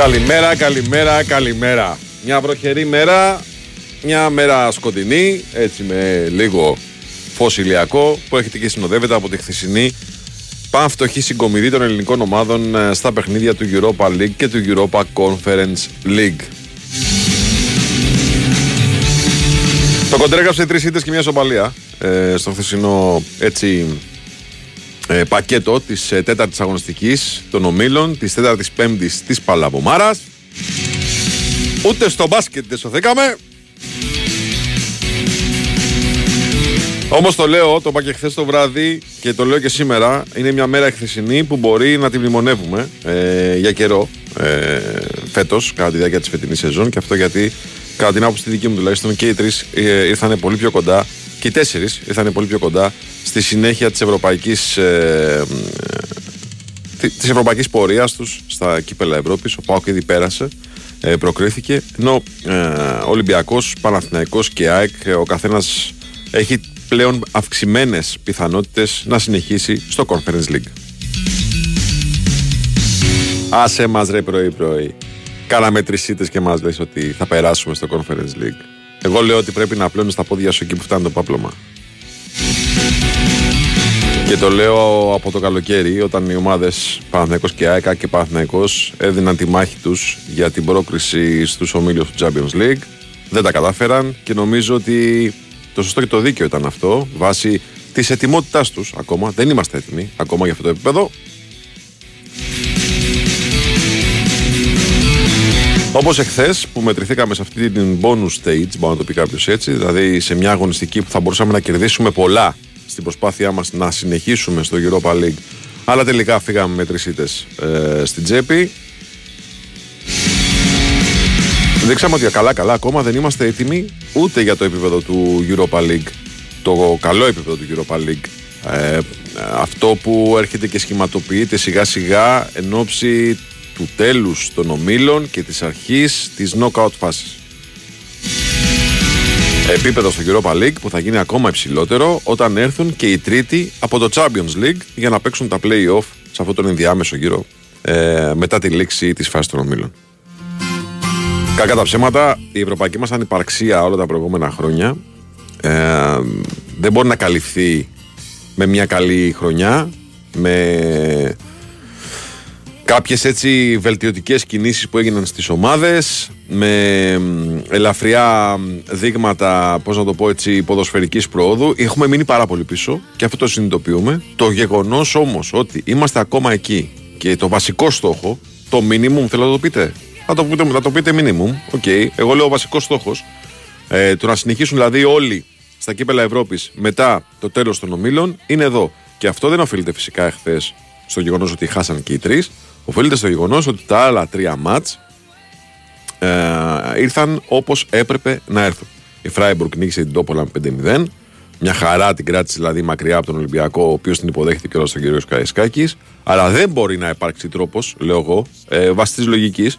Καλημέρα, καλημέρα, καλημέρα. Μια βροχερή μέρα, μια μέρα σκοτεινή, έτσι με λίγο φως ηλιακό που έχετε και συνοδεύεται από τη χθεσινή πανφτωχή συγκομιδή των ελληνικών ομάδων ε, στα παιχνίδια του Europa League και του Europa Conference League. Το κοντρέγραψε τρεις ήττες και μια σοπαλία ε, στο χθεσινό έτσι ε, πακέτο της ε, τέταρτης αγωνιστικής των ομίλων, της τέταρτης πέμπτης της Παλαβομάρας. Ούτε στο μπάσκετ δεν σωθήκαμε. Όμως το λέω, το είπα και χθες το βράδυ και το λέω και σήμερα. Είναι μια μέρα χθεσινή που μπορεί να την μνημονεύουμε ε, για καιρό ε, φέτος, κατά τη διάρκεια της φετινής σεζόν. Και αυτό γιατί, κατά την άποψη τη δική μου τουλάχιστον, και οι τρεις ε, ήρθαν πολύ πιο κοντά και οι τέσσερις ήρθαν πολύ πιο κοντά στη συνέχεια της ευρωπαϊκής ε, της ευρωπαϊκής πορείας τους στα κύπελα Ευρώπης ο Πάοκ ήδη πέρασε ε, προκρίθηκε. Ενώ ε, Ολυμπιακός, Παναθηναϊκός και ΑΕΚ ο καθένας έχει πλέον αυξημένες πιθανότητες να συνεχίσει στο Conference League. Άσε μας ρε πρωί πρωί Κάναμε τρεις και μας λες ότι θα περάσουμε στο Conference League Εγώ λέω ότι πρέπει να πλώνεις τα πόδια σου εκεί που φτάνει το πάπλωμα και το λέω από το καλοκαίρι, όταν οι ομάδες Παναθυναϊκό και ΑΕΚΑ και Παναθυναϊκό έδιναν τη μάχη τους για την πρόκριση στους ομίλους του Champions League. Δεν τα κατάφεραν και νομίζω ότι το σωστό και το δίκαιο ήταν αυτό, βάσει της ετοιμότητάς τους ακόμα. Δεν είμαστε έτοιμοι ακόμα για αυτό το επίπεδο. Όπως εχθές που μετρηθήκαμε σε αυτή την bonus stage, μπορεί να το πει κάποιος έτσι, δηλαδή σε μια αγωνιστική που θα μπορούσαμε να κερδίσουμε πολλά στην προσπάθειά μας να συνεχίσουμε στο Europa League αλλά τελικά φύγαμε με τρεις ήττες ε, στην τσέπη. Δείξαμε ότι καλά καλά ακόμα δεν είμαστε έτοιμοι ούτε για το επίπεδο του Europa League το καλό επίπεδο του Europa League. Ε, αυτό που έρχεται και σχηματοποιείται σιγά σιγά εν ώψη του τέλους των ομίλων και της αρχής της knockout φάσης επίπεδο στο Europa League που θα γίνει ακόμα υψηλότερο όταν έρθουν και οι τρίτοι από το Champions League για να παίξουν τα play-off σε αυτόν τον ενδιάμεσο γύρο ε, μετά τη λήξη της φάσης των ομίλων. Κακά τα ψέματα, η ευρωπαϊκή μας ανυπαρξία όλα τα προηγούμενα χρόνια ε, δεν μπορεί να καλυφθεί με μια καλή χρονιά, με Κάποιες έτσι βελτιωτικές κινήσεις που έγιναν στις ομάδες με ελαφριά δείγματα, πώς να το πω έτσι, ποδοσφαιρικής προόδου έχουμε μείνει πάρα πολύ πίσω και αυτό το συνειδητοποιούμε. Το γεγονός όμως ότι είμαστε ακόμα εκεί και το βασικό στόχο, το minimum θέλω να το πείτε, θα το πείτε, θα το πείτε minimum, OK, okay. εγώ λέω ο βασικός στόχος, ε, το να συνεχίσουν δηλαδή όλοι στα κύπελα Ευρώπης μετά το τέλος των ομίλων είναι εδώ. Και αυτό δεν οφείλεται φυσικά εχθές στο γεγονός ότι χάσαν και οι τρεις, οφείλεται στο γεγονός ότι τα άλλα τρία μάτς ε, ήρθαν όπως έπρεπε να έρθουν. Η Φράιμπουργκ νίκησε την Τόπολα με 5-0. Μια χαρά την κράτησε δηλαδή μακριά από τον Ολυμπιακό, ο οποίος την υποδέχεται και όλα στον κύριο Σκαϊσκάκης. Αλλά δεν μπορεί να υπάρξει τρόπος, λέω εγώ, ε, βάσει τη λογικής,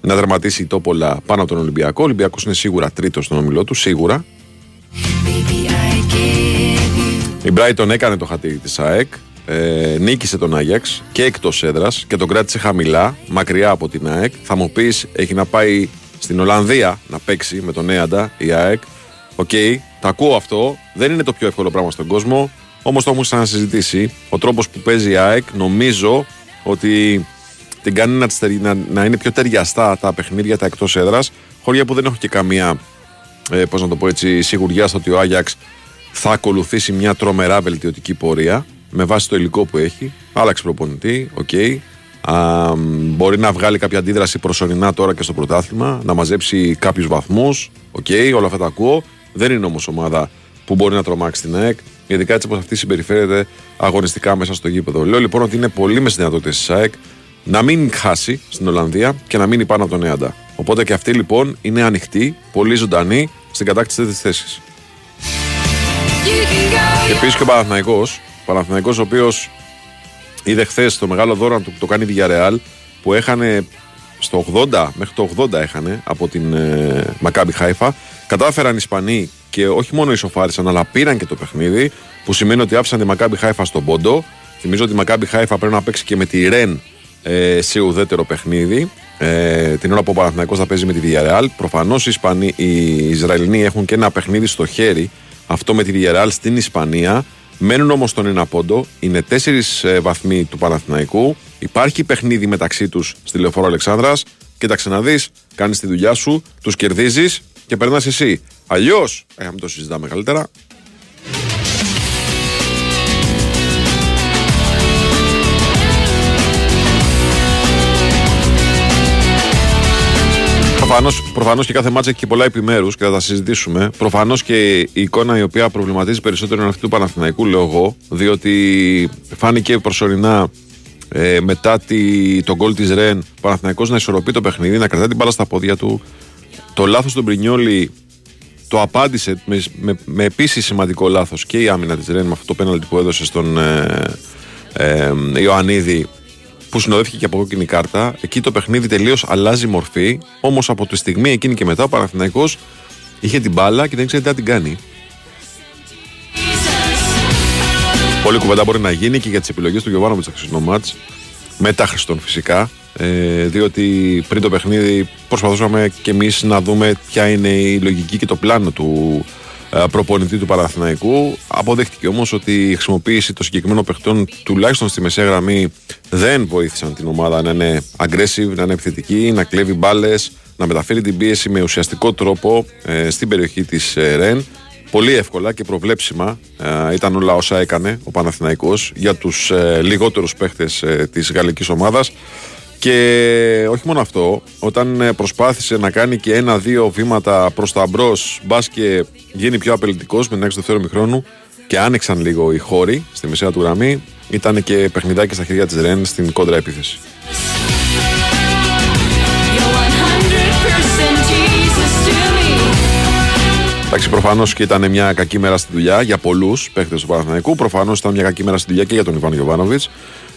να δραματίσει η Τόπολα πάνω από τον Ολυμπιακό. Ο Ολυμπιακός είναι σίγουρα τρίτος στον ομιλό του, σίγουρα. Η Brighton έκανε το χατήρι της ΑΕΚ ε, νίκησε τον Άγιαξ και εκτός έδρας και τον κράτησε χαμηλά, μακριά από την ΑΕΚ. Θα μου πεις, έχει να πάει στην Ολλανδία να παίξει με τον Αίαντα η ΑΕΚ. OK, okay, το ακούω αυτό. Δεν είναι το πιο εύκολο πράγμα στον κόσμο. Όμως το να συζητήσει Ο τρόπος που παίζει η ΑΕΚ νομίζω ότι την κάνει να, να, να είναι πιο ταιριαστά τα παιχνίδια τα εκτός έδρας. Χώρια που δεν έχω και καμία, ε, πώς να το πω έτσι, σιγουριά στο ότι ο Άγιαξ θα ακολουθήσει μια τρομερά βελτιωτική πορεία με βάση το υλικό που έχει. Άλλαξε προπονητή, OK. Okay. μπορεί να βγάλει κάποια αντίδραση προσωρινά τώρα και στο πρωτάθλημα, να μαζέψει κάποιους βαθμούς. OK, okay, όλα αυτά τα ακούω. Δεν είναι όμως ομάδα που μπορεί να τρομάξει την ΑΕΚ, ειδικά έτσι όπως αυτή συμπεριφέρεται αγωνιστικά μέσα στο γήπεδο. Λέω λοιπόν ότι είναι πολύ μες στις δυνατότητες της ΑΕΚ να μην χάσει στην Ολλανδία και να μείνει πάνω από τον Αίαντα. Οπότε και αυτή λοιπόν είναι ανοιχτή, πολύ ζωντανή στην κατάκτηση τη θέση. Επίσης και ο Παναθηναϊκός Παναθηναϊκός ο οποίος είδε χθες το μεγάλο δώρο που το κάνει η Villarreal που έχανε στο 80, μέχρι το 80 έχανε από την ε, Μακάμπι Χάιφα. Κατάφεραν οι Ισπανοί και όχι μόνο ισοφάρισαν, αλλά πήραν και το παιχνίδι, που σημαίνει ότι άφησαν τη Μακάμπι Χάιφα στον πόντο. Θυμίζω ότι η Μακάμπι Χάιφα πρέπει να παίξει και με τη Ρεν ε, σε ουδέτερο παιχνίδι. Ε, την ώρα που ο Παναθηναϊκός θα παίζει με τη Villarreal. Προφανώς οι, Ισπανοί, οι Ισραηλοί έχουν και ένα παιχνίδι στο χέρι. Αυτό με τη Villarreal στην Ισπανία. Μένουν όμως τον ένα πόντο. Είναι τέσσερις ε, βαθμοί του Παναθηναϊκού. Υπάρχει παιχνίδι μεταξύ τους στη λεωφόρο Αλεξάνδρας. Κοίταξε να δεις, κάνεις τη δουλειά σου, τους κερδίζεις και περνάς εσύ. Αλλιώς, ε, μην το συζητάμε καλύτερα, Προφανώς προφανώς και κάθε μάτσα έχει και πολλά επιμέρους και θα τα συζητήσουμε. Προφανώς και η εικόνα η οποία προβληματίζει περισσότερο είναι αυτή του Παναθηναϊκού, λέω εγώ, διότι φάνηκε προσωρινά ε, μετά τη, τον γκολ της Ρεν ο Παναθηναϊκός να ισορροπεί το παιχνίδι, να κρατάει την μπάλα στα πόδια του. Το λάθος του Μπρινιόλη το απάντησε με, με, με επίσης σημαντικό λάθος και η άμυνα της Ρεν με αυτό το πέναλτι που έδωσε στον ε, ε, Ιωαννίδη που συνοδεύτηκε και από κόκκινη κάρτα. Εκεί το παιχνίδι τελείως αλλάζει μορφή. Όμως από τη στιγμή εκείνη και μετά ο Παναθηναϊκός είχε την μπάλα και δεν ήξερε τι να την κάνει. Πολύ κουβέντα μπορεί να γίνει και για τις επιλογές του Γιωβάνο με μάτς. Μετά Χριστόν φυσικά. Ε, διότι πριν το παιχνίδι προσπαθούσαμε και εμείς να δούμε ποια είναι η λογική και το πλάνο του ε, προπονητή του Παναθηναϊκού. Αποδέχτηκε όμως ότι η χρησιμοποίηση των συγκεκριμένων παιχτών, τουλάχιστον στη μεσαία γραμμή, δεν βοήθησαν την ομάδα να είναι aggressive, να είναι επιθετική, να κλέβει μπάλες, να μεταφέρει την πίεση με ουσιαστικό τρόπο ε, στην περιοχή της ε, Ρεν. Πολύ εύκολα και προβλέψιμα ε, ήταν όλα όσα έκανε ο Παναθηναϊκός για τους ε, λιγότερους παίχτες ε, της γαλλικής ομάδας και όχι μόνο αυτό, όταν ε, προσπάθησε να κάνει και ένα-δύο βήματα προς τα μπρος, μπας και γίνει πιο απελητικός με την έξω του μηχρόνου και άνοιξαν λίγο οι χώροι στη μεσαία του γραμμή, ήταν και παιχνιδάκι στα χέρια της Ρεν στην κόντρα επίθεση. Εντάξει, προφανώς και ήταν μια κακή μέρα στη δουλειά για πολλούς παίχτε του Παναθηναϊκού. Προφανώς ήταν μια κακή μέρα στη δουλειά και για τον Ιβάν Γιοβάνοβιτ.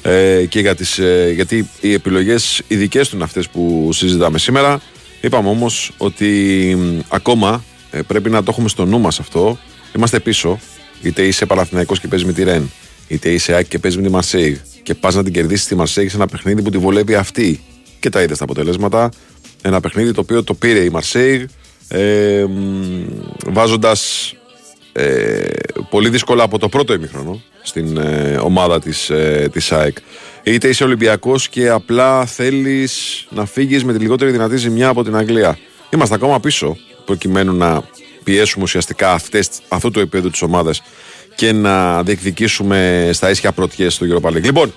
Ε, και για τις, ε, γιατί οι επιλογές οι δικές του είναι αυτές που συζητάμε σήμερα. Είπαμε όμως ότι ακόμα ε, πρέπει να το έχουμε στο νου μας αυτό. Είμαστε πίσω, είτε είσαι Παναθηναϊκός και παίζεις με τη Ρεν, είτε είσαι Άκη και παίζεις με τη Μαρσέιγ και πας να την κερδίσεις τη Μαρσέιγ σε ένα παιχνίδι που τη βολεύει αυτή. Και τα είδες στα αποτελέσματα. Ένα παιχνίδι το οποίο το πήρε η Μαρσέιγ ε, βάζοντας ε, πολύ δύσκολα από το πρώτο ημίχρονο στην ε, ομάδα της, ε, της ΑΕΚ. Είτε είσαι Ολυμπιακός και απλά θέλεις να φύγεις με τη λιγότερη δυνατή ζημιά από την Αγγλία. Είμαστε ακόμα πίσω προκειμένου να πιέσουμε ουσιαστικά αυτές, αυτό το επίπεδο της ομάδας και να διεκδικήσουμε στα ίσια πρωτιές στο Europa League. Λοιπόν,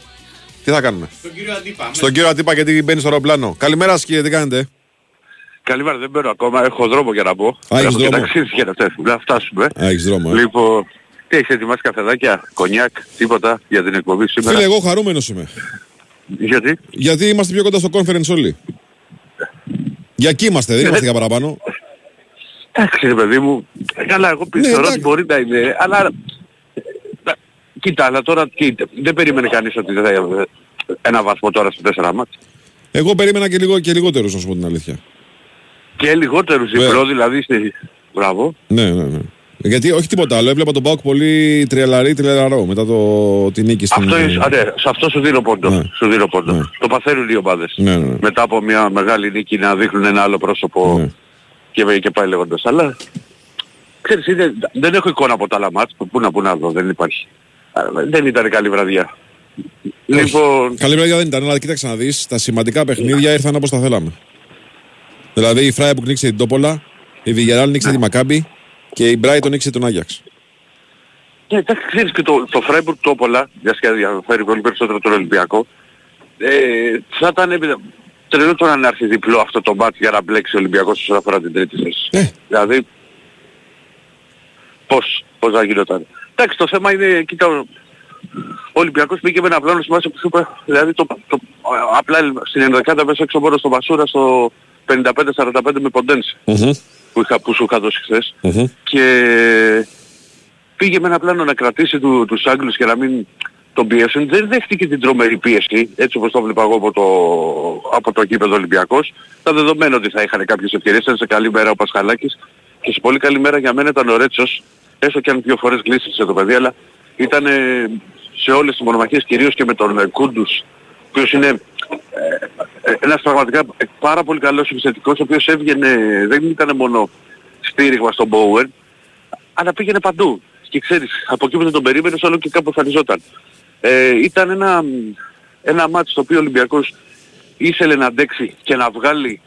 τι θα κάνουμε; Στον κύριο Αντίπα. Στον κύριο Αντίπα γιατί μπαίνει στο αεροπλάνο. Καλημέρα σας κύριε, τι κάνετε; Καλημέρα, δεν μπαίνω ακόμα, έχω δρόμο για να πω. Α, έχεις δρόμο. για να, να φτάσουμε. Α, έχεις δρόμο, ε. Λοιπόν, τι έχεις ετοιμάσει καφεδάκια, κονιάκ, τίποτα για την εκπομπή σήμερα; Φίλε, εγώ χαρούμενος είμαι. Γιατί; Γιατί είμαστε πιο κοντά στο conference όλοι. Για εκεί είμαστε, δεν είμαστε για παραπάνω. Εντάξει ρε παιδί μου, καλά εγώ πιστεύω ναι, ότι μπορεί να είναι, αλλά... Κοίτα, αλλά τώρα κοίτα, δεν περίμενε κανείς ότι θα ένα βαθμό τώρα στο 4 μάτς. Εγώ περίμενα και, λίγο, και λιγότερους να σου πω την αλήθεια. Και λιγότερους διπλό δηλαδή στη... Μπράβο. Ναι, ναι, ναι. Γιατί όχι τίποτα άλλο. Έβλεπα τον Πάουκ πολύ τριαλαρή, τριαλαρό μετά το, τη νίκη στην... Αυτό, είναι, ναι, σε αυτό σου δίνω πόντο. Ναι. Σου δίνω πόντο. Ναι. Το παθαίνουν οι ομάδες. Ναι, ναι, ναι. Μετά από μια μεγάλη νίκη να δείχνουν ένα άλλο πρόσωπο ναι. και, και πάει λέγοντας. Αλλά ξέρεις, είναι, δεν έχω εικόνα από τα άλλα μάτς. Πού να, πού να δω, δεν υπάρχει. Δεν ήταν καλή βραδιά. Λοιπόν... Καλή βραδιά δεν ήταν, αλλά κοίταξε να δεις, τα σημαντικά παιχνίδια ήρθαν όπως τα θέλαμε. Δηλαδή η Φράια που νίξε την Τόπολα, η Βιγεράλ νίξε τη Μακάμπη και η Μπράιτον νίξε τον Άγιαξ. Ναι, εντάξει, ξέρεις και το, το Φράιμπουργκ Τόπολα, για να διαφέρει πολύ περισσότερο τον Ολυμπιακό, ε, θα ήταν τρελό τώρα να έρθει διπλό αυτό το μάτι για να μπλέξει ο Ολυμπιακός όσον αφορά την τρίτη θέση. Ε. Δηλαδή, πώς, πώς θα γινόταν. Εντάξει, το θέμα είναι, κοίτα, ο Ολυμπιακός πήγε με ένα πλάνο σημασία που σου είπα, δηλαδή το, το, απλά στην ενδεκάτα μέσα έξω μόνο στο Βασούρα στο 55-45 με ποντενση που, είχα, που σου είχα δώσει χθες. Και πήγε με ένα πλάνο να κρατήσει του, τους Άγγλους και να μην τον πιέσουν. Δεν δέχτηκε την τρομερή πίεση, έτσι όπως το βλέπα εγώ από το, από το κήπεδο Ολυμπιακός. Τα δεδομένα ότι θα είχαν κάποιες ευκαιρίες, ήταν σε καλή μέρα ο Πασχαλάκης. Και σε πολύ καλή μέρα για μένα ήταν ο Ρέτσος, έστω και αν δύο φορές γλίστησε το παιδί, αλλά ήταν σε όλες τις μονομαχίες κυρίως και με τον Κούντους, ο οποίος είναι ε, ένας πραγματικά πάρα πολύ καλός επιθετικός ο οποίος έβγαινε, δεν ήταν μόνο στήριγμα στον Bowen, αλλά πήγαινε παντού. Και ξέρεις, από εκεί που δεν τον περίμενες όλο και κάπου εμφανιζόταν. Ε, ήταν ένα, ένα μάτι στο οποίο ο Ολυμπιακός ήθελε να αντέξει και να βγάλει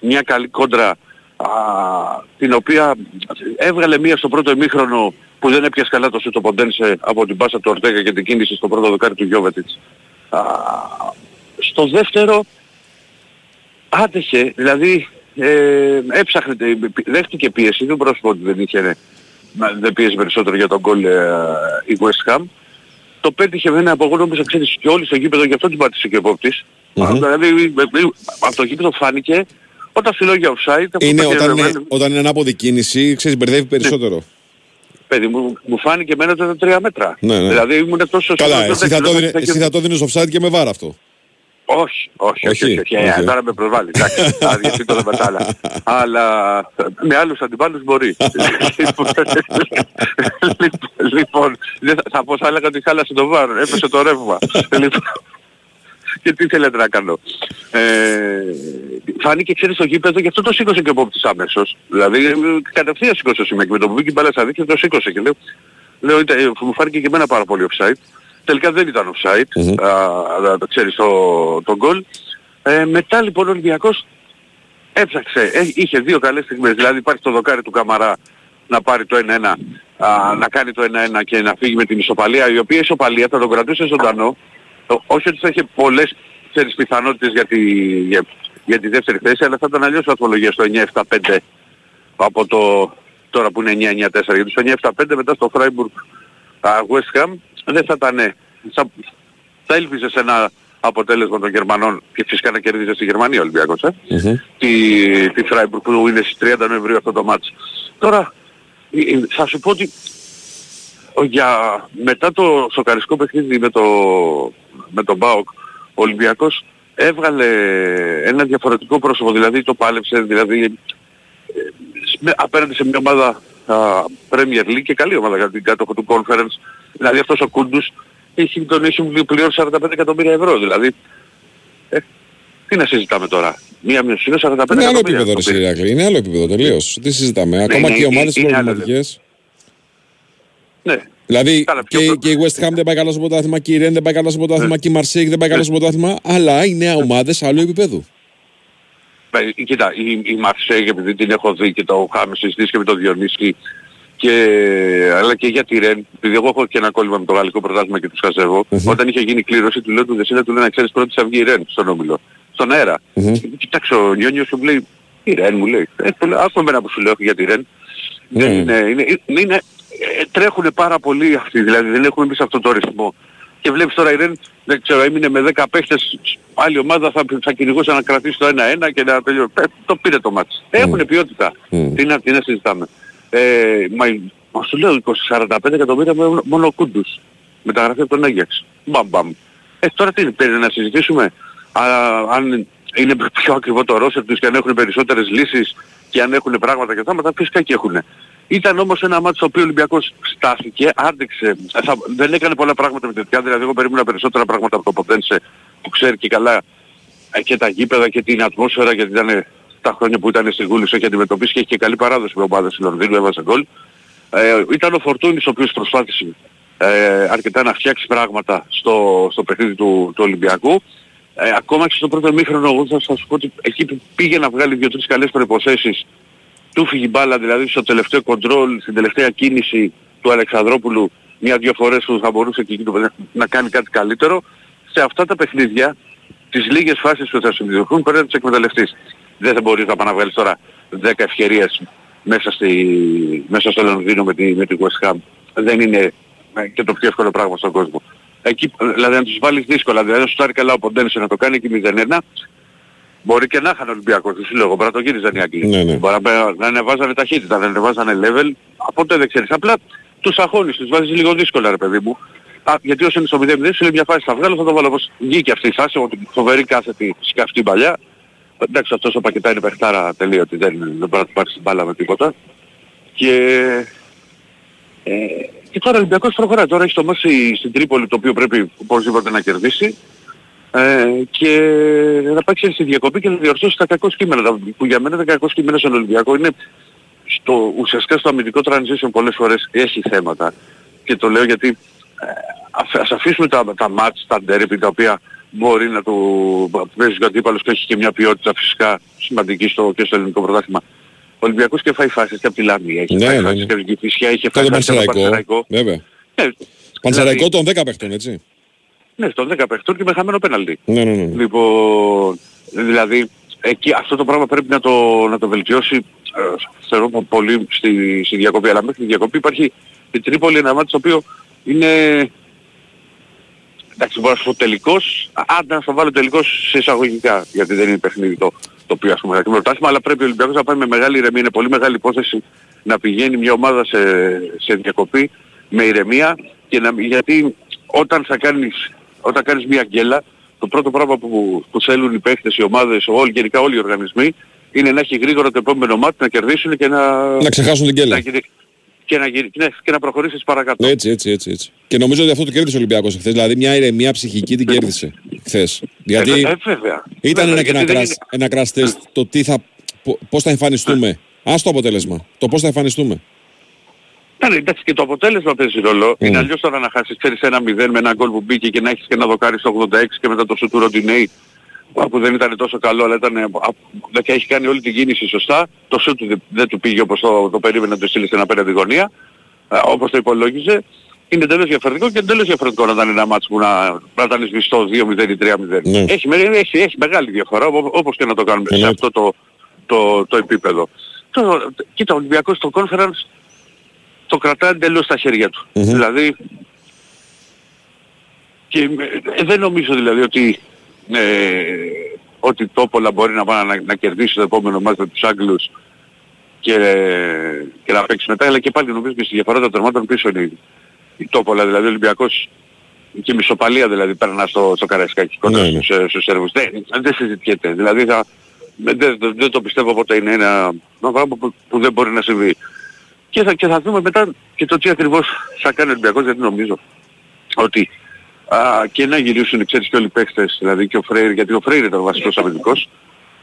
μια καλή κόντρα α, την οποία έβγαλε μία στο πρώτο ημίχρονο που δεν έπιασε καλά το σούτο Ποντένσε από την πάσα του Ορτέγα και την κίνηση στο πρώτο δοκάρι του Γιώβετιτς. Στο δεύτερο άτεχε, δηλαδή ε, έψαχνε, δέχτηκε πίεση, δεν μπορώ να σου πω ότι δεν είχε, δεν πίεσε περισσότερο για τον γκολ ε, η West Ham. Το πέτυχε με ένα από εγώ νόμιζα ξέρεις και όλοι στο γήπεδο, γι' αυτό την πάτησε και ο επόπτης. Mm-hmm. Δηλαδή από το γήπεδο φάνηκε όταν σου λέω για offside... Είναι όταν, είναι, όταν είναι ανάποδη κίνηση, ξέρεις, μπερδεύει περισσότερο. Ναι. Παιδί μου, μου φάνηκε εμένα τα τρία μέτρα. Ναι, ναι. Δηλαδή ήμουν τόσο... Καλά, εσύ θα, το, εσύ θα το δίνεις offside και με βάρα αυτό. Όχι, όχι, όχι, όχι, όχι. Ε, τώρα με προσβάλλει, εντάξει, θα διευθύνω το μετάλλα. Αλλά με άλλους αντιπάλους μπορεί. λοιπόν, θα πω, θα έλεγα ότι χάλασε το βάρο, έπεσε το ρεύμα. Λοιπόν, και τι θέλετε να κάνω. Ε, φάνηκε ξέρεις στο γήπεδο γι' αυτό το σήκωσε και ο Πόπτης αμέσως. Δηλαδή κατευθείαν σήκωσε ο Σιμέκ με το που βγήκε η μπάλα στα δίκτυα το σήκωσε και λέω, λέω μου φάνηκε και εμένα πάρα πολύ offside. Τελικά δεν ήταν offside, mm-hmm. α, το ξέρεις το, το goal. Ε, μετά λοιπόν ο Ολυμπιακός έψαξε, ε, είχε δύο καλές στιγμές, δηλαδή υπάρχει το δοκάρι του Καμαρά να πάρει το 1-1, α, να κάνει το 1-1 και να φύγει με την ισοπαλία, η οποία ισοπαλία θα τον κρατούσε ζωντανό, όχι ότι θα είχε πολλές ξέρεις, πιθανότητες για τη, για, για τη δεύτερη θέση, αλλά θα ήταν αλλιώς βαθμολογία στο 9-7-5 από το τώρα που είναι 9-9-4, γιατί στο 9-7-5 μετά στο Freiburg West Ham δεν θα ήταν, θα, θα έλπιζε σε ένα αποτέλεσμα των Γερμανών και φυσικά να κερδίζεις στη Γερμανία ο Ολυμπιακός, ε; mm-hmm. τη, τη Freiburg που είναι στις 30 Νοεμβρίου αυτό το μάτς. Τώρα θα σου πω ότι για, μετά το σοκαριστικό παιχνίδι με το, με τον ΠΑΟΚ, ο Ολυμπιακός έβγαλε ένα διαφορετικό πρόσωπο, δηλαδή το πάλεψε, δηλαδή ε, απέναντι σε μια ομάδα α, Premier League και καλή ομάδα για την κάτοχο του Conference, δηλαδή αυτός ο Κούντους έχει, τον έχει πληρώσει 45 εκατομμύρια ευρώ, δηλαδή ε, τι να συζητάμε τώρα; Μία μισή 45 εκατομμύρια. Είναι άλλο επίπεδο, ρε Είναι άλλο επίπεδο τελείως. Τι συζητάμε. Ναι, Ακόμα ναι, και οι ομάδες προβληματικές. Ναι. Δηλαδή και, και, η West Ham δεν πάει καλά στο πρωτάθλημα, και η Ρεν δεν πάει καλά στο πρωτάθλημα, ναι. και η Marseille δεν πάει καλά στο πρωτάθλημα, αλλά είναι ναι. ομάδες άλλου επίπεδου. Ε, κοίτα, η, η Marseille επειδή την έχω δει και το είχαμε συζητήσει και με τον Διονύση και, αλλά και για τη Ρεν, επειδή εγώ έχω και ένα κόλλημα με το γαλλικό πρωτάθλημα και τους χαζεύω, mm-hmm. όταν είχε γίνει κλήρωση του λέω του Δεσίλα του λέει να ξέρεις πρώτη θα βγει η Ρεν στον Όμιλο, στον αέρα. Mm-hmm. Κοιτάξτε ο Νιόνιος μου λέει, η Ρεν μου λέει, ε, άκουμε ένα που σου λέω για τη Ρεν. Mm. Δεν είναι, είναι, είναι, ε, τρέχουν πάρα πολύ αυτοί, δηλαδή δεν έχουν μπει σε αυτό το ρυθμό. Και βλέπεις τώρα η Ρεν, δεν ξέρω, έμεινε με 10 παίχτες, άλλη ομάδα θα, θα κυνηγούσε να κρατήσει το 1-1 και να τελειώσει. Ε, το πήρε το μάτς. Mm. Έχουν ποιότητα. Mm. Τι, να, τι να συζητάμε. Ε, μα, μα σου λέω 45 εκατομμύρια μόνο ο Κούντους. Μεταγραφή από τον Άγιαξ. Μπαμ μπαμ. Ε, τώρα τι είναι, να συζητήσουμε; Α, αν είναι πιο ακριβό το ρόσερ τους και αν έχουν περισσότερες λύσεις και αν έχουν πράγματα και θέματα, φυσικά και έχουν. Ήταν όμως ένα μάτι στο οποίο ο Ολυμπιακός στάθηκε, άντεξε, θα, δεν έκανε πολλά πράγματα με τέτοια, δηλαδή εγώ περίμενα περισσότερα πράγματα από το Ποντένσε που ξέρει και καλά ε, και τα γήπεδα και την ατμόσφαιρα γιατί ήταν τα χρόνια που ήταν στη Γούλης έχει αντιμετωπίσει και έχει και καλή παράδοση με ομάδα στη Λονδίνου, έβαζε γκολ. Ε, ήταν ο Φορτούνης ο οποίος προσπάθησε ε, αρκετά να φτιάξει πράγματα στο, στο παιχνίδι του, του Ολυμπιακού. Ε, ακόμα και στο πρώτο μήχρονο εγώ θα σας πω ότι εκεί που πήγε να βγάλει δύο-τρεις καλές προϋποθέσεις του φύγει μπάλα δηλαδή στο τελευταίο κοντρόλ, στην τελευταία κίνηση του Αλεξανδρόπουλου μια-δυο φορές που θα μπορούσε και εκεί να κάνει κάτι καλύτερο. Σε αυτά τα παιχνίδια, τις λίγες φάσεις που θα συμμετοχούν πρέπει να τις εκμεταλλευτείς. Δεν θα μπορείς να παναβγάλεις τώρα 10 ευκαιρίες μέσα, στη, μέσα στο Λονδίνο με τη, με τη West Ham. Δεν είναι και το πιο εύκολο πράγμα στον κόσμο. Εκεί, δηλαδή να τους βάλεις δύσκολα, δηλαδή να σου τάρει καλά ο Ποντένσε να το κάνει και 0-1, Μπορεί και να είχαν Ολυμπιακό, τι λέω, μπορεί να το γύριζαν οι Αγγλοί. Ναι, ναι. Μπορεί να, να ανεβάζανε ταχύτητα, να ανεβάζανε level. Από τότε δεν ξέρεις. Απλά τους αγώνες τους βάζεις λίγο δύσκολα ρε παιδί μου. Α, γιατί όσο είναι στο 0-0 σου λέει μια φάση θα βγάλω, θα το βάλω όπως βγήκε αυτή η φάση, ότι φοβερή κάθετη σκαφτή παλιά. Εντάξει αυτός ο Πακετά είναι παιχτάρα τελείωτη, δεν, δεν μπορεί να του πάρεις την μπάλα με τίποτα. Και, ε, και τώρα ο Ολυμπιακός προχωράει. Τώρα έχει το μάση στην Τρίπολη το οποίο πρέπει οπωσδήποτε να κερδίσει. Ε, και να πάει ξέρεις, στη διακοπή και να διορθώσει τα κακό κείμενα. Που για μένα τα κακό κείμενα στον Ολυμπιακό είναι στο, ουσιαστικά στο αμυντικό transition πολλές φορές έχει θέματα. Και το λέω γιατί ε, ας αφήσουμε τα, τα μάτς, τα derby τα οποία μπορεί να του παίζει ο αντίπαλος και έχει και μια ποιότητα φυσικά σημαντική στο, και στο ελληνικό πρωτάθλημα. Ο Ολυμπιακός και φάει φάσεις και από τη Λάμια, έχει Ναι, φάει ναι, φάσεις ναι. και από την Κηφισιά, είχε Και φάει το φάσεις και από το Πανσεραϊκό. Πανσεραϊκό. Βέβαια. Ναι, Πανσεραϊκό δηλαδή- των 10 παιχτών, έτσι. Ναι, στον 10 παιχτών και με χαμένο πέναλτι. Ναι, ναι, ναι. Λοιπόν, δηλαδή εκεί αυτό το πράγμα πρέπει να το, να το βελτιώσει ε, θεωρώ πο- πολύ στη, στη διακοπή. Αλλά μέχρι τη διακοπή υπάρχει η Τρίπολη ένα μάτι το οποίο είναι εντάξει μπορώ να σου πω τελικός, άντε να στο βάλω τελικός σε εισαγωγικά γιατί δεν είναι παιχνίδι το, το οποίο ας πούμε θα πρωτάθλημα αλλά πρέπει ο Ολυμπιακός να πάει με μεγάλη ηρεμία, είναι πολύ μεγάλη υπόθεση να πηγαίνει μια ομάδα σε, σε διακοπή με ηρεμία και να, γιατί όταν θα κάνεις, όταν κάνεις μια γκέλα το πρώτο πράγμα που, που θέλουν οι παίχτες, οι ομάδες, όλοι, γενικά όλοι οι οργανισμοί είναι να έχει γρήγορα το επόμενο μάτι να κερδίσουν και να, Να ξεχάσουν την να, κέλα. γυρι- και να, γυρι- ναι, και να προχωρήσεις παρακάτω. Έτσι, έτσι, έτσι, έτσι. Και νομίζω ότι αυτό το κέρδισε ο Ολυμπιακός χθες. Δηλαδή μια ηρεμία ψυχική την κέρδισε χθες. Γιατί Ε, ε, βέβαια. ήταν Βέβαια, ένα, γιατί ένα, δεν κρας, είναι- ένα crash test το τι θα, πο- πώς θα εμφανιστούμε. Ας το αποτέλεσμα. Το πώς θα εμφανιστούμε. Ναι, ναι, εντάξει και το αποτέλεσμα παίζει ρόλο. Mm. Είναι αλλιώς τώρα να χάσεις, ξέρεις, ένα 0 με ένα γκολ που μπήκε και να έχεις και ένα δοκάρι στο 86 και μετά το σου του Ροντινέη που δεν ήταν τόσο καλό αλλά ήταν, α, και έχει κάνει όλη την κίνηση σωστά. Το σου του δεν, δεν του πήγε όπως το, το περίμενε να το στείλει στην απέναντι γωνία, α, όπως το υπολόγιζε. Είναι εντελώς διαφορετικό και εντελώς διαφορετικό να ήταν ένα μάτς που να, να ήταν σβηστό 2-0 ή 3-0. Ναι. Έχει, με- έχει, έχει μεγάλη διαφορά ό- όπως και να το κάνουμε σε Εννοείται. αυτό το, το, το επίπεδο. Το, κοίτα, ο Ολυμπιακός στο conference το κρατάει εντελώς στα χέρια του. Μμμ. Δηλαδή, και ε, δεν νομίζω δηλαδή ότι, ε, ότι το Τόπολα μπορεί να, πάει να, να κερδίσει το επόμενο μάτι με τους Άγγλους και, και να παίξει μετά, αλλά και πάλι νομίζω και στη διαφορά των τερμάτων πίσω είναι η, η Τόπολα, δηλαδή ο Ολυμπιακός και η μισοπαλία δηλαδή περνά στο, στο Καραϊσκάκι κοντά Ναι, ναι. στους, ε, στους Σέρβους. Δεν, δεν συζητιέται. Δηλαδή θα, δεν, δεν, δεν το πιστεύω ποτέ είναι ένα, ένα πράγμα που, που δεν μπορεί να συμβεί. Και θα, και θα δούμε μετά και το τι ακριβώς θα κάνει ο Ολυμπιακός γιατί νομίζω ότι α, και να γυρίσουν ξέρεις και όλοι οι παίχτες, δηλαδή και ο Φρέιρ, γιατί ο Φρέιρ ήταν ο βασικός αμυντικός,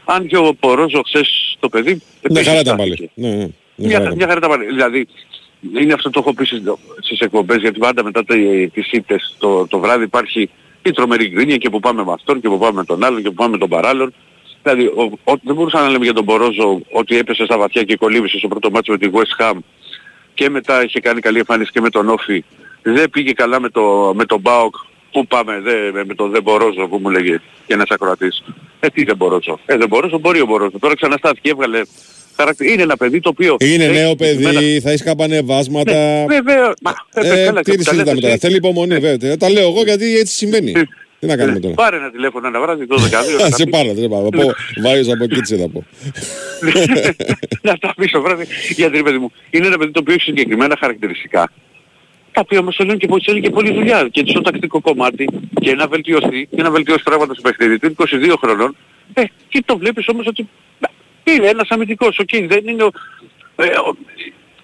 αν και ο Πορόζο χθες το παιδί Ναι, επίσης χαρά ήταν στάθηκε. πάλι. Ναι, ναι. Ναι, Μια, χαρά ήταν. μια χαρά ήταν πάλι. Δηλαδή, είναι αυτό το έχω πει στις, στις εκπομπές, γιατί πάντα μετά τε- τις ήττες το, το βράδυ υπάρχει η τρομερή γκρίνια και που πάμε με αυτόν και που πάμε με τον άλλον και που πάμε με τον παράλλον. Δηλαδή, ο, ο, δεν μπορούσαμε να λέμε για τον Πορόζο ότι έπεσε στα βαθιά και κολύμπησε στο πρώτο μάτσο με τη West Ham και μετά είχε κάνει καλή εμφάνιση και με τον Όφη. Δεν πήγε καλά με, το, με τον Μπάοκ. Πού πάμε, δε, με, με τον Δεν Μπορόζο που μου λέγε και ένας ακροατής. Ε, τι Δεν Μπορόζο. Ε, Δεν Μπορόζο μπορεί ο Μπορόζο. Τώρα ξαναστάθηκε, έβγαλε χαρακτηριστικά. Είναι ένα παιδί το οποίο... Είναι έχει νέο συγκεκριμένα- παιδί, θα έχει καμπανεβάσματα. Ναι, βέβαια. Μα, ε, Ε, καλά, τι και τη τα λέτε συζητάμε τώρα. εσύ. Θέλει υπομονή, βέβαια. Τα λέω εγώ γιατί έτσι συμβαίνει. Ε, Τι να κάνουμε Ε, τώρα; Πάρε ένα τηλέφωνο ένα βράδυ, το 12. Θα σε πάρω, δεν σε πάρω. Θα πω, Βάιος από εκεί τι θα πω. να τα πεις το βράδυ. Γιατί ρε παιδί μου, είναι ένα παιδί το οποίο έχει συγκεκριμένα χαρακτηριστικά. Τα οποία όμως θέλουν και, πολύ- θέλουν και πολλή δουλειά. Και στο τακτικό κομμάτι και να βελτιωθεί και να βελτιώσει πράγματα στο παιχνίδι του. Είναι 22 χρονών. Ε, και το βλέπεις όμως ότι να, είναι ένας αμυντικός. Οκ, δεν είναι ο, ε, ο-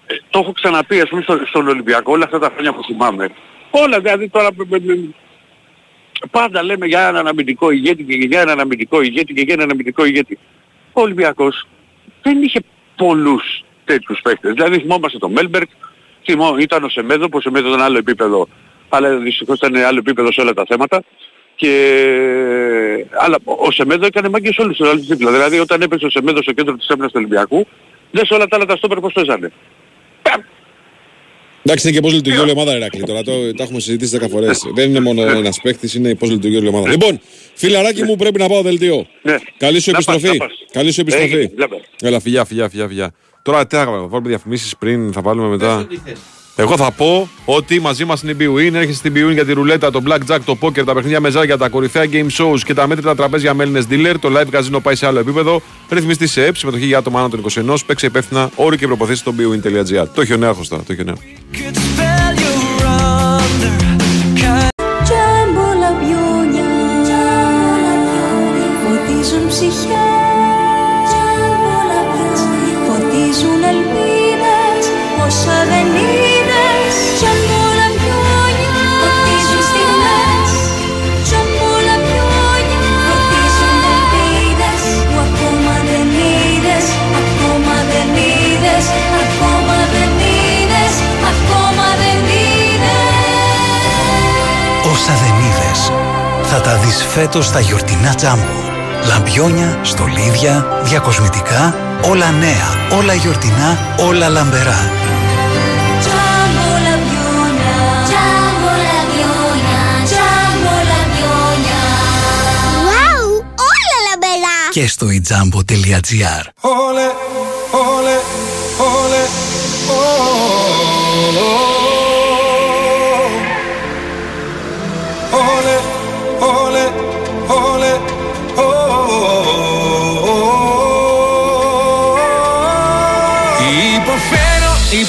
ε, το έχω ξαναπεί ας πούμε στο- στον Ολυμπιακό όλα αυτά τα χρόνια που θυμάμαι. Όλα δηλαδή τώρα με- με- με- πάντα λέμε για έναν αμυντικό ηγέτη και για έναν αμυντικό ηγέτη και για έναν αμυντικό ηγέτη. Ο Ολυμπιακός δεν είχε πολλούς τέτοιους παίκτες. Δηλαδή θυμόμαστε τον Μέλμπερκ, θυμό, ήταν ο Σεμέδο, που ο Σεμέδο ήταν άλλο επίπεδο, αλλά δυστυχώς ήταν άλλο επίπεδο σε όλα τα θέματα. Και... Αλλά ο Σεμέδο έκανε μάγκες σε όλους τους άλλους δίπλα. Δηλαδή όταν έπεσε ο Σεμέδο στο κέντρο της άμυνας του Ολυμπιακού, δεν σε όλα τα άλλα τα στόπερ πώς παίζανε. Εντάξει, είναι και πώς λειτουργεί όλη η ομάδα, Ηρακλή. Τώρα το, τα έχουμε συζητήσει 10 φορές. Δεν είναι μόνο ένας παίκτης, είναι πώς λειτουργεί όλη η ομάδα. Λοιπόν, φιλαράκι μου, πρέπει να πάω δελτίο. Ναι. Καλή σου Να πας, επιστροφή. να πας. Καλή σου επιστροφή. Έγινε, λέμε. Έλα, φιλιά, φιλιά, φιλιά, φιλιά. Τώρα τι θα βάλουμε διαφημίσει πριν, θα βάλουμε μετά. Εγώ θα πω ότι μαζί μας είναι η BWIN. Έρχεσαι στην BWIN για τη ρουλέτα, το blackjack, το poker, τα παιχνίδια μεζάρια, τα κορυφαία game shows και τα μέτρητα τραπέζια με Έλληνες dealer. Το live casino πάει σε άλλο επίπεδο. Ρυθμιστή σε ΕΠ, συμμετοχή για άτομα άνω των 21. Παίξε υπεύθυνα όροι και προποθέσει στο BWIN.gr. Το έχει ο Νέαρχος τώρα, το έχει θα τα δεις φέτος στα γιορτινά τζάμπο. Λαμπιόνια, στολίδια, διακοσμητικά, όλα νέα, όλα γιορτινά, όλα λαμπερά. Jumbo la biona, Jumbo la biona, Jumbo la biona. Wow, όλα λαμπερά. Και στο ijambo.gr Ole, ole, ole, ole,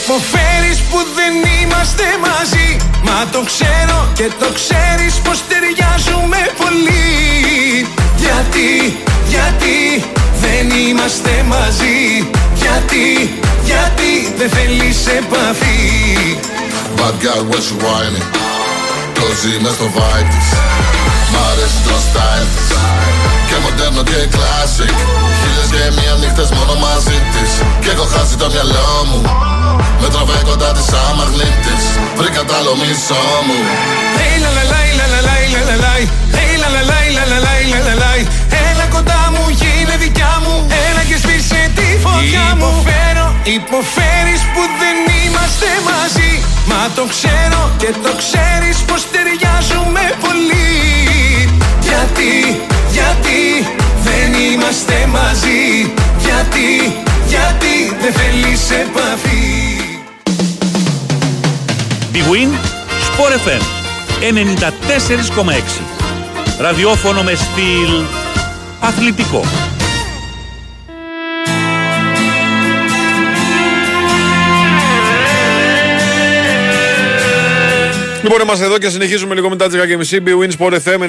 υποφέρεις που δεν είμαστε μαζί. Μα το ξέρω και το ξέρεις πως ταιριάζουμε πολύ. Γιατί, γιατί δεν είμαστε μαζί. Γιατί, γιατί δεν θέλεις επαφή. Bad girl when she whining; Cozy μες στο vibe. Της Μ' αρέσει το style. της Και μοντέρνο και classic Χίλιες και μία νύχτες μόνο μαζί της Κι έχω χάσει το μυαλό μου Με τραβάει κοντά της σαν μαγνήτης Βρήκα τ' άλλο μισό μου Hey la la la la la la la la la Hey la la la la la la la la la Έλα κοντά μου, γίνε δικιά μου Έλα και σβήσε τη φωτιά μου Υποφέρω, υποφέρεις που δεν είμαστε μαζί Μα το ξέρω και το ξέρεις πως ταιριάζουμε Sport FM 94,6. Ραδιόφωνο με στυλ αθλητικό. Λοιπόν, είμαστε εδώ και συνεχίζουμε λίγο μετά τις 10.30. Be Win Sport FM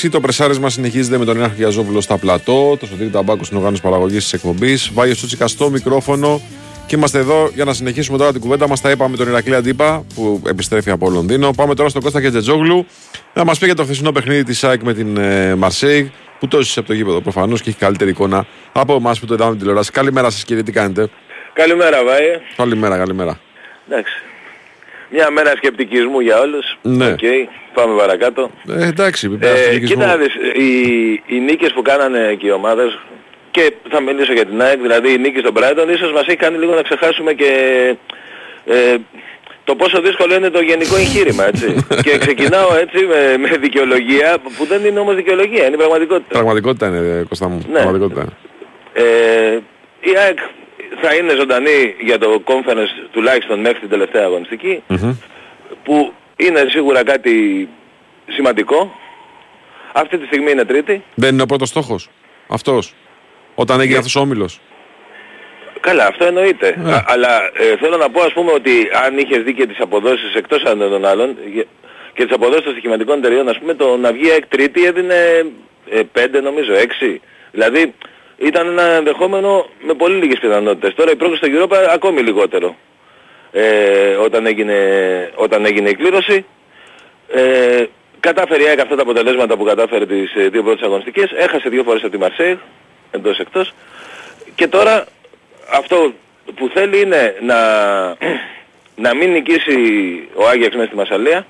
94,6. Το πρεσάρισμα συνεχίζεται με τον Ιράχο Γιαζόπουλο στα πλατό. Το Σωτήρι Ταμπάκο στην οργάνωση παραγωγής της εκπομπής. Βάγιο Σούτσικα στο μικρόφωνο. Και είμαστε εδώ για να συνεχίσουμε τώρα την κουβέντα μας. Τα είπαμε με τον Ηρακλή Αντίπα που επιστρέφει από Λονδίνο. Πάμε τώρα στον Κώστα Κετζετζόγλου να μας πει για το χθεσινό παιχνίδι της ΑΕΚ με την ε, Μαρσέιγ που το έζησε από το γήπεδο προφανώς και έχει καλύτερη εικόνα από εμάς που το είδαμε την τηλεόραση. Καλημέρα σας κύριε, τι κάνετε; Καλημέρα Βάη. Καλημέρα, καλημέρα. Εντάξει. Μια μέρα σκεπτικισμού για όλους. Ναι. Οκ, πάμε παρακάτω. Ε, εντάξει, Ε, ε, κοίτα να δεις, οι, οι νίκες που κάνανε και οι ομάδες και θα μιλήσω για την ΑΕΚ, δηλαδή η νίκη στον Brighton ίσως μας έχει κάνει λίγο να ξεχάσουμε και ε, το πόσο δύσκολο είναι το γενικό εγχείρημα, έτσι. και ξεκινάω έτσι με, με δικαιολογία που δεν είναι όμως δικαιολογία, είναι πραγματικότητα. Πραγματικότητα είναι, ε, Κώστα μου. Ναι. Πραγματικότητα είναι. Ε, η ΑΕΚ θα είναι ζωντανή για το conference τουλάχιστον μέχρι την τελευταία αγωνιστική, Μμμ. που είναι σίγουρα κάτι σημαντικό. Αυτή τη στιγμή είναι τρίτη. Δεν είναι ο πρώτος στόχος. Αυτός. Όταν έγινε αυτός ο όμιλος. Καλά, αυτό εννοείται. Ναι. Α- αλλά ε, θέλω να πω ας πούμε ότι αν είχες δει και τις αποδόσεις εκτός αν των άλλων γε- και τις αποδόσεις των στοιχηματικών εταιριών, ας πούμε το να βγει ΑΕΚ τρίτη έδινε ε, 5 νομίζω, 6. Δηλαδή ήταν ένα ενδεχόμενο με πολύ λίγες πιθανότητες. Τώρα η πρόκληση στο Europa ακόμη λιγότερο. Ε, όταν, έγινε, όταν έγινε η κλήρωση. Ε, κατάφερε η ΑΕΚ αυτά τα αποτελέσματα που κατάφερε τις ε, δύο πρώτες αγωνιστικές. Έχασε δύο φορές από τη Μαρσέη, εντός εκτός. Και τώρα αυτό που θέλει είναι να, να μην νικήσει ο Άγιαξ μέσα στη Μασαλία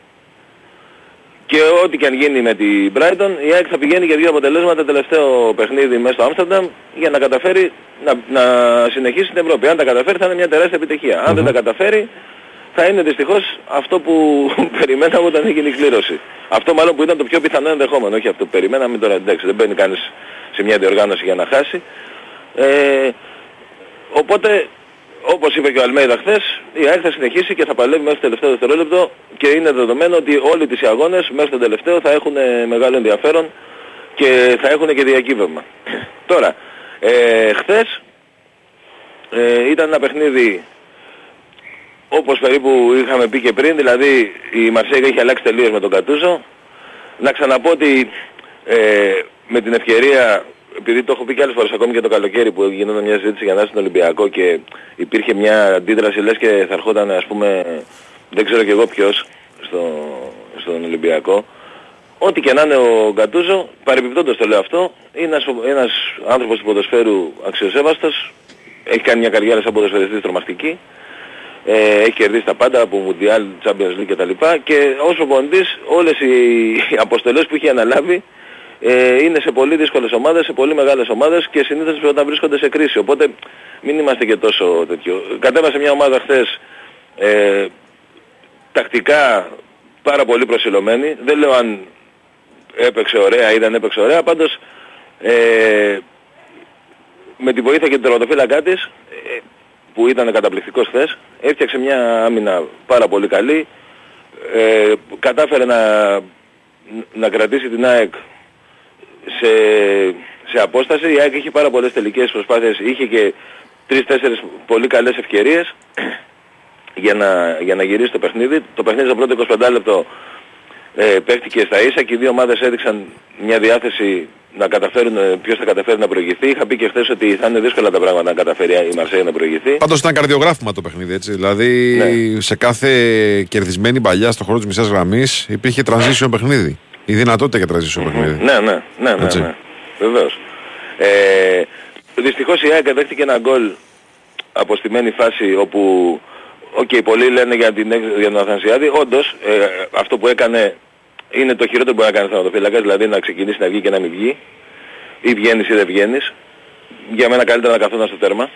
και ό,τι και αν γίνει με την Brighton η ΑΕΚ θα πηγαίνει για δύο αποτελέσματα τελευταίο παιχνίδι μέσα στο Άμστερνταμ για να καταφέρει να, να συνεχίσει την Ευρώπη. Αν τα καταφέρει θα είναι μια τεράστια επιτυχία. Αν δεν τα καταφέρει θα είναι δυστυχώς αυτό που περιμέναμε όταν έγινε η κλήρωση. Αυτό μάλλον που ήταν το πιο πιθανό ενδεχόμενο, όχι αυτό που περιμέναμε τώρα εντάξει δεν μπαίνει κανείς σε μια διοργάνωση για να χάσει. Ε, Οπότε, όπως είπε και ο Αλμέιδα χθες, η ΑΕΚ θα συνεχίσει και θα παλεύει μέχρι το τελευταίο δευτερόλεπτο και είναι δεδομένο ότι όλοι τις οι αγώνες μέχρι το τελευταίο θα έχουν ε, μεγάλο ενδιαφέρον και θα έχουν και διακύβευμα. Τώρα, ε, χθες ε, ήταν ένα παιχνίδι όπως περίπου είχαμε πει και πριν, δηλαδή η Μαρσέγα είχε αλλάξει τελείως με τον Κατούζο. Να ξαναπώ ότι ε, με την ευκαιρία, επειδή το έχω πει και άλλες φορές ακόμη και το καλοκαίρι που γινόταν μια συζήτηση για να έρθει στον Ολυμπιακό και υπήρχε μια αντίδραση λες και θα ερχόταν ας πούμε, δεν ξέρω και εγώ ποιος, στο, στον Ολυμπιακό. Ό,τι και να είναι ο Γκατούζο, παρεμπιπτόντως το λέω αυτό, είναι ένας, ένας άνθρωπος του ποδοσφαίρου αξιοσέβαστος, έχει κάνει μια καριέρα σαν ποδοσφαιριστής τρομακτική Ε, έχει κερδίσει τα πάντα από Μουντιάλ, Champions League κτλ. Και ως προπονητής όλες οι, οι αποστολές που είχε αναλάβει ε, είναι σε πολύ δύσκολες ομάδες, σε πολύ μεγάλες ομάδες και συνήθως όταν βρίσκονται σε κρίση. Οπότε μην είμαστε και τόσο τέτοιο. Κατέβασε μια ομάδα χθες ε, τακτικά πάρα πολύ προσιλωμένη. Δεν λέω αν έπαιξε ωραία ή δεν έπαιξε ωραία. Πάντως ε, με τη βοήθεια και την τερματοφύλακά της ε, που ήταν καταπληκτικός χθες έφτιαξε μια άμυνα πάρα πολύ καλή. Ε, κατάφερε να, να κρατήσει την ΑΕΚ σε, σε απόσταση. Η ΑΕΚ είχε πάρα πολλές τελικές προσπάθειες. Είχε και τρεις-τέσσερις πολύ καλές ευκαιρίες για να, για να γυρίσει το παιχνίδι. Το παιχνίδι στο πρώτο 25 λεπτό ε, παίχτηκε στα ίσα και οι δύο ομάδες έδειξαν μια διάθεση να καταφέρουν, ε, ποιος θα καταφέρει να προηγηθεί. Είχα πει και χθες ότι θα είναι δύσκολα τα πράγματα να καταφέρει η Μαρσέη να προηγηθεί. Πάντως ήταν καρδιογράφημα το παιχνίδι έτσι. Δηλαδή Ναι. σε κάθε κερδισμένη παλιά στο χώρο της μισάς γραμμής υπήρχε transition παιχνίδι. Η δυνατότητα για transition παιχνίδι. Ναι, ναι, ναι, ναι, Έτσι. ναι. Βεβαίως. Ε, δυστυχώς η ΑΕΚ δέχτηκε ένα γκολ από στημένη φάση όπου Οκ, πολλοί λένε για, την, έκ- για τον Αθανασιάδη. Όντως, ε, αυτό που έκανε είναι το χειρότερο που μπορεί να κάνει τερματοφύλακας, δηλαδή να ξεκινήσει να βγει και να μην βγει. Ή βγαίνεις ή δεν βγαίνεις. Για μένα καλύτερα να καθόταν στο τέρμα.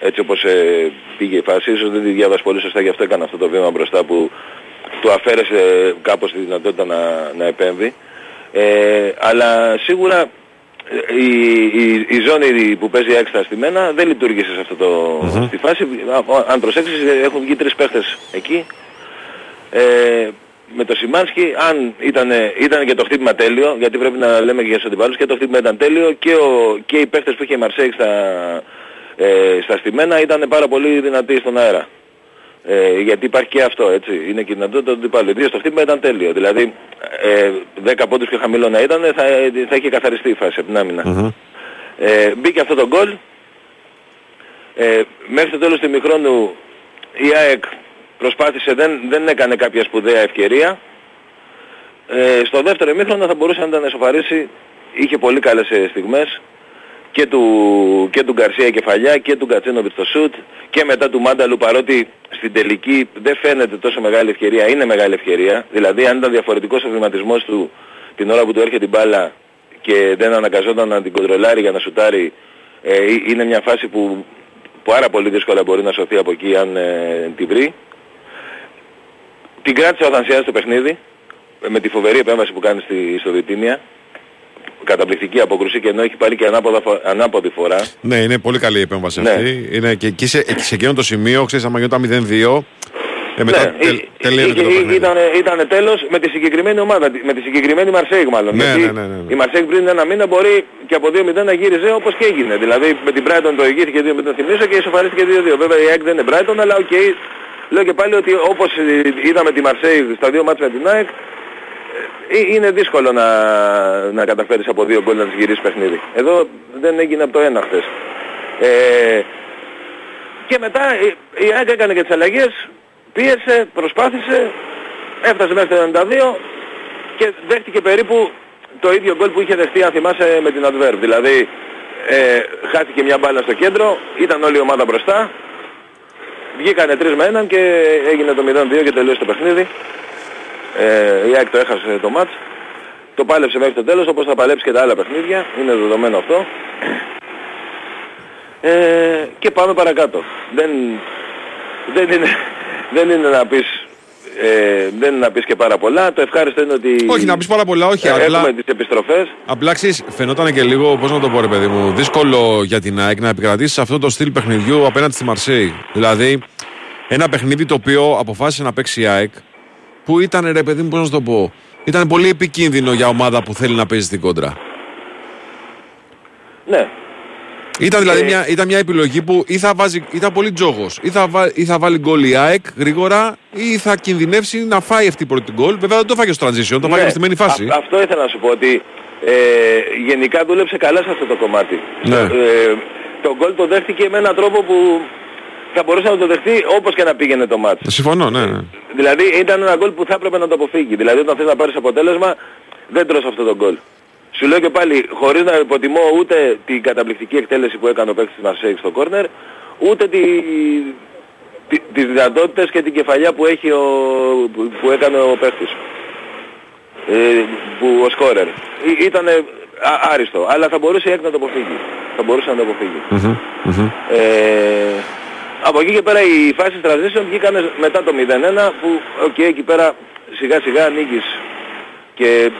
Έτσι όπως ε, πήγε η φάση. Ίσως δεν τη διάβασε πολύ σωστά, γι' αυτό έκανε αυτό το βήμα μπροστά που του αφαίρεσε κάπως τη δυνατότητα να, να επέμβει. Ε, αλλά σίγουρα ε, η, η, η ζώνη που παίζει έξτρα στη μένα δεν λειτουργήσε σε αυτό το, στη φάση. Α, Αν προσέξεις ε, έχουν βγει τρεις παίχτες εκεί. Ε, με το Σιμάνσκι, αν ήταν, ήταν και το χτύπημα τέλειο, γιατί πρέπει να λέμε και για τους αντιπάλους, και το χτύπημα ήταν τέλειο και, ο, και οι παίχτες που είχε η Μαρσέη στα, ε, στα στημένα ήταν πάρα πολύ δυνατοί στον αέρα. Ε, γιατί υπάρχει και αυτό, έτσι. Είναι και η δυνατότητα του αντιπάλου. Ιδίως το χτύπημα ήταν τέλειο. Δηλαδή, ε, 10 πόντους πιο χαμηλό να ήταν, θα, θα είχε καθαριστεί η φάση από την αμυνα Ε, μπήκε αυτό το γκολ. Ε, μέχρι το τέλος του ημιχρόνου η ΑΕΚ προσπάθησε, δεν, δεν έκανε κάποια σπουδαία ευκαιρία. Ε, στο δεύτερο ημίχρονο θα μπορούσε να τα εσωφαρίσει. Είχε πολύ καλές ε, στιγμές και του, και του Γκαρσία κεφαλιά και του Κατσίνοβιτς στο σουτ και μετά του Μάνταλου παρότι στην τελική δεν φαίνεται τόσο μεγάλη ευκαιρία, είναι μεγάλη ευκαιρία. Δηλαδή αν ήταν διαφορετικός ο βηματισμός του την ώρα που του έρχεται την μπάλα και δεν αναγκαζόταν να την κοντρολάρει για να σουτάρει ε, ε, είναι μια φάση που πάρα πολύ δύσκολα μπορεί να σωθεί από εκεί αν ε, την βρει. Την κράτησε ο Αθανσιάδης στο παιχνίδι ε, με τη φοβερή επέμβαση που κάνει στη, στο Βιτίνια. Καταπληκτική αποκρουσή και ενώ έχει πάρει και ανάποδα, φο- ανάποδη φορά. Ναι, είναι πολύ καλή η επέμβαση Ναι. αυτή. Είναι και εκεί σε, σε εκείνο το σημείο, ξέρεις, άμα γινόταν 0-2, ε, μετά Ναι, τελ, ή- τελείωνε ή- και το ή- παιχνίδι. Ήταν, ήταν τέλος με τη συγκεκριμένη ομάδα, με τη συγκεκριμένη Μαρσέιγ μάλλον. Ναι, γιατί ναι, ναι, ναι, ναι. η Μαρσέιγ πριν ένα μήνα μπορεί και από 2-0 να γύριζε όπως και έγινε. Δηλαδή με την Brighton το ηγήθηκε 2-0 θυμίσω και ισοφαρίστηκε 2-2. Βέβαια η ΑΕΚ δεν είναι Brighton αλλά οκ. Λέω και πάλι ότι όπως ε, είδαμε τη Μαρσέιγ στα δύο ματς με την ΑΕΚ ε, είναι δύσκολο να, να καταφέρεις από δύο γκολ να τις γυρίσεις παιχνίδι. Εδώ δεν έγινε από το ένα χθες. Ε, και μετά η, η ΑΕΚ έκανε και τις αλλαγές, πίεσε, προσπάθησε, έφτασε μέχρι το 92 και δέχτηκε περίπου το ίδιο γκολ που είχε δεχτεί αν θυμάσαι με την Adverb. Δηλαδή ε, χάθηκε μια μπάλα στο κέντρο, ήταν όλη η ομάδα μπροστά, βγήκανε τρεις με έναν και έγινε το 0-2 και τελείωσε το παιχνίδι. Ε, η ΑΕΚ το έχασε το μάτς. Το πάλεψε μέχρι το τέλος όπως θα παλέψει και τα άλλα παιχνίδια. Είναι δεδομένο αυτό. Ε, και πάμε παρακάτω. Δεν, δεν, είναι, δεν είναι να πεις ε, δεν είναι να πεις και πάρα πολλά. Το ευχάριστο είναι ότι Όχι, να πεις πάρα πολλά, όχι, ε, απλά- έχουμε τις επιστροφές. Απλά ξέρεις, φαινόταν και λίγο, πώς να το πω ρε παιδί μου, δύσκολο για την ΑΕΚ να επικρατήσει αυτό το στυλ παιχνιδιού απέναντι στη Μαρσέη. Δηλαδή, ένα παιχνίδι το οποίο αποφάσισε να παίξει η ΑΕΚ, που ήταν ρε παιδί μου, πώς να σου το πω, ήταν πολύ επικίνδυνο για ομάδα που θέλει να παίζει στην κόντρα. Ναι. Ήταν δηλαδή Ε, μια, ήταν μια επιλογή που ή θα βάζει, ήταν πολύ τζόγος. Ή, θα βά- ή θα βάλει γκολ η ΑΕΚ γρήγορα, ή θα κινδυνεύσει να φάει αυτή η πρώτη γκολ. Βέβαια δεν το φάγε στο transition, το φάγε Ναι. στη μένη φάση. Α- αυτό ήθελα να σου πω ότι ε, γενικά δούλεψε καλά σε αυτό το κομμάτι. Ναι. Ε, το γκολ το δέχτηκε με έναν τρόπο που θα μπορούσε να το δεχτεί όπως και να πήγαινε το μάτς. Συμφωνώ, ναι. ναι. Δηλαδή ήταν ένα γκολ που θα έπρεπε να το αποφύγει. Δηλαδή όταν θες να πάρεις αποτέλεσμα δεν τρως αυτό το γκολ. Σου λέω και πάλι, χωρίς να υποτιμώ ούτε την καταπληκτική εκτέλεση που έκανε ο παίκτης της Μαρσέικ στο κόρνερ, ούτε τη, τι- τις δυνατότητες και την κεφαλιά που έχει ο, που- που έκανε ο παίχτης. Ε, που ο σκόρερ. Ήταν άριστο, αλλά θα μπορούσε η ΑΕΚ να το αποφύγει. Θα μπορούσε να το αποφύγει. Ε, από εκεί και πέρα οι φάσεις transition βγήκαν μετά το 0-1 που οκ, εκεί πέρα σιγά σιγά ανοίγεις και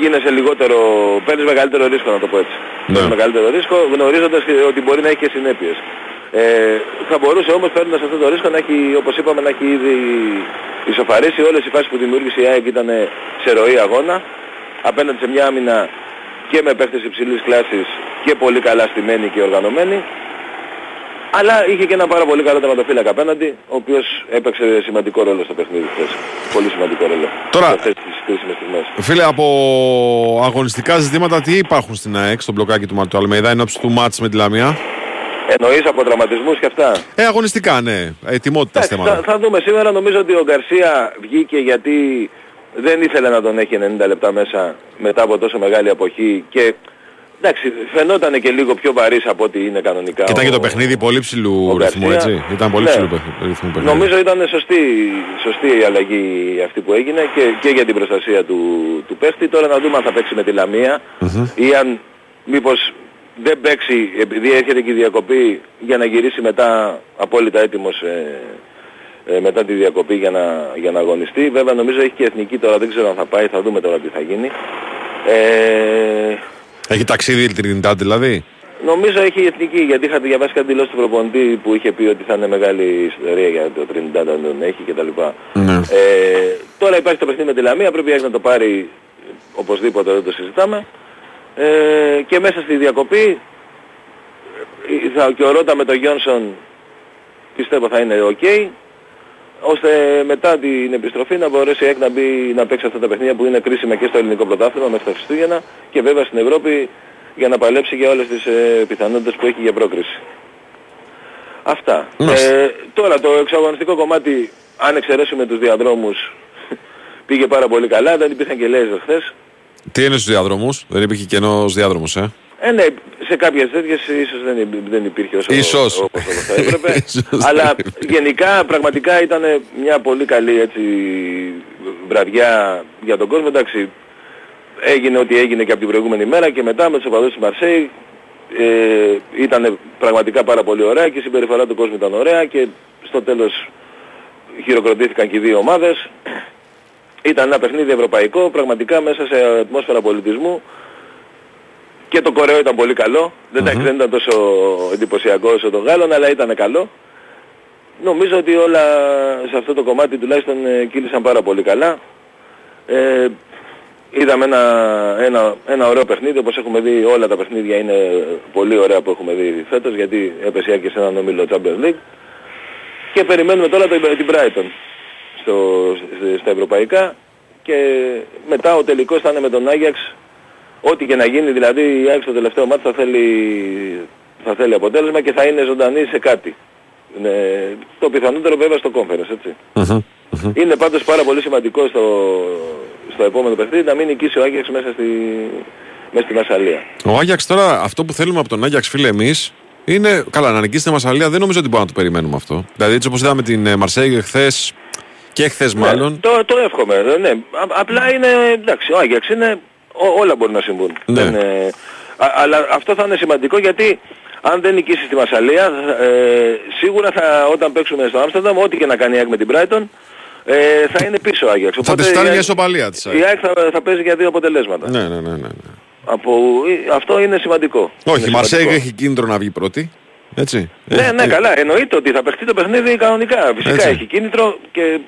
γίνεσαι λιγότερο, παίρνεις μεγαλύτερο ρίσκο να το πω έτσι. Ναι. Παίρνεις μεγαλύτερο ρίσκο γνωρίζοντας και ότι μπορεί να έχει και συνέπειες. Ε, θα μπορούσε όμως παίρνοντας αυτό το ρίσκο να έχει, όπως είπαμε, να έχει ήδη ισοφαρίσει όλες οι φάσεις που δημιούργησε η ΑΕΚ ήταν σε ροή αγώνα απέναντι σε μια άμυνα και με παίχτες υψηλής κλάσης και πολύ καλά στημένοι και οργανωμένοι αλλά είχε και ένα πάρα πολύ καλό τερματοφύλακα απέναντι, ο οποίος έπαιξε σημαντικό ρόλο στο παιχνίδι χθες. Πολύ σημαντικό ρόλο. Τώρα- Σε αυτές τις κρίσιμες στιγμές. Φίλε, από αγωνιστικά ζητήματα τι υπάρχουν στην ΑΕΚ, στο μπλοκάκι του Μαρτου Αλμέιδα, εν ώψη του μάτς με τη Λαμία; Εννοείς από τραυματισμούς και αυτά; Ε, αγωνιστικά, ναι. Ετοιμότητα Εντάξει, θέματα. θα, θα δούμε σήμερα. Νομίζω ότι ο Γκαρσία βγήκε γιατί δεν ήθελε να τον έχει 90 λεπτά μέσα μετά από τόσο μεγάλη αποχή και εντάξει, φαινόταν και λίγο πιο βαρύς από ό,τι είναι κανονικά. Και ήταν ο- και το παιχνίδι πολύ ψηλού ο ρυθμού, Γκαρσία. έτσι. Ήταν πολύ Ναι. ψηλού παιχνι- ρυθμού παιχνίδι. Νομίζω ήταν σωστή, σωστή η αλλαγή αυτή που έγινε και, και για την προστασία του, του παίχτη. Τώρα να δούμε αν θα παίξει με τη λαμια ή αν μήπως δεν παίξει επειδή έρχεται και η διακοπή για να γυρίσει μετά απόλυτα έτοιμος ε, ε, μετά τη διακοπή για να, για να αγωνιστεί. Βέβαια νομίζω έχει και εθνική τώρα, δεν ξέρω αν θα πάει, θα δούμε τώρα τι θα γίνει. Ε, Έχει ταξίδι η Τρινιτάτ δηλαδή; Νομίζω έχει η εθνική, γιατί είχα διαβάσει κάτι δηλώσεις του προπονητή που είχε πει ότι θα είναι μεγάλη ιστορία για το 30 αν τον έχει κτλ. Ναι. Ε, τώρα υπάρχει το παιχνίδι με τη Λαμία, πρέπει η ΑΕΚ να το πάρει οπωσδήποτε, δεν το συζητάμε. Ε, και μέσα στη διακοπή ε, θα, και ο Ρότα με τον Γιόνσον πιστεύω θα είναι ok ώστε μετά την επιστροφή να μπορέσει η ΑΕΚ να, μπει, να παίξει αυτά τα παιχνίδια που είναι κρίσιμα και στο ελληνικό πρωτάθλημα μέχρι τα Χριστούγεννα και βέβαια στην Ευρώπη για να παλέψει για όλες τις ε, πιθανότητες που έχει για πρόκριση. Αυτά. Μάλιστα. Ε, τώρα το εξαγωνιστικό κομμάτι, αν εξαιρέσουμε τους διαδρόμους, πήγε πάρα πολύ καλά, δεν υπήρχαν και λέιζερ χθες. Τι είναι στους διαδρόμους, δεν υπήρχε κενός διάδρομος, ε; Ε, ναι, σε κάποιες τέτοιες ίσως δεν, υ- δεν υπήρχε όσο, Ίσως. όπως θα έπρεπε. Ίσως αλλά δεν υπήρχε. γενικά πραγματικά ήταν μια πολύ καλή έτσι, βραδιά για τον κόσμο. Εντάξει, έγινε ό,τι έγινε και από την προηγούμενη μέρα και μετά με τους οπαδούς της Μαρσέη ε, ήταν πραγματικά πάρα πολύ ωραία και η συμπεριφορά του κόσμου ήταν ωραία και στο τέλος χειροκροτήθηκαν και οι δύο ομάδες. Ήταν ένα παιχνίδι ευρωπαϊκό, πραγματικά μέσα σε ατμόσφαιρα πολιτισμού και το κορέο ήταν πολύ καλό. Δεν, mm δεν ήταν τόσο εντυπωσιακό όσο το Γάλλον, αλλά ήταν καλό. Νομίζω ότι όλα σε αυτό το κομμάτι τουλάχιστον ε, κύλησαν πάρα πολύ καλά. Ε, είδαμε ένα, ένα, ένα ωραίο παιχνίδι, όπως έχουμε δει όλα τα παιχνίδια είναι πολύ ωραία που έχουμε δει φέτος, γιατί έπεσε και σε έναν όμιλο Champions League. Και περιμένουμε τώρα το, την Brighton στο, στα ευρωπαϊκά και μετά ο τελικός θα είναι με τον Άγιαξ ό,τι και να γίνει, δηλαδή η ΑΕΚ στο τελευταίο μάτι θα θέλει, θα θέλει αποτέλεσμα και θα είναι ζωντανή σε κάτι. Ναι, το πιθανότερο βέβαια στο conference, έτσι. Είναι πάντως πάρα πολύ σημαντικό στο, στο επόμενο παιχνίδι να μην νικήσει ο Άγιαξ μέσα στη, μέσα στη Μασαλία. Ο Άγιαξ τώρα, αυτό που θέλουμε από τον Άγιαξ, φίλε, εμείς είναι. Καλά, να νικήσει τη Μασαλία δεν νομίζω ότι μπορούμε να το περιμένουμε αυτό. Δηλαδή, έτσι όπως είδαμε την ε, Μαρσέγγι χθε και χθε μάλλον. Ναι, το, το εύχομαι. ε, Ναι. Α- απλά είναι, εντάξει, ο Άγιαξ είναι, ό- όλα μπορεί να συμβούν. Ναι. Δεν, ε, α- αλλά αυτό θα είναι σημαντικό γιατί αν δεν νικήσει τη Μασαλία, ε, σίγουρα θα, όταν παίξουμε στο Άμστερνταμ, ό,τι και να κάνει η ΑΕΚ με την Brighton, ε, θα είναι πίσω ο Άγιαξ. Θα τη η φτάνει ΑΕΚ- μια ισοπαλία τη. Η ΑΕΚ θα, θα παίζει για δύο αποτελέσματα. Ναι, ναι, ναι. ναι, ναι. Από, ε, αυτό είναι σημαντικό. Όχι, Είναι η Μαρσέγγι σημαντικό. έχει κίνητρο να βγει πρώτη. Έτσι. Ναι, Ε, ναι, ε, καλά. Εννοείται ότι θα παιχτεί το παιχνίδι κανονικά. Φυσικά Έτσι. έχει κίνητρο και,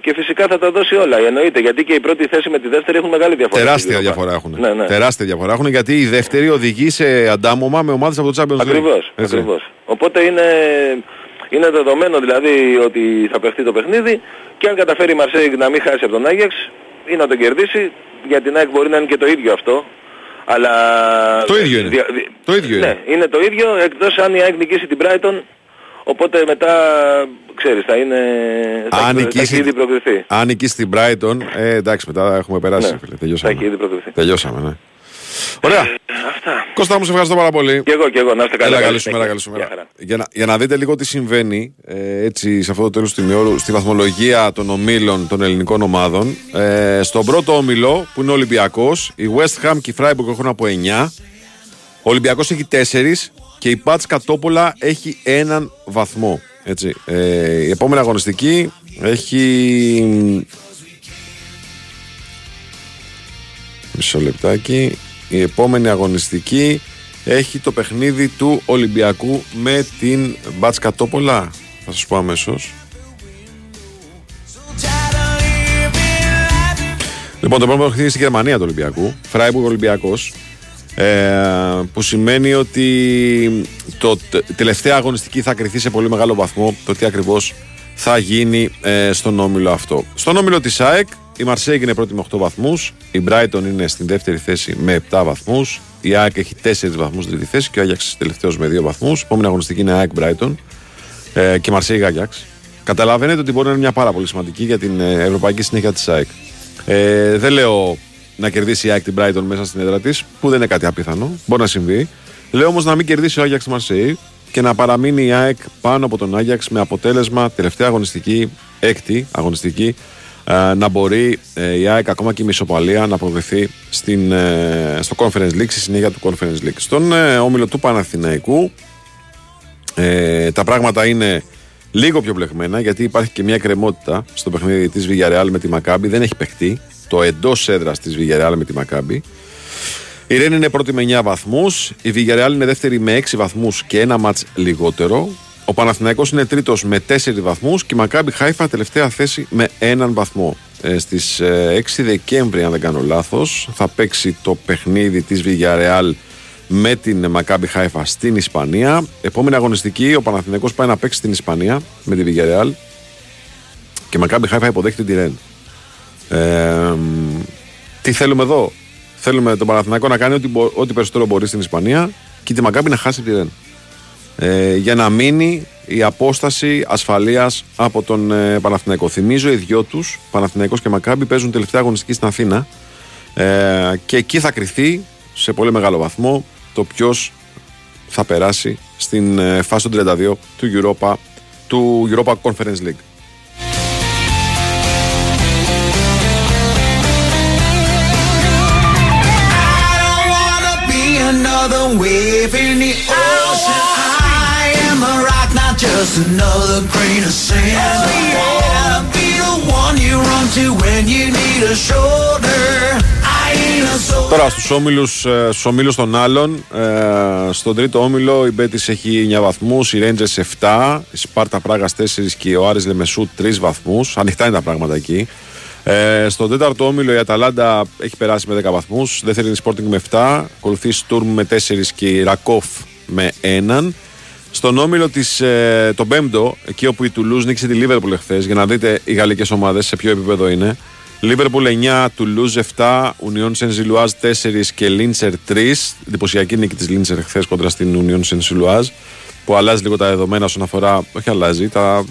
και φυσικά θα τα δώσει όλα. Εννοείται. Γιατί και η πρώτη θέση με τη δεύτερη έχουν μεγάλη διαφορά. Τεράστια Στις δύο διαφορά έχουν. Ναι, ναι. Τεράστια διαφορά έχουν γιατί η δεύτερη οδηγεί σε αντάμωμα με ομάδες από το Champions League. Ακριβώς, Έτσι. ακριβώς. Οπότε είναι, είναι δεδομένο δηλαδή ότι θα παιχτεί το παιχνίδι και αν καταφέρει η Μαρσέη να μην χάσει από τον Άγιαξ ή να τον κερδίσει, για την ΑΕΚ μπορεί να είναι και το ίδιο αυτό. Αλλά... Το ίδιο είναι. Το ίδιο είναι. Ναι, είναι το ίδιο εκτός αν η ΑΕΚ νικήσει την Brighton, οπότε μετά, ξέρεις, θα είναι... θα, Αν έχει- θα νικήσει- έχει ήδη προκριθεί. Αν νικήσει την Brighton, ε, εντάξει, μετά έχουμε περάσει. Ναι. Φίλε, Θα τελειώσαμε. έχει ήδη προκριθεί. Τελειώσαμε, ναι. Ωραία. Αυτά. Κώστα μου, σε ευχαριστώ πάρα πολύ. Και εγώ και εγώ, να είστε καλά. Έλα, καλή συνέχεια. σου μέρα, καλή σου Γεια μέρα. χαρά. Για να, για να δείτε λίγο τι συμβαίνει ε, έτσι σε αυτό το τέλος του ημιώρου στη βαθμολογία των ομίλων των ελληνικών ομάδων. Ε, στον πρώτο όμιλο που είναι ο Ολυμπιακός, η West Ham και η Freiburg έχουν από 9. Ο Ολυμπιακός έχει 4 και η Πάτς Κατόπολα έχει έναν βαθμό. Έτσι. Ε, η επόμενη αγωνιστική έχει... Μισό λεπτάκι. Η επόμενη αγωνιστική έχει το παιχνίδι του Ολυμπιακού με την Μπάτς Κατόπολα. Θα σας πω αμέσως. Λοιπόν, το πρώτο παιχνίδι είναι στη Γερμανία του Ολυμπιακού. Φράιμπουργκ Ολυμπιακός. Ε, που σημαίνει ότι το τε- τελευταία αγωνιστική θα κρυθεί σε πολύ μεγάλο βαθμό το τι ακριβώς θα γίνει ε, στον όμιλο αυτό. Στον όμιλο της ΑΕΚ, η Μαρσέγγ είναι πρώτη με 8 βαθμούς, η Brighton είναι στην δεύτερη θέση με 7 βαθμούς, η ΑΕΚ έχει 4 βαθμούς στην τρίτη θέση και ο Άγιαξ τελευταίος με 2 βαθμούς. Η επόμενη αγωνιστική είναι ΑΕΚ Brighton ε, και Μαρσέγγ Άγιαξ. Καταλαβαίνετε ότι μπορεί να είναι μια πάρα πολύ σημαντική για την ε, ευρωπαϊκή συνέχεια της ΑΕΚ. Ε, δεν λέω να κερδίσει η ΑΕΚ την Brighton μέσα στην έδρα της, που δεν είναι κάτι απίθανο. Μπορεί να συμβεί. Λέω όμως να μην κερδίσει ο Άγιαξ τη Μαρσέη και να παραμείνει η ΑΕΚ πάνω από τον Άγιαξ με αποτέλεσμα τελευταία αγωνιστική, έκτη αγωνιστική, ε, να μπορεί ε, η ΑΕΚ ακόμα και η Μισοπαλία να προβεθεί στην, ε, στο Conference League, στη συνέχεια του Conference League. Στον ε, όμιλο του Παναθηναϊκού ε, τα πράγματα είναι λίγο πιο μπλεγμένα γιατί υπάρχει και μια κρεμότητα στο παιχνίδι της Villarreal με τη Μακάμπη. Δεν έχει παιχτεί το εντός έδρας της Villarreal με τη Μακάμπη. Η Ρεν είναι πρώτη με 9 βαθμούς. Η Villarreal είναι δεύτερη με 6 βαθμούς και ένα ματ λιγότερο. Ο Παναθηναϊκός είναι τρίτος με 4 βαθμούς και η Μακάμπη Χάιφα τελευταία θέση με έναν βαθμό. Ε, Στις 6 Δεκέμβρη, αν δεν κάνω λάθος, θα παίξει το παιχνίδι της Villarreal με την Μακάμπι Χάιφα στην Ισπανία. Επόμενη αγωνιστική, ο Παναθηναϊκός πάει να παίξει στην Ισπανία με τη Villarreal και η Μακάμπι Χάιφα υποδέχεται την Ρεν. Ε, τι θέλουμε εδώ; Θέλουμε τον Παναθηναϊκό να κάνει ό,τι, μπο- ό,τι περισσότερο μπορεί στην Ισπανία και τη Μακάμπι να χάσει τη Ρεν. Ε, για να μείνει η απόσταση ασφαλείας από τον ε, Παναθηναϊκό. Θυμίζω οι δυο τους, Παναθηναϊκός και Μακάμπι, παίζουν τελευταία αγωνιστική στην Αθήνα ε, και εκεί θα κριθεί σε πολύ μεγάλο βαθμό το ποιος θα περάσει στην ε, φάση των 32 του Europa, του Europa Conference League. Just another grain of sand. I wanna be the one you run to when you need a shoulder. I ain't a soul. Τώρα στους όμιλους, ε, στους όμιλους των άλλων, ε, στον τρίτο όμιλο η Μπέτης έχει 9 βαθμούς, η Rangers 7, η Σπάρτα Πράγας 4 και ο Άρης Λεμεσού 3 βαθμούς. Ανοιχτά είναι τα πράγματα εκεί. Ε, στον τέταρτο όμιλο η Αταλάντα έχει περάσει με 10 βαθμούς, δεύτερη είναι η Sporting με 7, ακολουθεί η Sturm με 4 και η Ρακόφ με 1. Στον όμιλο της, ε, τον πέμπτο, εκεί όπου η Τουλούζ νίκησε τη Λίβερπουλ εχθές, για να δείτε οι γαλλικές ομάδες σε ποιο επίπεδο είναι. Λίβερπουλ 9, Τουλούζ 7, Ουνιόν Σενζιλουάζ 4 και Λίντσερ 3. Εντυπωσιακή νίκη της Λίντσερ χθε κόντρα στην Ουνιόν Σενζιλουάζ, που αλλάζει λίγο τα δεδομένα όσον αφορά. Όχι αλλάζει, τα,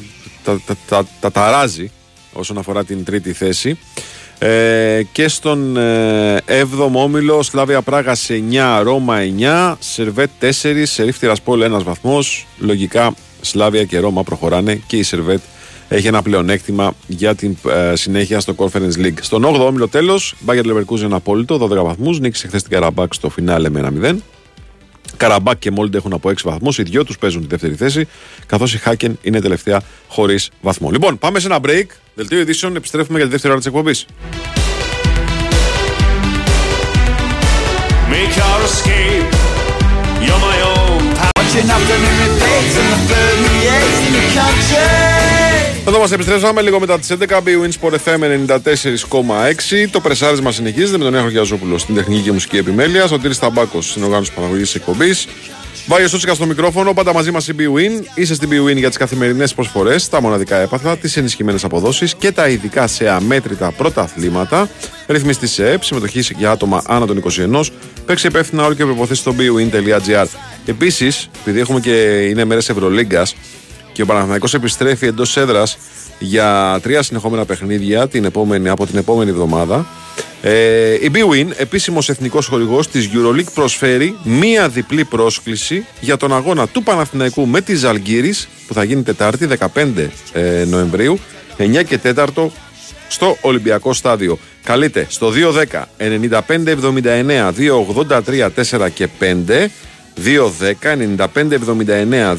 τα, τα, τα, τα ταράζει όσον αφορά την τρίτη θέση. Ε, και στον ε, 7ο όμιλο, Σλάβια Πράγα 9, Ρώμα 9, Σερβέτ 4, Σερίφ Τυρασπόλ 1 βαθμός. Λογικά Σλάβια και Ρώμα προχωράνε και η Σερβέτ έχει ένα πλεονέκτημα για την ε, συνέχεια στο Conference League. Στον 8ο όμιλο τέλος, Μπάγκερ Leverkusen απόλυτο, 12 βαθμούς. Νίκησε χθες την Καραμπάκ στο φινάλε με 1-0. Καραμπάκ και Μόλντ έχουν από 6 βαθμούς. Οι δυο τους παίζουν τη δεύτερη θέση, καθώς η Χάκεν είναι τελευταία χωρίς βαθμό. Λοιπόν, πάμε σε ένα break. Δελτίο ειδήσεων, επιστρέφουμε για τη δεύτερη ώρα της εκπομπής. Make your escape. You're my own. Watching afternoon repeats in the 38 in the country. Εδώ μας επιστρέψαμε λίγο μετά τις 11. BWIN Sport FM 94,6. Το πρεσάρι μα συνεχίζεται με τον Νέο Γιαζόπουλο στην τεχνική και μουσική επιμέλεια. Ο Τύρι Ταμπάκος στην οργάνωση παραγωγής της εκπομπής. Βάγιο Σούτσικα στο μικρόφωνο, πάντα μαζί μας η BWIN. Είσαι στην BWIN για τις καθημερινές προσφορές, τα μοναδικά έπαθα, τις ενισχυμένες αποδόσεις και τα ειδικά σε αμέτρητα πρώτα αθλήματα. Ρυθμιστή σε ΕΠ, συμμετοχή για άτομα άνω των 21. Παίξει υπεύθυνα όλο και προποθέσει στο bwin.gr. Επίσης, επειδή έχουμε και είναι μέρες Ευρωλίγκας και ο Παναθηναϊκός επιστρέφει εντός έδρας για τρία συνεχόμενα παιχνίδια την επόμενη, από την επόμενη εβδομάδα. Ε, η BWIN, επίσημος εθνικός χορηγός της EuroLeague, προσφέρει μία διπλή πρόσκληση για τον αγώνα του Παναθηναϊκού με τη Ζαλγκύρης που θα γίνει Τετάρτη 15 ε, Νοεμβρίου 9 και 4 στο Ολυμπιακό Στάδιο. Καλείτε στο 210 95 79 283 4 και 5 210 95 79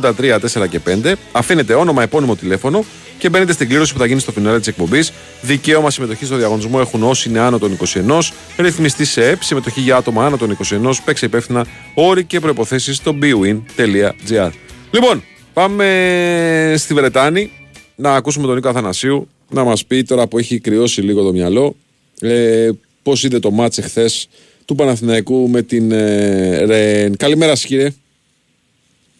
283 4 και 5 αφήνετε όνομα, επώνυμο τηλέφωνο και μπαίνετε στην κλήρωση που θα γίνει στο φινάλε της εκπομπής. Δικαίωμα συμμετοχής στο διαγωνισμό έχουν όσοι είναι άνω των 21. Ρυθμιστή σε ΕΠ, συμμετοχή για άτομα άνω των 21. Παίξε υπεύθυνα όροι και προποθέσει στο bwin.gr. Λοιπόν, πάμε στη Βρετάνη να ακούσουμε τον Νίκο Αθανασίου να μας πει τώρα που έχει κρυώσει λίγο το μυαλό ε, πώς είδε το μάτσε χθε του Παναθηναϊκού με την ε, Ρεν. Καλημέρα, σας, κύριε.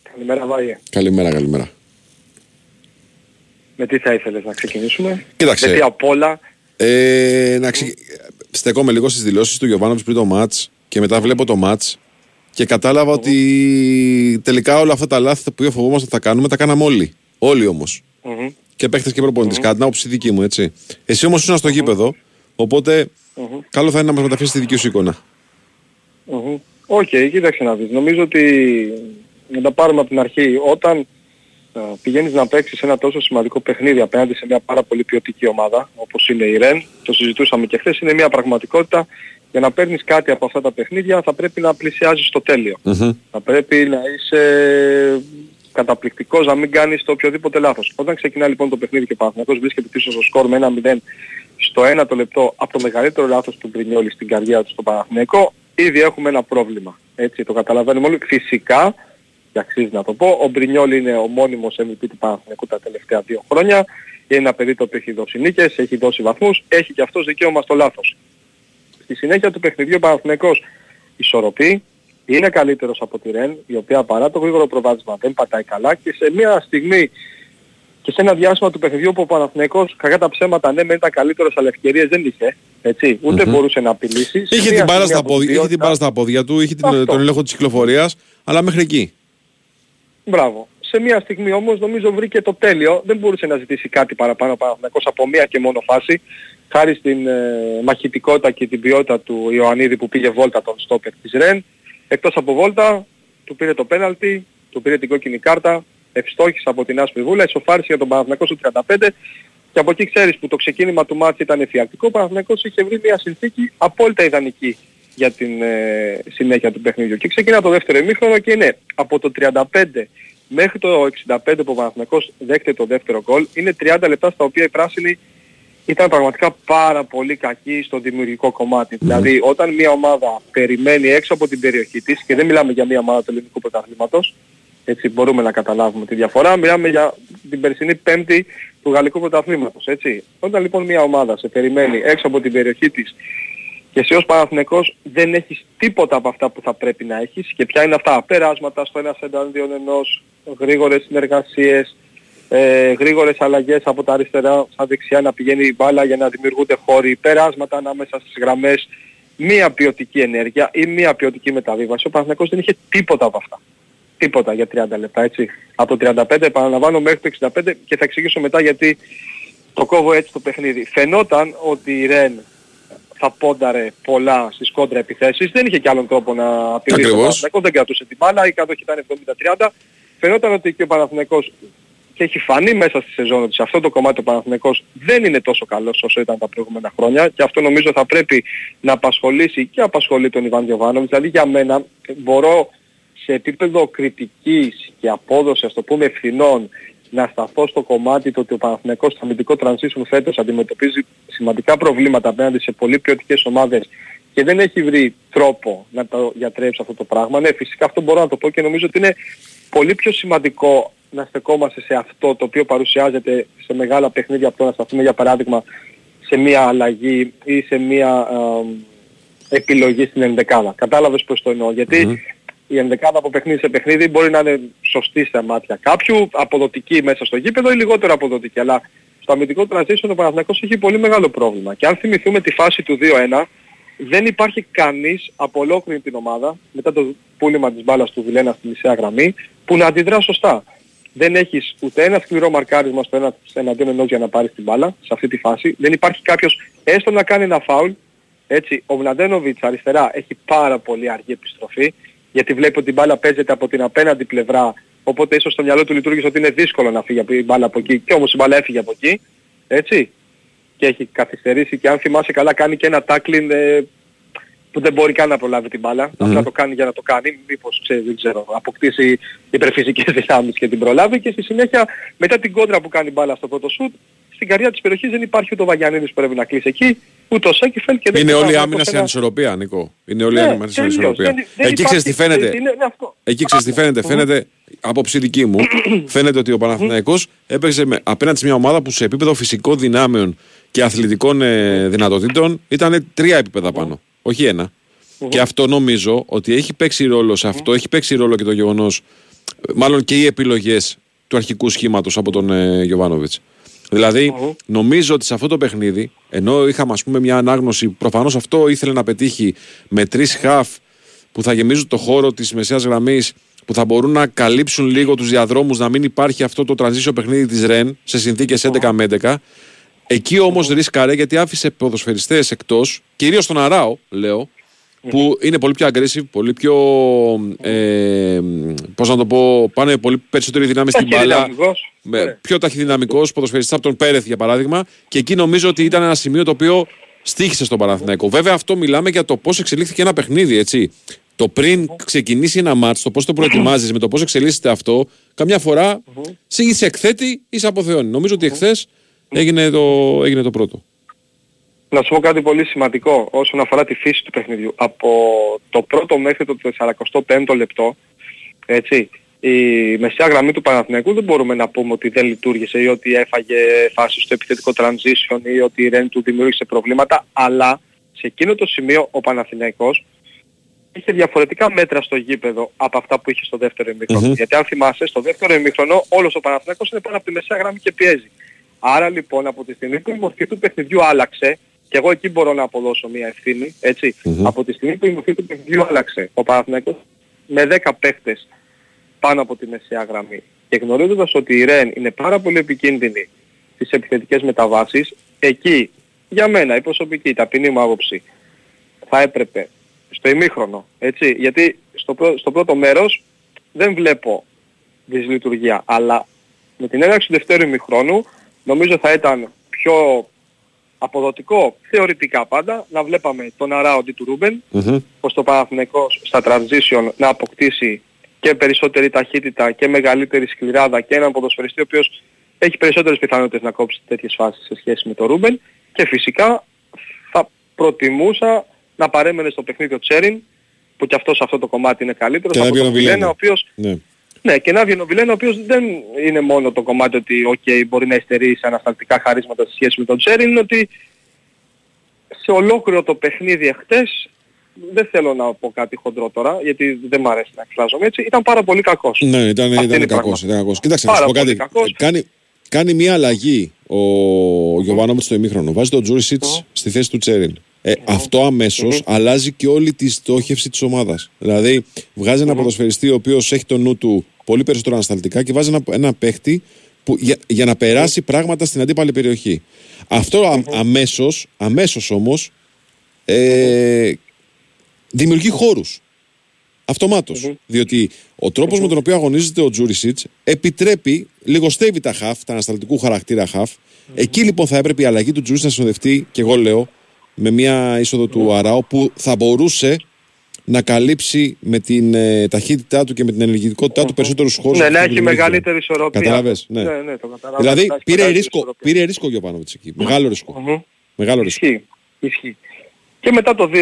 Καλημέρα, Βάγε. Καλημέρα, καλημέρα. Με τι θα ήθελες να ξεκινήσουμε; Κοίταξε. Με τι απ' όλα; Ε, να ξε... Στεκόμαι λίγο στις δηλώσεις του Γιωβάνοβιτς πριν το μάτς και μετά βλέπω το μάτς και κατάλαβα ότι τελικά όλα αυτά τα λάθη που φοβόμαστε ότι θα κάνουμε τα κάναμε όλοι. Όλοι όμως. Μμμ. Και παίχτες και προπονητές. Κατά την άποψη δική μου, έτσι. Εσύ όμως ήσουν στο γήπεδο, οπότε καλό θα είναι να μας μεταφέρεις τη δική σου εικόνα. Μμμ. Οκ, κοίταξε να δεις. Νομίζω ότι να τα πάρουμε από την αρχή. Όταν ε, πηγαίνεις να παίξεις ένα τόσο σημαντικό παιχνίδι απέναντι σε μια πάρα πολύ ποιοτική ομάδα, όπως είναι η Ρεν, το συζητούσαμε και χθες, είναι μια πραγματικότητα. Για να παίρνεις κάτι από αυτά τα παιχνίδια θα πρέπει να πλησιάζεις το τέλειο. Θα πρέπει να είσαι καταπληκτικός, να μην κάνεις το οποιοδήποτε λάθος. Όταν ξεκινά λοιπόν το παιχνίδι και ο Παναθηναϊκός βρίσκεται πίσω στο σκορ με ένα 0 στο 1 το λεπτό από το μεγαλύτερο λάθος του Μπρινιόλη στην καρδιά του στο Παναθηναϊκό, ήδη έχουμε ένα πρόβλημα. Έτσι το καταλαβαίνουμε όλοι. Φυσικά, και αξίζει να το πω, ο Μπρινιόλη είναι ο μόνιμος MVP του Παναθηναϊκού τα τελευταία δύο χρόνια. Είναι ένα παιδί το οποίο έχει δώσει νίκες, έχει δώσει βαθμούς, έχει και αυτός δικαίωμα στο λάθος. Στη συνέχεια του παιχνιδιού ο Παναθηναϊκός ισορροπεί, είναι καλύτερος από τη Ρεν, η οποία παρά το γρήγορο προβάδισμα δεν πατάει καλά και σε μια στιγμή και σε ένα διάστημα του παιχνιδιού που ο Παναθηναϊκός κακά τα ψέματα ναι μεν ήταν καλύτερος αλλά ευκαιρίες δεν είχε. Έτσι, ουτε μπορούσε να απειλήσει. Σε Είχε μια την, μπάλα στιγμή στα από την πόδια, είχε την ποιότητα- μπάλα στα πόδια του, είχε την, Αυτό. τον έλεγχο της κυκλοφορίας, αλλά μέχρι εκεί. Μπράβο. Σε μια στιγμή όμως νομίζω βρήκε το τέλειο. Δεν μπορούσε να ζητήσει κάτι παραπάνω ο Παναθηναϊκός από μία και μόνο φάση. Χάρη στην ε, μαχητικότητα και την ποιότητα του Ιωαννίδη που πήγε βόλτα τον στόπερ της Ρεν. Εκτός από βόλτα του πήρε το πέναλτι, του πήρε την κόκκινη κάρτα, ευστόχησε από την άσπρη βούλα, ισοφάρισε για τον Παναθηναϊκό στο 35 και από εκεί ξέρεις που το ξεκίνημα του μάτς ήταν εφιαλτικό, ο Παναθηναϊκός είχε βρει μια συνθήκη απόλυτα ιδανική για την ε, συνέχεια του παιχνιδιού. Και ξεκινά το δεύτερο ημίχρονο και είναι από το 35 μέχρι το 65 που ο Παναθηναϊκός δέχεται το δεύτερο γκολ, είναι 30 λεπτά στα οποία οι πράσινοι ήταν πραγματικά πάρα πολύ κακοί στο δημιουργικό κομμάτι. Δηλαδή όταν μια ομάδα περιμένει έξω από την περιοχή της και δεν μιλάμε για μια ομάδα του ελληνικού πρωταθλήματος, έτσι μπορούμε να καταλάβουμε τη διαφορά, μιλάμε για την περσινή πέμπτη του γαλλικού πρωταθλήματος, έτσι. Όταν λοιπόν μια ομάδα σε περιμένει έξω από την περιοχή της και εσύ ως Παναθηναϊκός δεν έχεις τίποτα από αυτά που θα πρέπει να έχεις και ποια είναι αυτά, περάσματα στο ένας εναντίον ενός, γρήγορες συνεργασίες, ε, γρήγορες αλλαγές από τα αριστερά στα δεξιά να πηγαίνει η μπάλα για να δημιουργούνται χώροι, περάσματα ανάμεσα στις γραμμές, μία ποιοτική ενέργεια ή μία ποιοτική μεταβίβαση. Ο Παναθηναϊκός δεν είχε τίποτα από αυτά. Τίποτα για 30 λεπτά, έτσι. Από το 35 επαναλαμβάνω μέχρι το 65 και θα εξηγήσω μετά γιατί το κόβω έτσι το παιχνίδι. Φαινόταν ότι η Ρεν θα πόνταρε πολλά στις κόντρα επιθέσεις. Δεν είχε κι άλλον τρόπο να απειλήσει τον Ακριβώς. Παναθηναϊκό. Δεν κρατούσε την μπάλα, η κατοχή ήταν 70-30. Φαινόταν ότι και ο Παναθηναϊκός και έχει φανεί μέσα στη σεζόν ότι σε αυτό το κομμάτι ο Παναθηναϊκός δεν είναι τόσο καλός όσο ήταν τα προηγούμενα χρόνια και αυτό νομίζω θα πρέπει να απασχολήσει και απασχολεί τον Ιβάν Γιωβάνοβιτς. Δηλαδή για μένα μπορώ σε επίπεδο κριτικής και απόδοσης, ας το πούμε, ευθυνών να σταθώ στο κομμάτι το ότι ο Παναθηναϊκός στο αμυντικό transition φέτος αντιμετωπίζει σημαντικά προβλήματα απέναντι σε πολύ ποιοτικές ομάδες και δεν έχει βρει τρόπο να το γιατρέψει αυτό το πράγμα. Ναι, φυσικά αυτό μπορώ να το πω και νομίζω ότι είναι πολύ πιο σημαντικό να στεκόμαστε σε αυτό το οποίο παρουσιάζεται σε μεγάλα παιχνίδια από το να σταθούμε για παράδειγμα σε μια αλλαγή ή σε μια ε, επιλογή στην ενδεκάδα. Κατάλαβες πώς το εννοώ. Γιατί η ενδεκάδα από παιχνίδι σε παιχνίδι μπορεί να είναι σωστή στα μάτια κάποιου, αποδοτική μέσα στο γήπεδο ή λιγότερο αποδοτική. Αλλά στο αμυντικό transition ο Παναθηναϊκός έχει πολύ μεγάλο πρόβλημα. Και αν θυμηθούμε τη φάση του 2-1, δεν υπάρχει κανείς από ολόκληρη την ομάδα, μετά το πούλημα της μπάλας του Βιλένα στη μισέα γραμμή, που να αντιδρά σωστά. δεν έχεις ούτε ένα σκληρό μαρκάρισμα στο ένα εναντίον ενός για να πάρεις την μπάλα σε αυτή τη φάση. Δεν υπάρχει κάποιος έστω να κάνει ένα φάουλ. Έτσι, ο Βλαντένοβιτς αριστερά έχει πάρα πολύ αργή επιστροφή γιατί βλέπει ότι η μπάλα παίζεται από την απέναντι πλευρά οπότε ίσως στο μυαλό του λειτουργήσε ότι είναι δύσκολο να φύγει η μπάλα από εκεί και όμως η μπάλα έφυγε από εκεί. Έτσι. Και έχει καθυστερήσει και αν θυμάσαι καλά κάνει και ένα tackling ε, που δεν μπορεί καν να προλάβει την μπάλα. Μμμ. Απλά το κάνει για να το κάνει. Μήπως ξέρεις, δεν ξέρω, αποκτήσει υπερφυσικές δυνάμεις και την προλάβει και στη συνέχεια μετά την κόντρα που κάνει η μπάλα στο πρώτο σουτ στην καρδιά της περιοχής δεν υπάρχει ούτε ο Βαγιανίδης που πρέπει να κλείσει εκεί, ούτε ο Σέκεφελ και δεν Είναι ξέρω όλη η αν άμυνα αυτό σε ένα- ανισορροπία, Νίκο. Είναι όλη η Ναι, άμυνα σε τελείως. ανισορροπία. Δεν- δεν Εκεί ξέρεις τι υπάρχει- φαίνεται. είναι- είναι αυτό. Εκεί ξέρεις τι φαίνεται. Φαίνεται, άποψη δική μου, φαίνεται ότι ο Παναθηναϊκός έπαιξε με, απέναντι σε μια ομάδα που σε επίπεδο φυσικών δυνάμεων και αθλητικών ε, δυνατοτήτων ήταν τρία επίπεδα πάνω, όχι ένα. Και αυτό νομίζω ότι έχει παίξει ρόλο σε αυτό, έχει παίξει ρόλο και το γεγονός, μάλλον και οι επιλογές του αρχικού σχήματος από τον ε, Γιωβάνοβιτς. Δηλαδή, νομίζω ότι σε αυτό το παιχνίδι, ενώ είχαμε ας πούμε μια ανάγνωση, προφανώς αυτό ήθελε να πετύχει με τρεις χαφ που θα γεμίζουν το χώρο της μεσαίας γραμμής, που θα μπορούν να καλύψουν λίγο τους διαδρόμους, να μην υπάρχει αυτό το transition παιχνίδι της Ρεν σε συνθήκες 11 με 11. Εκεί όμως ρίσκαρε γιατί άφησε ποδοσφαιριστές εκτός, κυρίως τον Αράο, λέω, που είναι πολύ πιο aggressive, πολύ πιο. Ε, Πώς να το πω, πάνε πολύ περισσότερη δύναμη στην μπάλα. Ταχυδυναμικός. Με, Ναι. πιο ταχυδυναμικό ποδοσφαιριστής από τον Πέρεθ για παράδειγμα. Και εκεί νομίζω ότι ήταν ένα σημείο το οποίο στήχησε στον Παναθηναϊκό. Βέβαια, αυτό μιλάμε για το πώς εξελίχθηκε ένα παιχνίδι, έτσι. Το πριν ξεκινήσει ένα μάτς, το πώς το προετοιμάζεις με το πώς εξελίσσεται αυτό, καμιά φορά σε είσαι εκθέτη ή σε αποθεώνει. Νομίζω ότι εχθές έγινε το, έγινε το πρώτο. Να σου πω κάτι πολύ σημαντικό όσον αφορά τη φύση του παιχνιδιού. Από το πρώτο μέχρι το 45ο λεπτό, έτσι, η μεσαία γραμμή του Παναθηναϊκού δεν μπορούμε να πούμε ότι δεν λειτουργήσε ή ότι έφαγε φάση στο επιθετικό transition ή ότι η Ρεν του δημιούργησε προβλήματα, αλλά σε εκείνο το σημείο ο Παναθηναϊκός είχε διαφορετικά μέτρα στο γήπεδο από αυτά που είχε στο δεύτερο ημίχρονο. Μμμ. Γιατί αν θυμάσαι, στο δεύτερο ημίχρονο όλος ο Παναθηναϊκός είναι πάνω από τη μεσαία γραμμή και πιέζει. Άρα λοιπόν από τη στιγμή που η μορφή του παιχνιδιού άλλαξε, και εγώ εκεί μπορώ να αποδώσω μια ευθύνη, έτσι, Μμμ. από τη στιγμή που η μορφή του παιχνιδιού άλλαξε, ο Παναθηναϊκός με 10 παίχτες πάνω από τη μεσαία γραμμή και γνωρίζοντας ότι η Ρεν είναι πάρα πολύ επικίνδυνη στις επιθετικές μεταβάσεις, εκεί για μένα η προσωπική, η ταπεινή μου άποψη, θα έπρεπε στο ημίχρονο, έτσι, γιατί στο, πρω- στο πρώτο μέρος δεν βλέπω δυσλειτουργία, αλλά με την έναρξη του δευτέρου ημιχρόνου νομίζω θα ήταν πιο αποδοτικό, θεωρητικά πάντα, να βλέπαμε τον Αράοντι του Ρούμπεν, Μμμ. πως το Παναθηναϊκός στα transition να αποκτήσει και περισσότερη ταχύτητα και μεγαλύτερη σκληράδα και έναν ποδοσφαιριστή ο οποίος έχει περισσότερες πιθανότητες να κόψει τέτοιες φάσεις σε σχέση με τον Ρούμπεν και φυσικά θα προτιμούσα να παρέμενε στο παιχνίδι ο Τσέριν που και αυτός σε αυτό το κομμάτι είναι καλύτερος Και να από βγει ο τον Βιλένα. Βιλένα ο οποίος Ναι. Ναι, και να βγει ο Βιλένα ο οποίος δεν είναι μόνο το κομμάτι ότι okay, μπορεί να υστερεί σε ανασταλτικά χαρίσματα σε σχέση με τον Τσέριν, είναι ότι σε ολόκληρο το παιχνίδι εχθές, δεν θέλω να πω κάτι χοντρό τώρα, γιατί δεν μου αρέσει να εκφράζομαι έτσι, ήταν πάρα πολύ κακός. Ναι, ήταν, Αυτή ήταν είναι η κακός, πραγματικότητα. ήταν κακός. Κοίταξε, να σου Πάρα πω πολύ κάτι. κακός. Κάνει, κάνει μια αλλαγή ο Γιωβάνοβιτς στο ημίχρονο. Βάζει τον Τζούρισιτς στη θέση του Τσέριν. Ε, Αυτό αμέσως αλλάζει και όλη τη στόχευση της ομάδας. Δηλαδή, βγάζει ένα ποδοσφαιριστή ο οποίος έχει το νου του πολύ περισσότερο ανασταλτικά και βάζει ένα, ένα παίχτη που, για, για να περάσει πράγματα στην αντίπαλη περιοχή. Αυτό α, αμέσως, αμέσως όμως ε, δημιουργεί χώρους. Αυτομάτως. Διότι ο τρόπος με τον οποίο αγωνίζεται ο Τζούρισιτς επιτρέπει, λιγοστεύει τα χαφ, τα ανασταλτικού χαρακτήρα χαφ. Εκεί λοιπόν θα έπρεπε η αλλαγή του Τζούρισιτς να συνοδευτεί, και εγώ λέω, με μια είσοδο του Αράου που θα μπορούσε να καλύψει με την ε, ταχύτητά του και με την ενεργητικότητά του περισσότερους χώρους. Ναι, από να αυτό που έχει δημιουργήθηκε. μεγαλύτερη ισορροπία. Κατάλαβες, ναι. ναι, ναι, το καταλαβαίνω. Δηλαδή Να έχει πήρε μεγαλύτερη ρίσκο, ισορροπία. πήρε ρίσκο ο Γιωβάνοβιτς εκεί. Μεγάλο ρίσκο. Μμμ. Μεγάλο ρίσκο. Ισχύει. Ισχύει. Και μετά το 2-1,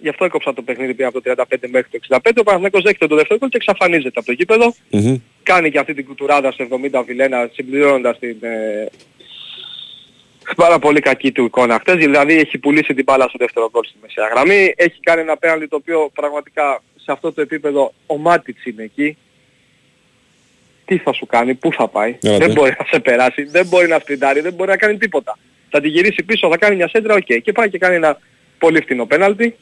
γι' αυτό έκοψα το παιχνίδι πια από το 35 μέχρι το 65, ο Παναθηναϊκός δέχεται το δεύτερο γκολ και εξαφανίζεται από το γήπεδο. Μμμ. Κάνει και αυτή την κουτουράδα στο 70 Βιλένα συμπληρώνοντας την ε, πάρα πολύ κακή του εικόνα χτες. Δηλαδή έχει πουλήσει την μπάλα στο δεύτερο γκολ στη μεσαία γραμμή. Έχει κάνει ένα πέναλτι το οποίο πραγματικά σε αυτό το επίπεδο ο Μάτιτς είναι εκεί. Τι θα σου κάνει, πού θα πάει. Έλατε. Δεν μπορεί να σε περάσει, δεν μπορεί να σπιντάρει, δεν μπορεί να κάνει τίποτα. Θα τη γυρίσει πίσω, θα κάνει μια σέντρα, οκ. Και πάει και κάνει ένα πολύ φτηνό πέναλτι.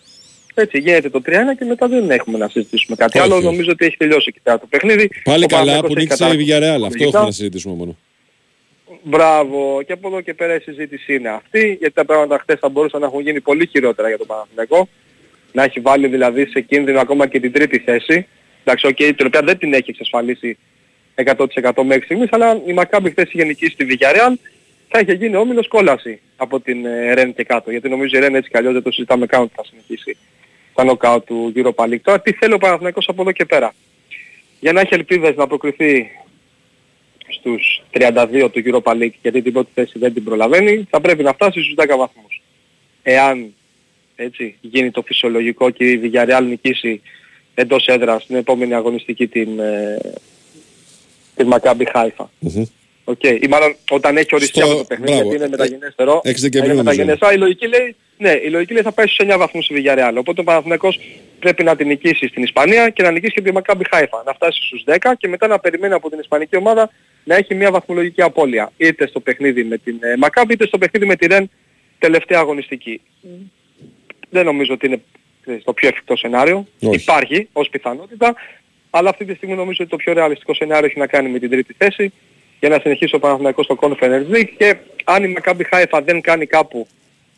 Έτσι γίνεται το 3-1 και μετά δεν έχουμε να συζητήσουμε κάτι Όχι, άλλο. όχι. Νομίζω ότι έχει τελειώσει εκεί πέρα το παιχνίδι. Πάλι Ο καλά Παναθηναϊκός που έχει νίκησε η καταρρεύσει Villarreal. Αυτό λογικά. έχουμε να συζητήσουμε μόνο. Μπράβο. Και από εδώ και πέρα η συζήτηση είναι αυτή, γιατί τα πράγματα χθες θα μπορούσαν να έχουν γίνει πολύ χειρότερα για τον Παναθηναϊκό. Να έχει βάλει δηλαδή σε κίνδυνο ακόμα και την τρίτη θέση. Εντάξει, οκ, την οποία δεν την έχει εξασφαλίσει 100% μέχρι στιγμής, αλλά η Μακάμπη χθες είχε νικήσει στη Villarreal θα είχε γίνει όμιλος κόλαση από την ε, Ρεν και κάτω. Γιατί νομίζω η Ρεν έτσι κι αλλιώς δεν το συζητάμε καν ότι θα συνεχίσει τα νοκάου του Europa League. Τώρα τι θέλει ο Παναθηναϊκός από εδώ και πέρα. Για να έχει ελπίδες να προκριθεί στους 32 του Europa League γιατί την πρώτη θέση δεν την προλαβαίνει, θα πρέπει να φτάσει στους 10 βαθμούς. Εάν έτσι, γίνει το φυσιολογικό και η Villarreal νικήσει εντός έδρας την επόμενη αγωνιστική την, ε, την Maccabi Haifa. Μμμ. Οκ. Ή μάλλον όταν έχει οριστεί Στο- αυτό το παιχνίδι μπράβο. γιατί είναι μεταγενέστερο. Έξι Δεκεμβρίου είναι νομίζω. μεταγενέστερο. Η λογική λέει, ναι, η λογική λέει θα πάει στους 9 βαθμούς η Villarreal. Οπότε ο Παναθηναϊκός πρέπει να την νικήσει στην Ισπανία και να νικήσει και τη Maccabi Haifa. Να φτάσει στους 10 και μετά να περιμένει από την Ισπανική ομάδα να έχει μια βαθμολογική απώλεια. Είτε στο παιχνίδι με την ε, Maccabi είτε στο παιχνίδι με τη Ρεν τελευταία αγωνιστική. Δεν νομίζω ότι είναι ε, στο πιο εφικτό σενάριο. Όχι. Υπάρχει ως πιθανότητα, αλλά αυτή τη στιγμή νομίζω ότι το πιο ρεαλιστικό σενάριο έχει να κάνει με την τρίτη θέση για να συνεχίσει ο Παναθηναϊκός στο Conference League και αν η Maccabi Haifa δεν κάνει κάπου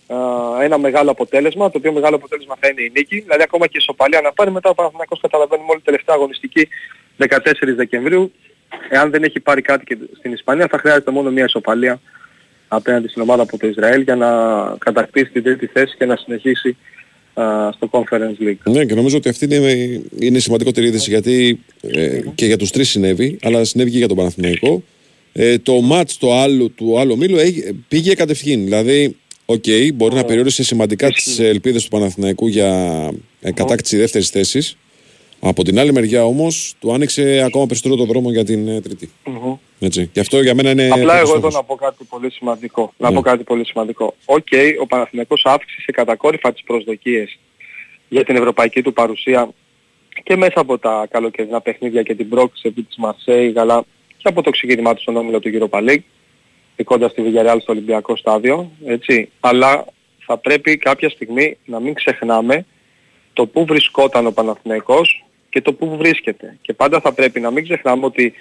α, ένα μεγάλο αποτέλεσμα, το οποίο μεγάλο αποτέλεσμα θα είναι η νίκη, δηλαδή ακόμα και η ισοπαλία να πάρει μετά ο Παναθηναϊκός καταλαβαίνουμε όλη τελευταία αγωνιστική 14 Δεκεμβρίου, εάν δεν έχει πάρει κάτι και στην Ισπανία θα χρειάζεται μόνο μια ισοπαλία απέναντι στην ομάδα από το Ισραήλ για να κατακτήσει την τρίτη θέση και να συνεχίσει α, στο Conference League. Ναι, και νομίζω ότι αυτή είναι, είναι η σημαντικότερη είδηση γιατί ε, και για τους τρεις συνέβη, αλλά συνέβη και για τον Παναθηναϊκό. Ε, το μάτς το άλλο, του άλλου ομίλου έγι- πήγε κατευθείαν. Δηλαδή, οκ, μπορεί να περιόρισε σημαντικά τις ελπίδες του Παναθηναϊκού για ε, κατάκτηση δεύτερης θέσης. Από την άλλη μεριά όμως, του άνοιξε ακόμα περισσότερο το δρόμο για την ε, τρίτη. Μμμ. Έτσι. Και αυτό για μένα είναι... Απλά πρώτος εγώ εδώ στόχος. να πω κάτι πολύ σημαντικό. Να Ναι. πω κάτι πολύ σημαντικό. Οκ, ο Παναθηναϊκός αύξησε κατακόρυφα τις προσδοκίες για την ευρωπαϊκή του παρουσία και μέσα από τα καλοκαιρινά παιχνίδια και την πρόκριση επί της Μαρσέη, αλλά και από το ξεκίνημά του στον όμιλο του Europa League, νικώντας τη Villarreal στο Ολυμπιακό στάδιο, έτσι. Αλλά θα πρέπει κάποια στιγμή να μην ξεχνάμε το πού βρισκόταν ο Παναθηναϊκός και το πού βρίσκεται. Και πάντα θα πρέπει να μην ξεχνάμε ότι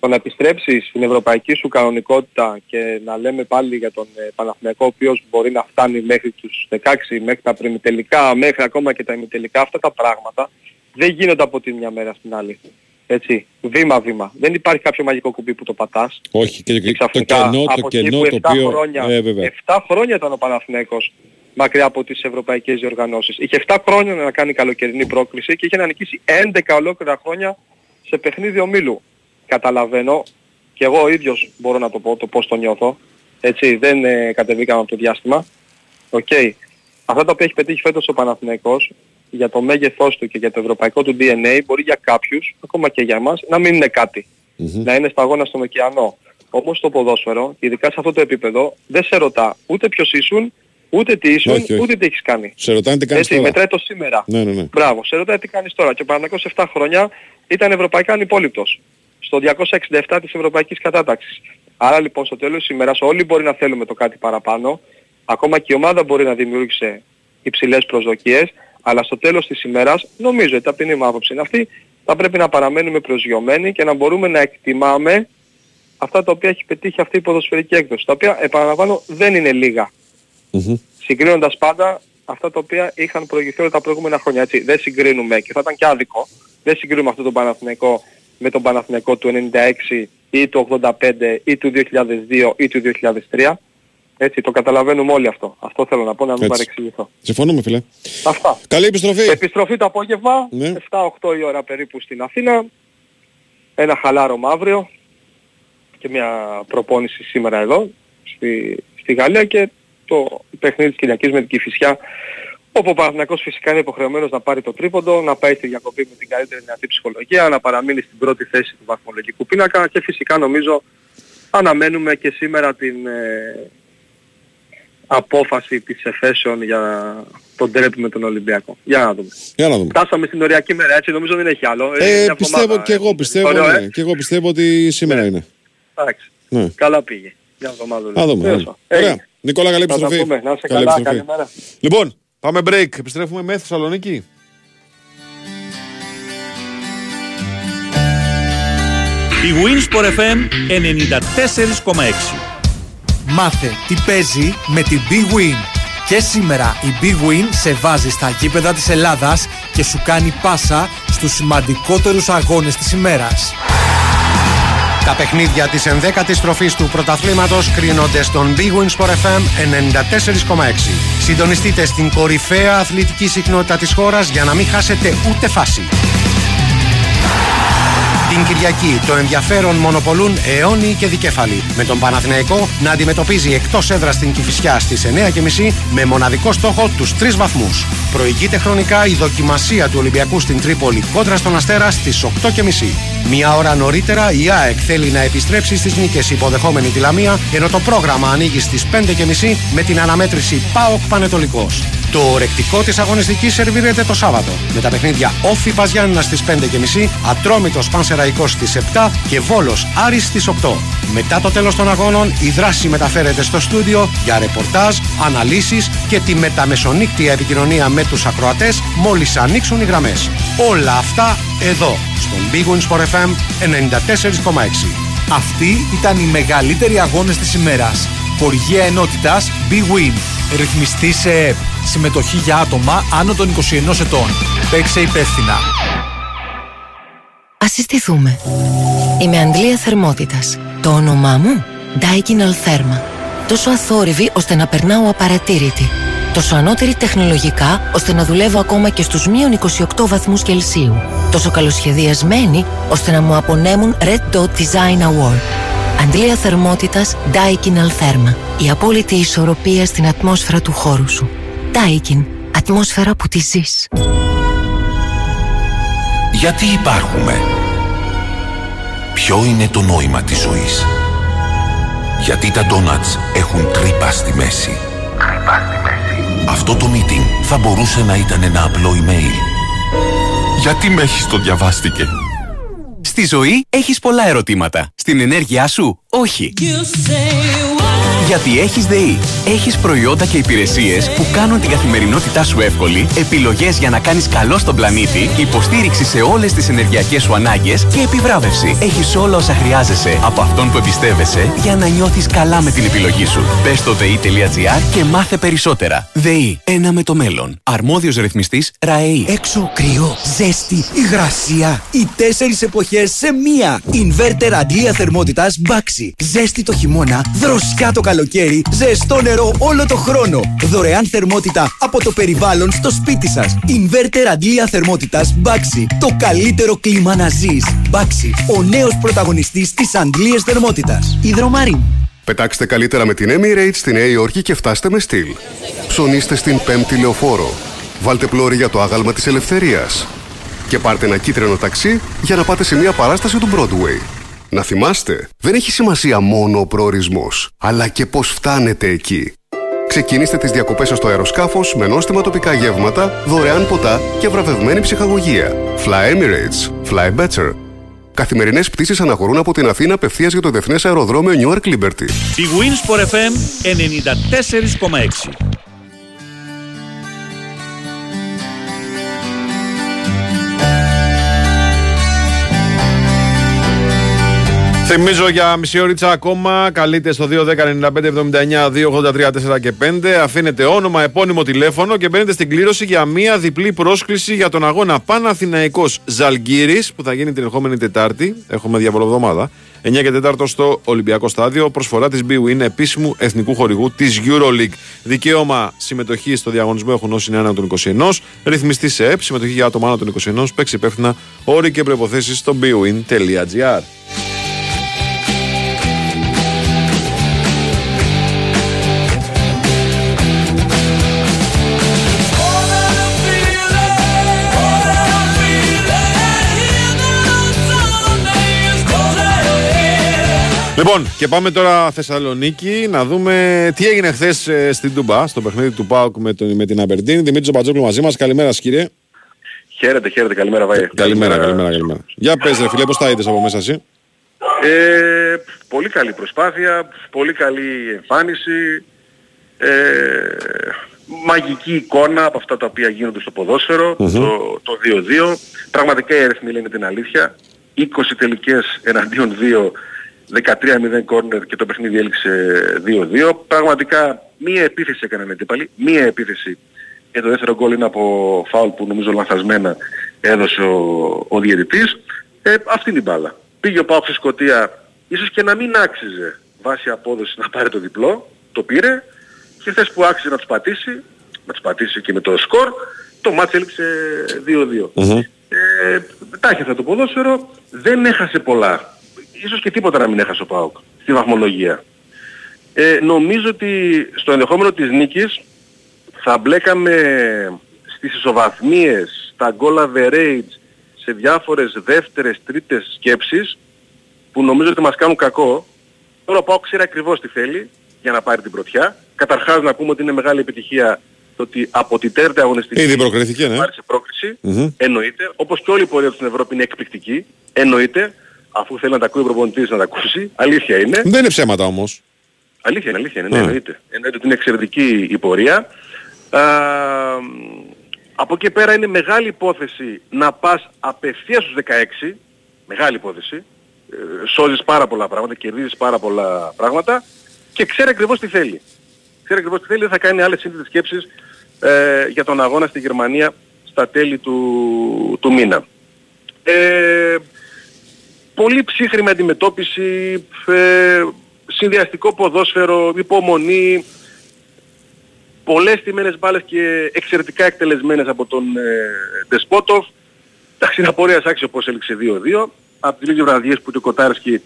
το να επιστρέψεις στην ευρωπαϊκή σου κανονικότητα και να λέμε πάλι για τον ε, Παναθηναϊκό ο οποίος μπορεί να φτάνει μέχρι τους 16, μέχρι τα πριμιτελικά, μέχρι ακόμα και τα ημιτελικά, αυτά τα πράγματα δεν γίνονται από τη μια μέρα στην άλλη. Έτσι, βήμα-βήμα. Δεν υπάρχει κάποιο μαγικό κουμπί που το πατάς. Όχι, και, και το Ξαφνικά, κενό, το, από εκεί κενό που το 7 οποίο... χρόνια, Ε, βέβαια. 7 χρόνια ήταν ο Παναθηναϊκός μακριά από τις ευρωπαϊκές διοργανώσεις. Είχε 7 χρόνια να κάνει καλοκαιρινή πρόκληση και είχε να νικήσει 11 ολόκληρα χρόνια σε παιχνίδι ομίλου. Καταλαβαίνω και εγώ ο ίδιος μπορώ να το πω το πώς το νιώθω. Έτσι, δεν ε, κατεβήκαμε από το διάστημα. Οκ. Αυτά τα οποία έχει πετύχει φέτος ο Παναθηναϊκός για το μέγεθός του και για το ευρωπαϊκό του DNA μπορεί για κάποιους, ακόμα και για εμάς, να μην είναι κάτι Μμμ. να είναι σταγόνα στον ωκεανό. Όμως το ποδόσφαιρο, ειδικά σε αυτό το επίπεδο, δεν σε ρωτά ούτε ποιος ήσουν, ούτε τι ήσουν, Όχι, όχι. ούτε τι έχεις κάνει. Σε ρωτάνε τι κάνεις Έτσι, τώρα. μετράει το σήμερα. Ναι, ναι, ναι. Μπράβο, σε ρωτάει τι κάνεις τώρα. Και ο Παναθηναϊκός 7 χρόνια ήταν ευρωπαϊκά ανυπόλοιπτος. Στο 267 της ευρωπαϊκής κατάταξης. Άρα λοιπόν στο τέλος της ημέρας όλοι μπορεί να θέλουμε το κάτι παραπάνω. Ακόμα και η ομάδα μπορεί να δημιούργησε υψηλές προσδοκίες. Αλλά στο τέλος της ημέρας, νομίζω η ταπεινή μου άποψη είναι αυτή, θα πρέπει να παραμένουμε προσγειωμένοι και να μπορούμε να εκτιμάμε αυτά τα οποία έχει πετύχει αυτή η ποδοσφαιρική έκδοση. Τα οποία, επαναλαμβάνω, δεν είναι λίγα. Μμμ. Συγκρίνοντας πάντα αυτά τα οποία είχαν προηγηθεί όλα τα προηγούμενα χρόνια. Έτσι, δεν συγκρίνουμε και θα ήταν και άδικο. Δεν συγκρίνουμε αυτό τον Παναθηναϊκό με τον Παναθηναϊκό του 96 ή του 85 ή του 2002 ή του 2003. Έτσι, το καταλαβαίνουμε όλοι αυτό. Αυτό θέλω να πω, να μην Έτσι. παρεξηγηθώ. Συμφωνούμε, φίλε. Αυτά. Καλή επιστροφή. Επιστροφή το απόγευμα, Ναι. 7-8 η ώρα περίπου στην Αθήνα. Ένα χαλάρωμα αύριο και μια προπόνηση σήμερα εδώ στη, στη Γαλλία και το παιχνίδι της Κυριακής με την Κηφισιά όπου ο Παναθηναϊκός φυσικά είναι υποχρεωμένος να πάρει το τρίποντο, να πάει στη διακοπή με την καλύτερη δυνατή ψυχολογία, να παραμείνει στην πρώτη θέση του βαθμολογικού πίνακα και φυσικά νομίζω αναμένουμε και σήμερα την ε, απόφαση της εφέσεων για τον τρέπι με τον Ολυμπιακό. Για να δούμε. Για να δούμε. Φτάσαμε στην οριακή μέρα έτσι, νομίζω δεν έχει άλλο. Είναι Ε, μια πιστεύω εβδομάδα, και εγώ ε, πιστεύω, ωραίο, ε. ναι, και εγώ πιστεύω ότι σήμερα είναι. Εντάξει. Ναι. Καλά πήγε. Για εβδομάδα. Να δούμε. να Τέλος δούμε. πάντων. Ωραία. Νικόλα, καλή Θα τα επιστροφή. πούμε. Να είσαι Καλή καλά. επιστροφή. Καλημέρα. Λοιπόν, Πάμε break. Επιστρέφουμε με Θεσσαλονίκη. Η Winsport FM 94,6. Μάθε τι παίζει με την Big Win. Και σήμερα η Big Win σε βάζει στα γήπεδα της Ελλάδας και σου κάνει πάσα στους σημαντικότερους αγώνες της ημέρας. Τα παιχνίδια της 11ης τροφής του πρωταθλήματος κρίνονται στον Big Win Sport FM 94,6. Συντονιστείτε στην κορυφαία αθλητική συχνότητα της χώρας για να μην χάσετε ούτε φάση. Την Κυριακή το ενδιαφέρον μονοπολούν αιώνιοι και δικέφαλοι. Με τον Παναθηναϊκό να αντιμετωπίζει εκτός έδρας στην Κηφισιά στις 9.30 με μοναδικό στόχο τους 3 βαθμούς. Προηγείται χρονικά η δοκιμασία του Ολυμπιακού στην Τρίπολη κόντρα στον Αστέρα στις 8.30. Μία ώρα νωρίτερα η ΑΕΚ θέλει να επιστρέψει στις νίκες υποδεχόμενη τη Λαμία, ενώ το πρόγραμμα ανοίγει στις 5.30 με την αναμέτρηση ΠΑΟΚ Πανετολικός. Το ορεκτικό της αγωνιστικής σερβίρεται το Σάββατο με τα παιχνίδια Όφη Παζιάννα στις 5.30, Ατρόμητος Πανσεραϊκό στις 7 και Βόλος Άρης στις 8. Μετά το τέλος των αγώνων, η δράση μεταφέρεται στο στούντιο για ρεπορτάζ, αναλύσεις και τη μεταμεσονύκτια επικοινωνία με τους ακροατές μόλις ανοίξουν οι γραμμές. Όλα αυτά εδώ, στον Big Wins for FM 94,6. Αυτοί ήταν οι μεγαλύτεροι αγώνες της ημέρας. Χορηγία ενότητας Big Win. Ρυθμιστή σε ΕΠ. Συμμετοχή για άτομα άνω των 21 ετών. Παίξε υπεύθυνα. Ας συστηθούμε. Είμαι Αντλία Θερμότητας. Το όνομά μου, Daikin Altherma. Τόσο αθόρυβη ώστε να περνάω απαρατήρητη. Τόσο ανώτερη τεχνολογικά ώστε να δουλεύω ακόμα και στους μείον 28 βαθμούς Κελσίου. Τόσο καλοσχεδιασμένη ώστε να μου απονέμουν Red Dot Design Award. Αντλία θερμότητας Daikin Altherma. Η απόλυτη ισορροπία στην ατμόσφαιρα του χώρου σου. Daikin. Ατμόσφαιρα που τη ζεις. Γιατί υπάρχουμε; Ποιο είναι το νόημα της ζωής; Γιατί τα ντόνατς έχουν τρύπα στη μέση; Τρύπα στη μέση. Αυτό το meeting θα μπορούσε να ήταν ένα απλό email. Γιατί μέχρι το διαβάστηκε; Στη ζωή έχεις πολλά ερωτήματα. Στην ενέργειά σου, όχι. Γιατί έχεις ΔΕΗ. Έχεις προϊόντα και υπηρεσίες που κάνουν την καθημερινότητά σου εύκολη, επιλογές για να κάνεις καλό στον πλανήτη, υποστήριξη σε όλες τις ενεργειακές σου ανάγκες και επιβράβευση. Έχεις όλα όσα χρειάζεσαι από αυτόν που εμπιστεύεσαι για να νιώθεις καλά με την επιλογή σου. Μπες στο ΔΕΗ.gr και μάθε περισσότερα. ΔΕΗ. Ένα με το μέλλον. Αρμόδιος ρυθμιστής ΡΑΕΗ. Έξω κρύο, ζέστη, υγρασία. Οι τέσσερις εποχές σε μία. Ινβέρτερ αντλία θερμότητας Baxi. Ζέστη το χειμώνα, δροσιά το καλοκαίρι, ζεστό νερό όλο το χρόνο. Δωρεάν θερμότητα από το περιβάλλον στο σπίτι σας. Ινβέρτερ αντλία θερμότητας Baxi. Το καλύτερο κλίμα να ζεις. Baxi. Ο νέος πρωταγωνιστής της αντλία θερμότητας. Ιδρομάριν. Πετάξτε καλύτερα με την Emirates στη Νέα Υόρκη και φτάστε με στυλ. Ψωνίστε στην πέμπτη λεωφόρο. Βάλτε πλώρη για το άγαλμα της ελευθερίας. Και πάρτε ένα κίτρινο ταξί για να πάτε σε μια παράσταση του Broadway. Να θυμάστε, δεν έχει σημασία μόνο ο προορισμός, αλλά και πώς φτάνετε εκεί. Ξεκινήστε τις διακοπές σας στο αεροσκάφος με νόστιμα τοπικά γεύματα, δωρεάν ποτά και βραβευμένη ψυχαγωγία. Fly Emirates. Fly better. Καθημερινές πτήσεις αναχωρούν από την Αθήνα απευθείας για το Διεθνές Αεροδρόμιο Newark Liberty. Η Winsport FM 94,6. Θυμίζω για μισή ώριτσα ακόμα. Καλείτε στο 2-10-95-79-283-4 και 5. Αφήνετε όνομα, επώνυμο τηλέφωνο και μπαίνετε στην κλήρωση για μία διπλή πρόσκληση για τον αγώνα Παναθηναϊκός Ζαλγκύρης που θα γίνει την ερχόμενη Τετάρτη. Έχουμε διαβολοβδομάδα. 9 και 4 στο Ολυμπιακό Στάδιο. Προσφορά της BWIN επίσημου εθνικού χορηγού της Euroleague. Δικαίωμα συμμετοχή στο διαγωνισμό έχουν όσοι είναι άνω των 21. Ρυθμιστή σε ΕΠ. Συμμετοχή για άτομα άνω των 21. Παίξει υπεύθυνα όροι και προποθέσει στο bwin.gr. Λοιπόν, και πάμε τώρα Θεσσαλονίκη να δούμε τι έγινε χθες στην Τουμπά, στο παιχνίδι του Πάουκ με, τον, με την Αμπερντίν. Δημήτρης Μπατζόπουλο μαζί μας. Καλημέρα, σας, κύριε. Χαίρετε, χαίρετε, καλημέρα, Βάη. Καλημέρα, καλημέρα, καλημέρα. Για πες, ρε φίλε, πώς τα είδες από μέσα εσύ; Ε, πολύ καλή προσπάθεια, πολύ καλή εμφάνιση. Ε, μαγική εικόνα από αυτά τα οποία γίνονται στο ποδόσφαιρο, Μμμ. το, το 2-2. Πραγματικά οι αριθμοί λένε την αλήθεια. 20 τελικές εναντίον 2, 13-0 κόρνερ και το παιχνίδι έληξε 2-2. Πραγματικά μία επίθεση έκαναν οι αντίπαλοι, μία επίθεση και το δεύτερο γκολ είναι από φάουλ που νομίζω λανθασμένα έδωσε ο, ο διαιτητής. Ε, αυτή είναι η μπάλα. Πήγε ο Πάοξ στη Σκωτία, ίσως και να μην άξιζε βάσει απόδοση να πάρει το διπλό, το πήρε και χθες που άξιζε να τους πατήσει, να τους πατήσει και με το σκορ, το μάτς έληξε 2-2. Ε, τα είχε αυτά το ποδόσφαιρο, δεν έχασε πολλά. Ίσως και τίποτα να μην έχασε ο ΠΑΟΚ στη βαθμολογία. Ε, νομίζω ότι στο ενδεχόμενο της νίκης θα μπλέκαμε στις ισοβαθμίες, στα goal average, σε διάφορες δεύτερες, τρίτες σκέψεις που νομίζω ότι μας κάνουν κακό. Τώρα ο ΠΑΟΚ ξέρει ακριβώς τι θέλει για να πάρει την πρωτιά. Καταρχάς να πούμε ότι είναι μεγάλη επιτυχία το ότι από την τέταρτη αγωνιστική Ήδη προκριθήκε, ναι. άρχισε πρόκριση. Μμμ. Εννοείται. Όπως και όλη η πορεία του στην Ευρώπη είναι εκπληκτική. Εννοείται. Αφού θέλει να τα ακούει ο προπονητής να τα ακούσει. Αλήθεια είναι. Δεν είναι ψέματα όμως. Αλήθεια είναι, αλήθεια είναι. Ναι, Α. εννοείται. Εννοείται ότι είναι εξαιρετική η πορεία. Α, από εκεί πέρα είναι μεγάλη υπόθεση να πας απευθείας στους 16. Μεγάλη υπόθεση. Ε, σώζεις πάρα πολλά πράγματα, κερδίζεις πάρα πολλά πράγματα και ξέρει ακριβώς τι θέλει. Ξέρει ακριβώς τι θέλει, δεν θα κάνει άλλες σύνθετες σκέψεις ε, για τον αγώνα στη Γερμανία στα τέλη του, του μήνα. Ε, πολύ ψύχρημη αντιμετώπιση, ε, συνδυαστικό ποδόσφαιρο, υπομονή, πολλές τιμένες μπάλες και εξαιρετικά εκτελεσμένες από τον ε, Ντεσπότοφ. Εντάξει, είναι απορίας άξιο πώς έληξε 2-2. Από τις λίγες βραδιές που το Κοτάρσκι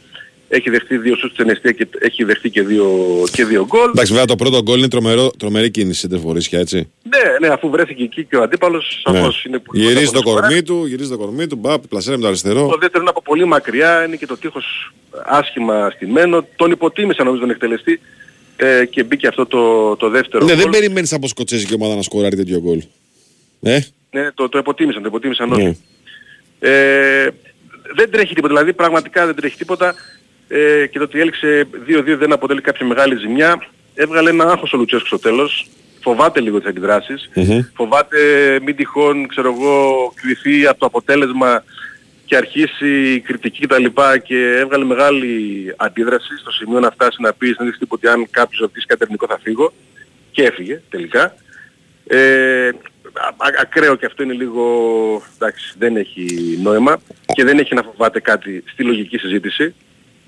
έχει δεχτεί δύο σούτ στην αιστεία και έχει δεχτεί και δύο, και δύο γκολ. Εντάξει, βέβαια το πρώτο γκολ είναι τρομερό, τρομερή κίνηση σεντερφορίσια, έτσι. Ναι, ναι, αφού βρέθηκε εκεί και ο αντίπαλος, σαφώς είναι πολύ Γυρίζει το κοντά από κορμί του, γυρίζει το κορμί του, μπαπ, πλασέρε με το αριστερό. Το δεύτερο είναι από πολύ μακριά, είναι και το τείχος άσχημα στημένο. Τον υποτίμησα νομίζω τον εκτελεστή ε, και μπήκε αυτό το, το δεύτερο Ναι, δεν γκολ. περιμένεις από σκοτσέζικη ομάδα να σκοράρει τέτοιο γκολ. Ε, Ναι, το, το υποτίμησαν, το υποτίμησαν ναι. όλοι. Ε, δεν τρέχει τίποτα, δηλαδή πραγματικά δεν τρέχει τίποτα ε, και το ότι έληξε 2-2 δεν αποτελεί κάποια μεγάλη ζημιά. Έβγαλε ένα άγχος ο Λουτσέσκου στο τέλος. Φοβάται λίγο τις αντιδράσεις. Φοβάται μην τυχόν, ξέρω εγώ, κρυφεί από το αποτέλεσμα και αρχίσει η κριτική κτλ. Και έβγαλε μεγάλη αντίδραση στο σημείο να φτάσει να πει στην τύπου ότι αν κάποιος ρωτήσει κατερνικό θα φύγω. Και έφυγε τελικά. Ε, α- α- ακραίο και αυτό είναι λίγο, εντάξει, δεν έχει νόημα και δεν έχει να φοβάται κάτι στη λογική συζήτηση.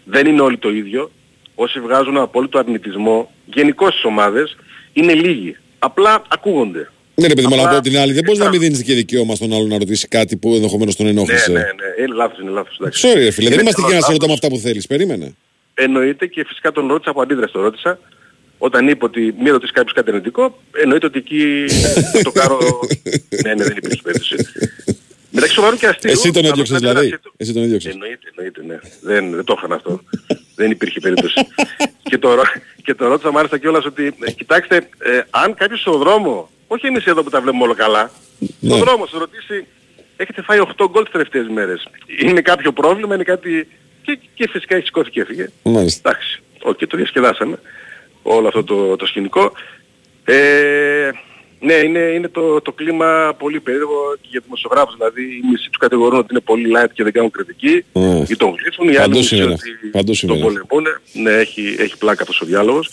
Δεν είναι όλοι το ίδιο. Όσοι βγάζουν απόλυτο αρνητισμό, γενικώς στις ομάδες, είναι λίγοι. Απλά ακούγονται. Ναι, ρε παιδί μου, αλλά Απλά- από την άλλη δεν μπορείς να μην δίνεις και δικαίωμα στον άλλο να ρωτήσει κάτι που ενδεχομένως τον Ναι, ενόχλησε. ναι, ναι. Είναι λάθος, είναι λάθος. εντάξει. Sorry, ρε φίλε, δεν Είναι είμαστε εκεί να σε λάθος. ρωτάμε αυτά που θέλεις. Περίμενε. Εννοείται και φυσικά τον ρώτησα από αντίδραση το ρώτησα. Όταν είπε ότι μη ρωτήσεις κάποιος κάτι αρνητικό, εννοείται ότι εκεί θα το κάνω... ναι, ναι, δεν υπήρχε περίπτωση. Μεταξύ σοβαρού και αστείου... Εσύ τον να έδιωξες δώσω ένα δηλαδή. αστείο. Εσύ τον έδιωξες. Εννοείται, εννοείται, ναι. Δεν, δεν το είχαν αυτό. δεν υπήρχε περίπτωση. και, το, ρω- και το ρώτησα μάλιστα κιόλας ότι, ε, κοιτάξτε, ε, αν κάποιος στον δρόμο, όχι εμείς εδώ που τα βλέπουμε όλο καλά, Ναι. στον δρόμο σας ρωτήσει, έχετε φάει 8 γκολ τις τελευταίες μέρες. Είναι κάποιο πρόβλημα, είναι κάτι... Και, και φυσικά έχει σηκώθηκε και έφυγε. Μάλιστα. Εντάξει, οκ, το διασκεδάσαμε όλο αυτό το, το σκηνικό. Ε, ναι, είναι, είναι το, το κλίμα πολύ περίεργο και για δημοσιογράφους. Δηλαδή, οι μισοί τους κατηγορούν ότι είναι πολύ light και δεν κάνουν κριτική Mm. ή τον γλύφουν, οι άλλοι Παντού μισοί σήμερα. ότι Παντού τον σήμερα. πολεμούν. Ναι, έχει, έχει πλάκα αυτός ο διάλογος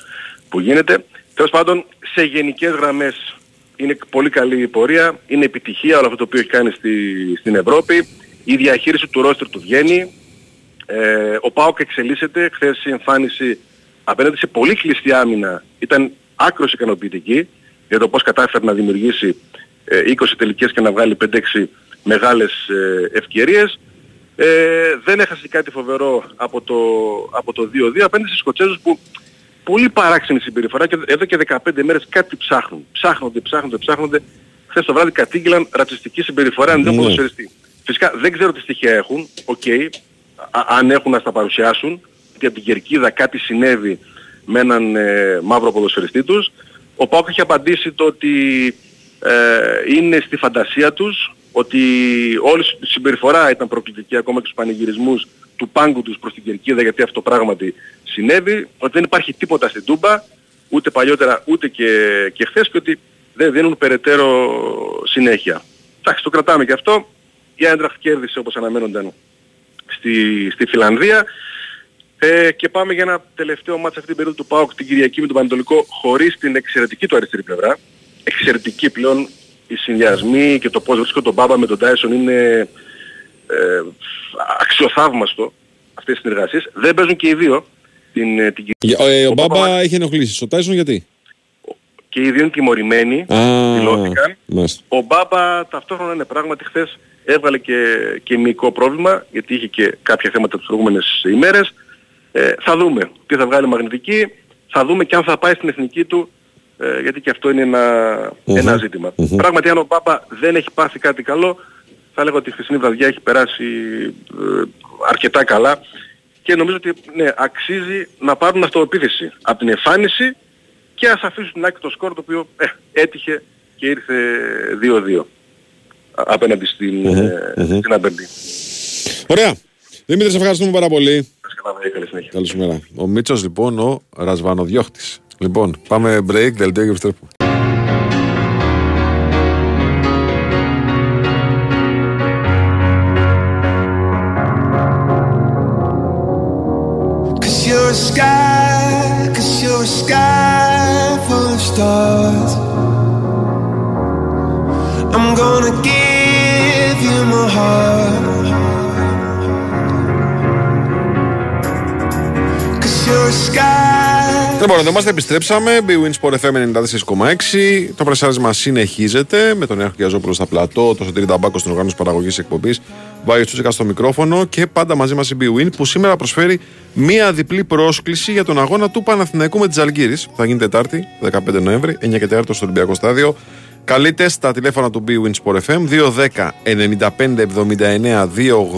που γίνεται. Τέλος πάντων, σε γενικές γραμμές είναι πολύ καλή η πορεία, είναι επιτυχία όλο αυτό το οποίο έχει κάνει στη, στην Ευρώπη. Η διαχείριση του ρόστερ του βγαίνει, ε, ο Πάοκ εξελίσσεται. Χθες η εμφάνιση απέναντι σε πολύ κλειστή άμυνα ήταν άκρως ικανοποιητική για το πώς κατάφερε να δημιουργήσει ε, 20 τελικές και να βγάλει 5-6 μεγάλες ε, ευκαιρίες. Ε, δεν έχασε κάτι φοβερό από το, από το 2-2 απέναντι στους Σκοτσέζους που πολύ παράξενη συμπεριφορά και εδώ και 15 μέρες κάτι ψάχνουν. Ψάχνονται, ψάχνονται, ψάχνονται. Χθες το βράδυ κατήγγειλαν ρατσιστική συμπεριφορά εναντίον Ναι. ποδοσφαιριστή. Φυσικά δεν ξέρω τι στοιχεία έχουν, οκ, α- αν έχουν να στα παρουσιάσουν, ότι από την Κερκίδα κάτι συνέβη με έναν ε, μαύρο ποδοσφαιριστή τους. Ο Πάοκ έχει απαντήσει το ότι ε, είναι στη φαντασία τους, ότι όλη η συμπεριφορά ήταν προκλητική ακόμα και στους πανηγυρισμούς του πάγκου τους προς την Κερκίδα γιατί αυτό πράγματι συνέβη, ότι δεν υπάρχει τίποτα στην Τούμπα, ούτε παλιότερα ούτε και, και χθες και ότι δεν δίνουν περαιτέρω συνέχεια. Εντάξει, το κρατάμε και αυτό. Η Άιντραχτ κέρδισε όπως αναμένονταν στη, στη Φιλανδία. Ε, και πάμε για ένα τελευταίο μάτς αυτή την περίοδο του ΠΑΟΚ την Κυριακή με τον Πανετολικό χωρίς την εξαιρετική του αριστερή πλευρά. Εξαιρετική πλέον οι συνδυασμοί και το πώς βρίσκω τον Μπάμπα με τον Τάισον είναι ε, αξιοθαύμαστο αυτές οι συνεργασίες. Δεν παίζουν και οι δύο την, ε, την Για- ε, ο Μπάμπα έχει ενοχλήσει. Ο Τάισον γιατί; και οι δύο είναι τιμωρημένοι, Α, δηλώθηκαν. μάλιστα. Ο Μπάμπα ταυτόχρονα είναι πράγματι χθες έβγαλε και, και μυϊκό πρόβλημα γιατί είχε και κάποια θέματα τις προηγούμενες ημέρες. Ε, θα δούμε τι θα βγάλει μαγνητική, θα δούμε και αν θα πάει στην εθνική του ε, γιατί και αυτό είναι ένα, Μμμ. ένα ζήτημα. Μμμ. Πράγματι αν ο Μπάμπα δεν έχει πάθει κάτι καλό θα λέγω ότι η χθεσινή βραδιά έχει περάσει ε, αρκετά καλά και νομίζω ότι ναι, αξίζει να πάρουν αυτοεπίθεση από την εμφάνιση και ας αφήσουν την άκρη το σκορ το οποίο ε, έτυχε και ήρθε 2-2 α- απέναντι στην, Μμμ, ε, μμμ. στην Αμπερντίν. Ωραία. Δημήτρη, σε ευχαριστούμε πάρα πολύ. Καλή συνέχεια. Καλή σου μέρα. Ο Μίτσος, λοιπόν, ο Ρασβανοδιώχτης. Λοιπόν, πάμε break, δελτίο και επιστρέφουμε. Sky. Λοιπόν, εδώ είμαστε, επιστρέψαμε. Big Win Sport FM 94,6. Το πρεσάρισμα συνεχίζεται με τον Νέαρχο Γιαζόπουλο στα πλατό, το Σωτήρι Ταμπάκο στην οργάνωση παραγωγής εκπομπής, Βάιος Τσούτσικα στο μικρόφωνο και πάντα μαζί μας η Big Win που σήμερα προσφέρει μία διπλή πρόσκληση για τον αγώνα του Παναθηναϊκού με τη Ζαλγκύρη. Θα γίνει Τετάρτη, 15 Νοέμβρη, 9 και 4 στο Ολυμπιακό Στάδιο. Καλείτε στα τηλέφωνα του Big Win Sport FM 210 95 79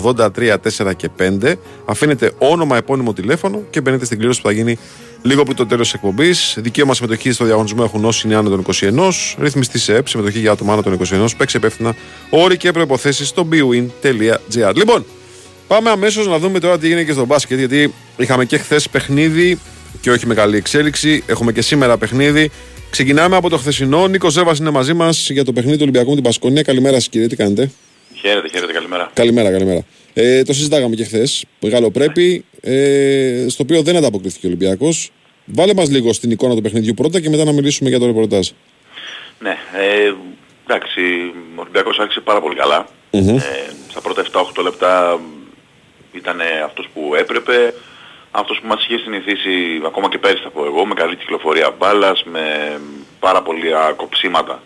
283 4 και 5. Αφήνετε όνομα, επώνυμο τηλέφωνο και μπαίνετε στην κλήρωση που θα γίνει λίγο πριν το τέλος της εκπομπής. Δικαίωμα συμμετοχή στο διαγωνισμό έχουν όσοι είναι άνω των 21. Ρυθμιστή σε ΕΠ, συμμετοχή για άτομα άνω των 21. Παίξει υπεύθυνα όροι και προποθέσει στο bwin.gr. Λοιπόν, πάμε αμέσως να δούμε τώρα τι γίνεται και στο μπάσκετ. Γιατί είχαμε και χθες παιχνίδι και όχι με καλή εξέλιξη. Έχουμε και σήμερα παιχνίδι. Ξεκινάμε από το χθεσινό. Νίκος Ζέβας είναι μαζί μας για το παιχνίδι του Ολυμπιακού με την Πασκονία. Καλημέρα σας, κύριε, τι κάνετε; Χαίρετε, χαίρετε, καλημέρα. Καλημέρα, καλημέρα. Ε, το συζητάγαμε και χθες. Μεγάλο πρέπει. Ε, στο οποίο δεν ανταποκρίθηκε ο Ολυμπιακός. Βάλε μας λίγο στην εικόνα του παιχνιδιού πρώτα και μετά να μιλήσουμε για το ρεπορτάζ. Ναι, ε, εντάξει, ο Ολυμπιακός άρχισε πάρα πολύ καλά. Μμμ. Ε, στα πρώτα 7-8 λεπτά ήταν αυτός που έπρεπε, αυτός που μας είχε συνηθίσει ακόμα και πέρυσι θα πω εγώ, με καλή κυκλοφορία μπάλας, με πάρα πολλά κοψίματα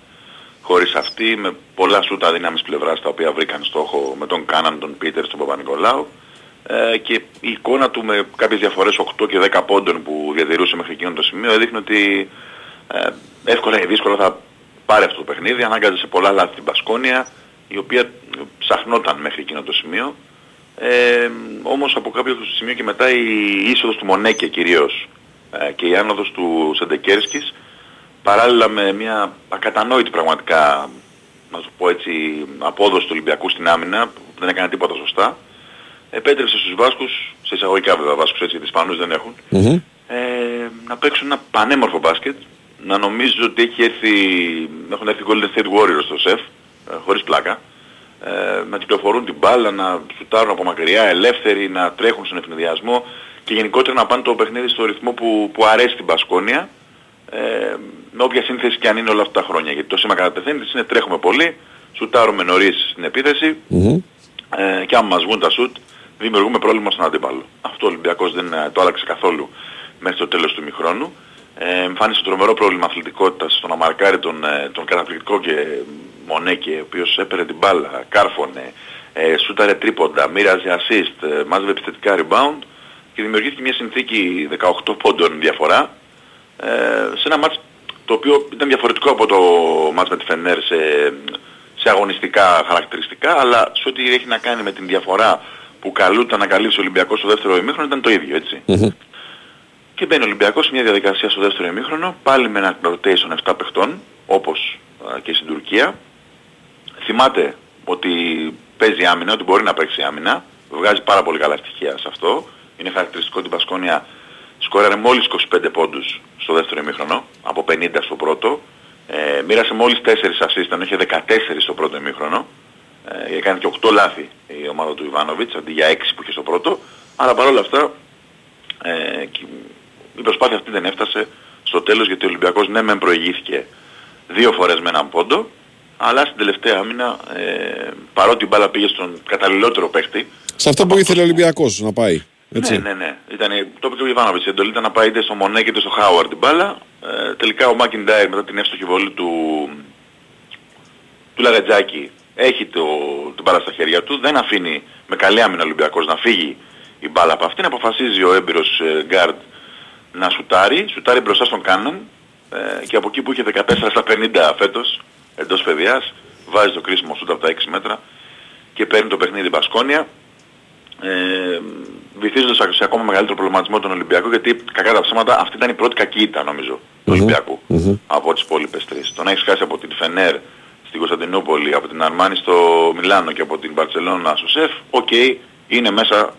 χωρίς αυτή, με πολλά σούτα δύναμης πλευράς τα οποία βρήκαν στόχο με τον Κάναν, τον Πίτερ, τον Παπα-Νικολάου ε, και η εικόνα του με κάποιες διαφορές 8 και 10 πόντων που διατηρούσε μέχρι εκείνο το σημείο έδειχνε ότι ε, εύκολα ή δύσκολα θα πάρει αυτό το παιχνίδι, ανάγκαζε σε πολλά λάθη την Πασκόνια, η οποία ψαχνόταν μέχρι εκείνο το σημείο. Ε, όμως από κάποιο σημείο και μετά η είσοδος του Μονέκε κυρίως ε, και η άνοδος του Σεντεκέρσκης παράλληλα με μια ακατανόητη πραγματικά να το πω έτσι απόδοση του Ολυμπιακού στην άμυνα που δεν έκανε τίποτα σωστά επέτρεψε στους Βάσκους, σε εισαγωγικά βέβαια Βάσκους έτσι γιατί οι Ισπανούς δεν έχουν ε, να παίξουν ένα πανέμορφο μπάσκετ να νομίζω ότι έχει έρθει, έχουν έρθει Golden State Warriors στο ΣΕΦ ε, χωρίς πλάκα ε, να κυκλοφορούν την μπάλα, να σουτάρουν από μακριά, ελεύθεροι, να τρέχουν στον ευνηδιασμό και γενικότερα να πάνε το παιχνίδι στο ρυθμό που, που αρέσει την Πασκόνια ε, με όποια σύνθεση και αν είναι όλα αυτά τα χρόνια. Γιατί το σήμα κατά τεθέντης είναι τρέχουμε πολύ, σουτάρουμε νωρίς στην επίθεση ε, και αν μας βγουν τα σουτ δημιουργούμε πρόβλημα στον αντίπαλο. Αυτό ο Ολυμπιακός δεν ε, το άλλαξε καθόλου μέχρι το τέλος του ημιχρόνου. Ε, εμφάνισε τρομερό πρόβλημα αθλητικότητας στο να μαρκάρει τον, ε, τον καταπληκτικό και Μονέκε, ο οποίος έπαιρνε την μπάλα, κάρφωνε, ε, σούταρε τρίποντα, μοίραζε assist, ε, μάζευε επιθετικά rebound και δημιουργήθηκε μια συνθήκη 18 πόντων διαφορά ε, σε ένα μάτς το οποίο ήταν διαφορετικό από το μάτς με τη Φενέρ σε, σε αγωνιστικά χαρακτηριστικά αλλά σε ό,τι έχει να κάνει με την διαφορά που καλούταν να καλύψει ο Ολυμπιακός στο δεύτερο ημίχρονο ήταν το ίδιο έτσι. Και μπαίνει ο Ολυμπιακός σε μια διαδικασία στο δεύτερο ημίχρονο, πάλι με ένα rotation 7 παιχτών, όπως α, και στην Τουρκία. Θυμάται ότι παίζει άμυνα, ότι μπορεί να παίξει άμυνα, βγάζει πάρα πολύ καλά στοιχεία σε αυτό. Είναι χαρακτηριστικό ότι η Πασκόνια σκόραρε μόλις 25 πόντους στο δεύτερο ημίχρονο, από 50 στο πρώτο, Ε, μοίρασε μόλις 4 assist, ενώ είχε 14 στο πρώτο ημίχρονο. Ε, έκανε και 8 λάθη η ομάδα του Ιβάνοβιτς, αντί για 6 που είχε στο πρώτο. Αλλά παρόλα αυτά ε, και η προσπάθεια αυτή δεν έφτασε στο τέλος γιατί ο Ολυμπιακός ναι μεν προηγήθηκε δύο φορές με έναν πόντο, αλλά στην τελευταία άμυνα ε, παρότι η μπάλα πήγε στον καταλληλότερο παίχτη, Σε αυτό που ήθελε ο Ολυμπιακός να πάει. Έτσι. ναι, ναι, ναι. Ήταν, το είπε και ο Ιβάνοβιτς. Η εντολή ήταν να πάει είτε στο Μονέ είτε στο Χάουαρντ την μπάλα. Ε, τελικά ο Μάκιντάιρ μετά την εύστοχη βολή του, του Λαγατζάκη έχει το, την μπάλα στα χέρια του. Δεν αφήνει με καλή άμυνα ο Ολυμπιακός να φύγει η μπάλα από αυτήν. Αποφασίζει ο έμπειρος ε, γκάρντ να σουτάρει. Σουτάρει μπροστά στον Κάναν ε, και από εκεί που είχε 14 στα 50 φέτος εντός παιδιάς βάζει το κρίσιμο σούτ από τα 6 μέτρα και παίρνει το παιχνίδι Μπασκόνια ε, βυθίζοντας σε ακόμα μεγαλύτερο προβληματισμό τον Ολυμπιακό γιατί κακά τα ψέματα αυτή ήταν η πρώτη κακή ήττα νομίζω του Ολυμπιακού από τις υπόλοιπες τρεις. Το να έχεις χάσει από την Φενέρ στην Κωνσταντινούπολη, από την Αρμάνη στο Μιλάνο και από την Μπαρτσελώνα στο ΣΕΦ, οκ, είναι μέσα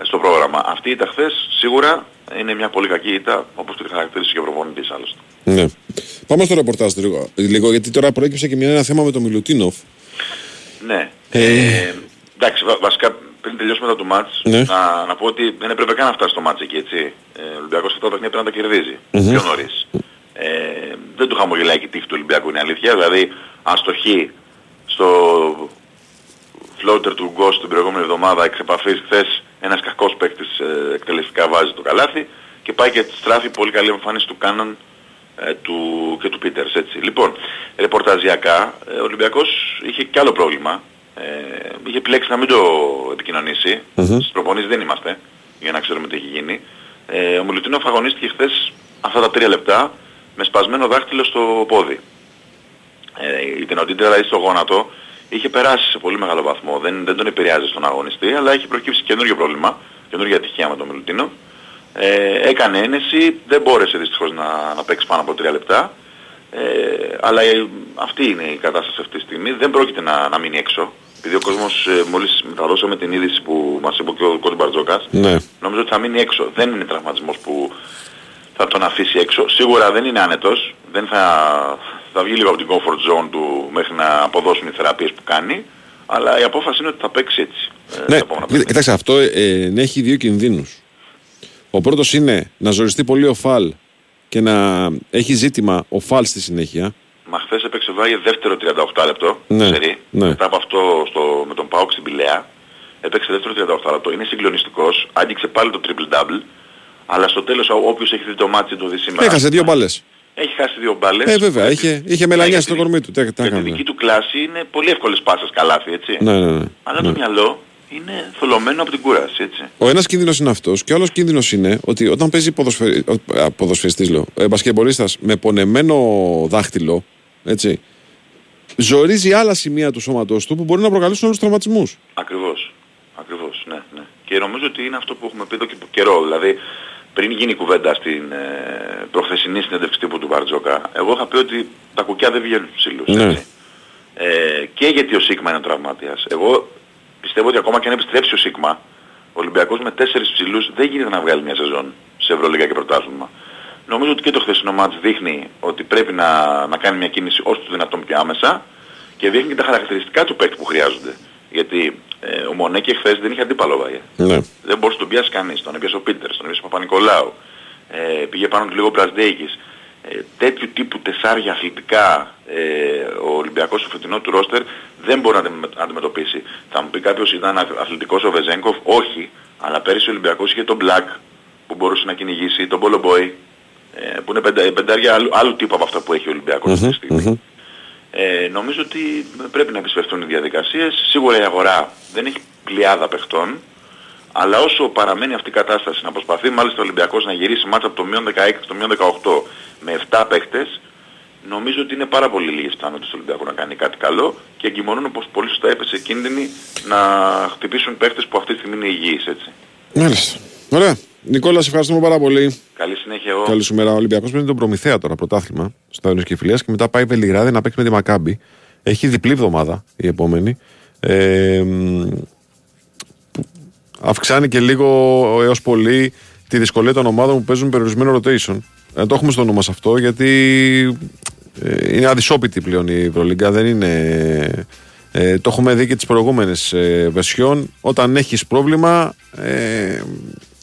ε, στο πρόγραμμα. Αυτή η ήττα χθες σίγουρα είναι μια πολύ κακή ήττα όπως τη χαρακτήρισε και ο προπονητής άλλωστε. Ναι. Πάμε στο ρεπορτάζ λίγο, λίγο, γιατί τώρα προέκυψε και μια, ένα θέμα με τον Μιλουτίνοφ. Ναι. Ε, Εντάξει, βα- βασικά πριν τελειώσουμε μετά το μάτς, Ναι. να, να πω ότι δεν έπρεπε καν να φτάσει στο μάτς εκεί, έτσι. Ε, ο Ολυμπιακός αυτό το παιχνίδι πρέπει να τα κερδίζει Μμμ. πιο νωρίς. Ε, δεν του χαμογελάει και η τύχη του Ολυμπιακού, είναι αλήθεια. Δηλαδή, αν στοχεί στο floater του Γκος την προηγούμενη εβδομάδα εξ επαφής χθες ένας κακός παίκτης ε, εκτελεστικά βάζει το καλάθι και πάει και στράφει πολύ καλή εμφάνιση του Κάναν ε, του, και του Πίτερς έτσι. Λοιπόν, ρεπορταζιακά ε, ο Ολυμπιακός είχε και άλλο πρόβλημα. Ε, είχε επιλέξει να μην το επικοινωνήσει. Στις προπονήσεις δεν είμαστε για να ξέρουμε τι έχει γίνει. Ε, ο Μιλουτίνοφ αγωνίστηκε χθες αυτά τα τρία λεπτά με σπασμένο δάχτυλο στο πόδι. Ε, η τενοντήτερα δηλαδή στο γόνατο είχε περάσει σε πολύ μεγάλο βαθμό. Δεν, δεν τον επηρεάζει στον αγωνιστή, αλλά έχει προκύψει καινούριο πρόβλημα, καινούργια ατυχία με τον Μιλουτίνο. Ε, έκανε ένεση, δεν μπόρεσε δυστυχώς να, να παίξει πάνω από τρία λεπτά. Ε, αλλά ε, αυτή είναι η κατάσταση αυτή τη στιγμή. Δεν πρόκειται να, να μείνει έξω. Επειδή ο κόσμος ε, μόλις μεταδώσαμε την είδηση που μας είπε και ο Κώστας Μπαρτζόκας, ναι. νομίζω ότι θα μείνει έξω. Δεν είναι τραυματισμός που θα τον αφήσει έξω. Σίγουρα δεν είναι άνετος. Δεν θα, θα βγει λίγο από την comfort zone του μέχρι να αποδώσουν οι θεραπείες που κάνει. Αλλά η απόφαση είναι ότι θα παίξει έτσι. ε, Ναι, τα επόμενα κοίτα- κοιτάξτε, αυτό ε, ε, έχει δύο κινδύνους. Ο πρώτος είναι να ζοριστεί πολύ ο Φαλ και να έχει ζήτημα ο Φαλ στη συνέχεια. Μα χθες έπαιξε Βάγε δεύτερο 38 λεπτό. Ναι, σερί. ναι. Μετά από αυτό στο, με τον Πάουκ στην Πηλαία. Έπαιξε δεύτερο 38 λεπτό. Είναι συγκλονιστικός. Άγγιξε πάλι το triple double. Αλλά στο τέλος ο- όποιος έχει δει το μάτι το δει σήμερα. Έχασε δύο μπάλες. Έχει χάσει δύο μπάλες. Ε, βέβαια, είχε, είχε μελανιά στο κορμί του. Τι, τι Για τη έκανε. δική του κλάση είναι πολύ εύκολες πάσες καλάθι, έτσι. Ναι, ναι, ναι. Αλλά ναι. το μυαλό είναι θολωμένο από την κούραση, έτσι. Ο ένας κίνδυνος είναι αυτός και ο άλλος κίνδυνος είναι ότι όταν παίζει ποδοσφαιρι... ε, ποδοσφαιριστής, λέω, ε, μπασκετμπολίστας με πονεμένο δάχτυλο, έτσι, ζορίζει άλλα σημεία του σώματος του που μπορεί να προκαλέσουν άλλους τραυματισμούς. Ακριβώς. Ακριβώς, ναι, ναι. Και νομίζω ότι είναι αυτό που έχουμε πει εδώ και καιρό. Δηλαδή, πριν γίνει η κουβέντα στην ε, προχθεσινή συνέντευξη τύπου του Μπαρτζόκα, εγώ είχα πει ότι τα κουκιά δεν βγαίνουν στους ψηλούς. Ναι. έτσι. Ε, και γιατί ο Σίγμα είναι τραυματίας. Εγώ πιστεύω ότι ακόμα και αν επιστρέψει ο Σίγμα, ο Ολυμπιακός με τέσσερις ψηλούς δεν γίνεται να βγάλει μια σεζόν σε Ευρωλίγα και πρωτάθλημα. Νομίζω ότι και το χθεσινό μάτς δείχνει ότι πρέπει να, να κάνει μια κίνηση όσο το δυνατόν πιο άμεσα και δείχνει και τα χαρακτηριστικά του παίκτη που χρειάζονται. Γιατί ε, ο Μονέκη χθες δεν είχε αντίπαλο βάγε. Ναι. Δεν μπορούσε να τον πιάσει κανείς. Τον έπιασε ο Πίτερς, τον έπιασε ο Παπα-Νικολάου. Ε, πήγε πάνω του λίγο ο Μπρασδέικης. Ε, τέτοιου τύπου τεσσάρια αθλητικά ε, ο Ολυμπιακός στο φετινό του ρόστερ δεν μπορεί να αντιμε- να αντιμετωπίσει. Θα μου πει κάποιος ήταν αθ- αθλητικός ο Βεζέγκοφ. Όχι. Αλλά πέρυσι ο Ολυμπιακός είχε τον Black που μπορούσε να κυνηγήσει, τον Bolo Boy ε, που είναι πεντα, πεντάρια άλλου, άλλου τύπου από αυτά που έχει ο Ολυμπιακός αυτή τη στιγμή. Ε, νομίζω ότι πρέπει να επισπευτούν οι διαδικασίες. Σίγουρα η αγορά δεν έχει πλειάδα παιχτών, αλλά όσο παραμένει αυτή η κατάσταση να προσπαθεί μάλιστα ο Ολυμπιακός να γυρίσει μάτσα από το μείον 16 στο μείον 18 με 7 παίχτες, νομίζω ότι είναι πάρα πολύ λίγες πιθανότητες του Ολυμπιακού να κάνει κάτι καλό και εγκυμονούν όπως πολύ σωστά έπεσε κίνδυνοι να χτυπήσουν παίχτες που αυτή τη στιγμή είναι υγιείς έτσι. Μάλιστα. Ωραία. Νικόλα, σε ευχαριστούμε πάρα πολύ. Καλή συνέχεια εγώ. Καλή σου μέρα. Ο Ολυμπιακός παίρνει τον Προμηθέα τώρα πρωτάθλημα στο Άγιο και Φιλία και μετά πάει Βελιγράδι να παίξει με τη Μακάμπη. Έχει διπλή εβδομάδα η επόμενη. Ε, μ, που αυξάνει και λίγο έως πολύ τη δυσκολία των ομάδων που παίζουν περιορισμένο rotation. Ε, το έχουμε στο νου μας αυτό γιατί ε, είναι αδυσόπιτη πλέον η Ευρωλίγκα. Δεν είναι. Ε, το έχουμε δει και τις προηγούμενες ε, βεσιών. Όταν έχεις πρόβλημα ε,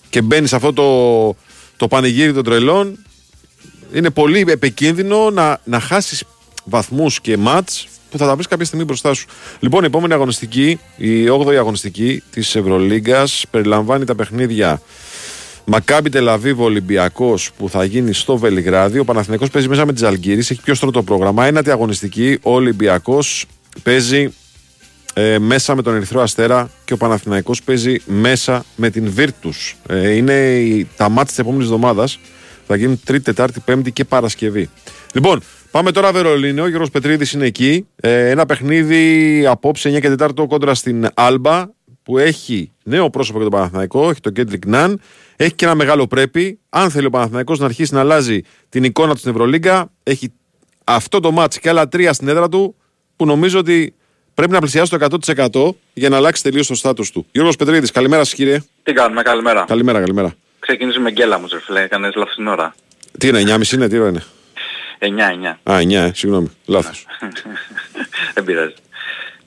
και μπαίνεις σε αυτό το, το πανηγύρι των τρελών, είναι πολύ επικίνδυνο να, να χάσεις βαθμούς και μάτς που θα τα βρεις κάποια στιγμή μπροστά σου. Λοιπόν, η επόμενη αγωνιστική, η 8η αγωνιστική της Ευρωλίγκας, περιλαμβάνει τα παιχνίδια Μακάμπι Τελαβίβο Ολυμπιακός που θα γίνει στο Βελιγράδι. Ο Παναθηναϊκός παίζει μέσα με τις Αλγύρε. Έχει πιο στρωτό πρόγραμμα. Ένατη αγωνιστική. Ο Ολυμπιακός παίζει ε, μέσα με τον Ερυθρό Αστέρα και ο Παναθηναϊκός παίζει μέσα με την Βίρτους. Ε, είναι η, τα μάτς της επόμενης εβδομάδας. Θα γίνουν Τρίτη, Τετάρτη, Πέμπτη και Παρασκευή. Λοιπόν, πάμε τώρα Βερολίνο. Ο Γιώργος Πετρίδης είναι εκεί. Ε, ένα παιχνίδι απόψε 9 και 4 κόντρα στην Άλμπα που έχει νέο πρόσωπο για τον Παναθηναϊκό. Έχει τον Κέντρικ Ναν. Έχει και ένα μεγάλο πρέπει. Αν θέλει ο Παναθηναϊκός να αρχίσει να αλλάζει την εικόνα του στην Ευρωλίγκα, έχει αυτό το μάτς και άλλα τρία στην έδρα του που νομίζω ότι πρέπει να πλησιάσει το 100% για να αλλάξει τελείως το στάτους του. Γιώργος Πετρίδης, καλημέρα σας κύριε. Τι κάνουμε, καλημέρα. Καλημέρα, καλημέρα. Ξεκίνησε με γκέλα μου, ζερφλέ, έκανες λάθος την ώρα. Τι είναι, 9.30 είναι, τι ώρα είναι; 9-9. Α, 9, ε, συγγνώμη, λάθος. Δεν πειράζει.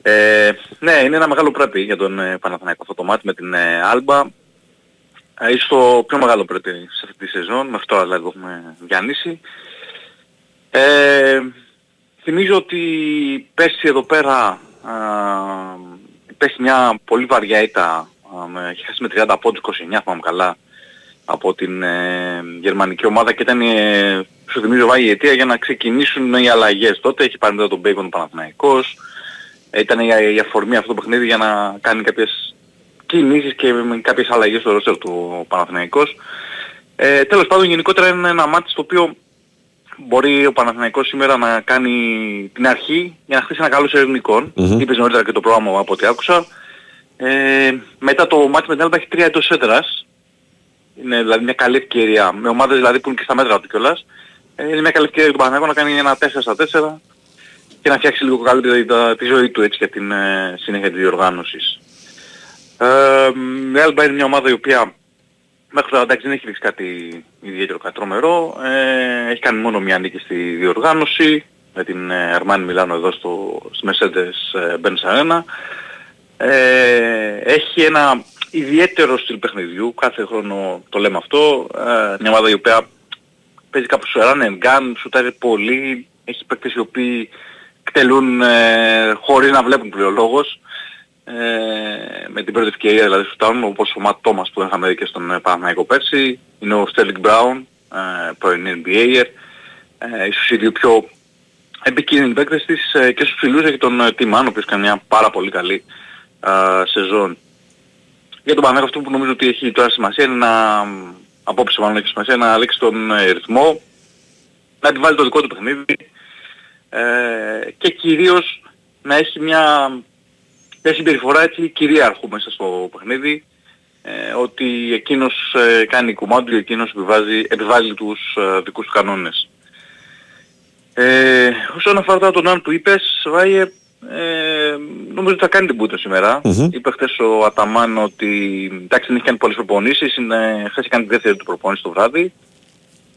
Ε, ναι, είναι ένα μεγάλο πρέπει για τον ε, Παναθηναϊκό αυτό το μάτι με την ε, Άλμπα. Ε, ίσως το πιο μεγάλο πρέπει σε αυτή τη σεζόν, με αυτό δηλαδή το έχουμε διανύσει. Ε, θυμίζω ότι πέρσι εδώ πέρα α, πέσει μια πολύ βαριά ήττα, α, με, έχει χάσει με 30 πόντους 29, θυμάμαι καλά, από την ε, γερμανική ομάδα και ήταν, ε, σου θυμίζω, βάγει η αιτία για να ξεκινήσουν οι αλλαγές. Τότε έχει πάρει μετά τον Μπέικον ο Παναθηναϊκός, ήταν η, η αφορμή αυτό το παιχνίδι για να κάνει κάποιες κινήσεις και με κάποιες αλλαγές στο ρόστερ του Παναθηναϊκός. Ε, τέλος πάντων γενικότερα είναι ένα μάτι στο οποίο μπορεί ο Παναθηναϊκός σήμερα να κάνει την αρχή για να χτίσει ένα καλό σερβι εικόν. Μμμ. Είπες νωρίτερα και το πρόγραμμα από ό,τι άκουσα. Ε, μετά το μάτι με την Έλβα έχει τρία εντός έδρας. Είναι δηλαδή μια καλή ευκαιρία, με ομάδες δηλαδή που είναι και στα μέτρα του κιόλας. Ε, είναι μια καλή ευκαιρία για τον Παναθηναϊκό να κάνει ένα 4 στα 4 και να φτιάξει λίγο καλύτερα τα- τη ζωή του έτσι για την ε, συνέχεια της διοργάνωσης. Ε, η Έλμπα είναι μια ομάδα η οποία μέχρι τώρα εντάξει δεν έχει δείξει κάτι ιδιαίτερο, κάτι τρομερό. Ε, έχει κάνει μόνο μια νίκη στη διοργάνωση με την ε, Armani Μιλάνο εδώ στο, στη Mercedes ε, Benz Arena. Ε, έχει ένα ιδιαίτερο στυλ παιχνιδιού, κάθε χρόνο το λέμε αυτό. Ε, μια ομάδα η οποία παίζει κάπως run and gun, σουτάρει πολύ, έχει παίκτες οι οποίοι εκτελούν ε, χωρίς να βλέπουν πλέον λόγος. Ε, με την πρώτη ευκαιρία δηλαδή σουτάρουν όπως ο Ματ Τόμας που είχαμε δει και στον ε, Παναθηναϊκό πέρσι. Είναι ο Στέλικ Μπράουν, ε, πρώην NBA, ε, ίσως οι δύο πιο επικίνδυνοι παίκτες της ε, και στους ψηλούς έχει τον ε, Τιμάν, ο οποίος κάνει μια πάρα πολύ καλή ε, σεζόν. Για τον Παναθηναϊκό αυτό που νομίζω ότι έχει τώρα σημασία είναι να, απόψε μάλλον έχει σημασία, να αλλάξει τον ε, ρυθμό, να τη βάλει το δικό του παιχνίδι ε, και κυρίως να έχει μια, μια συμπεριφορά έτσι κυρίαρχου μέσα στο παιχνίδι ε, ότι εκείνος ε, κάνει κουμάντου, εκείνος επιβάζει, επιβάλλει τους ε, δικούς του κανόνες. Ε, όσον αφορά τώρα τον Αν που είπες, Βάιε, ε, νομίζω ότι θα κάνει την πούτα σήμερα. Μμμ. Είπε χθες ο Αταμάν ότι εντάξει δεν έχει κάνει πολλές προπονήσεις, είναι, χθες κάνει τη δεύτερη του προπόνηση το βράδυ.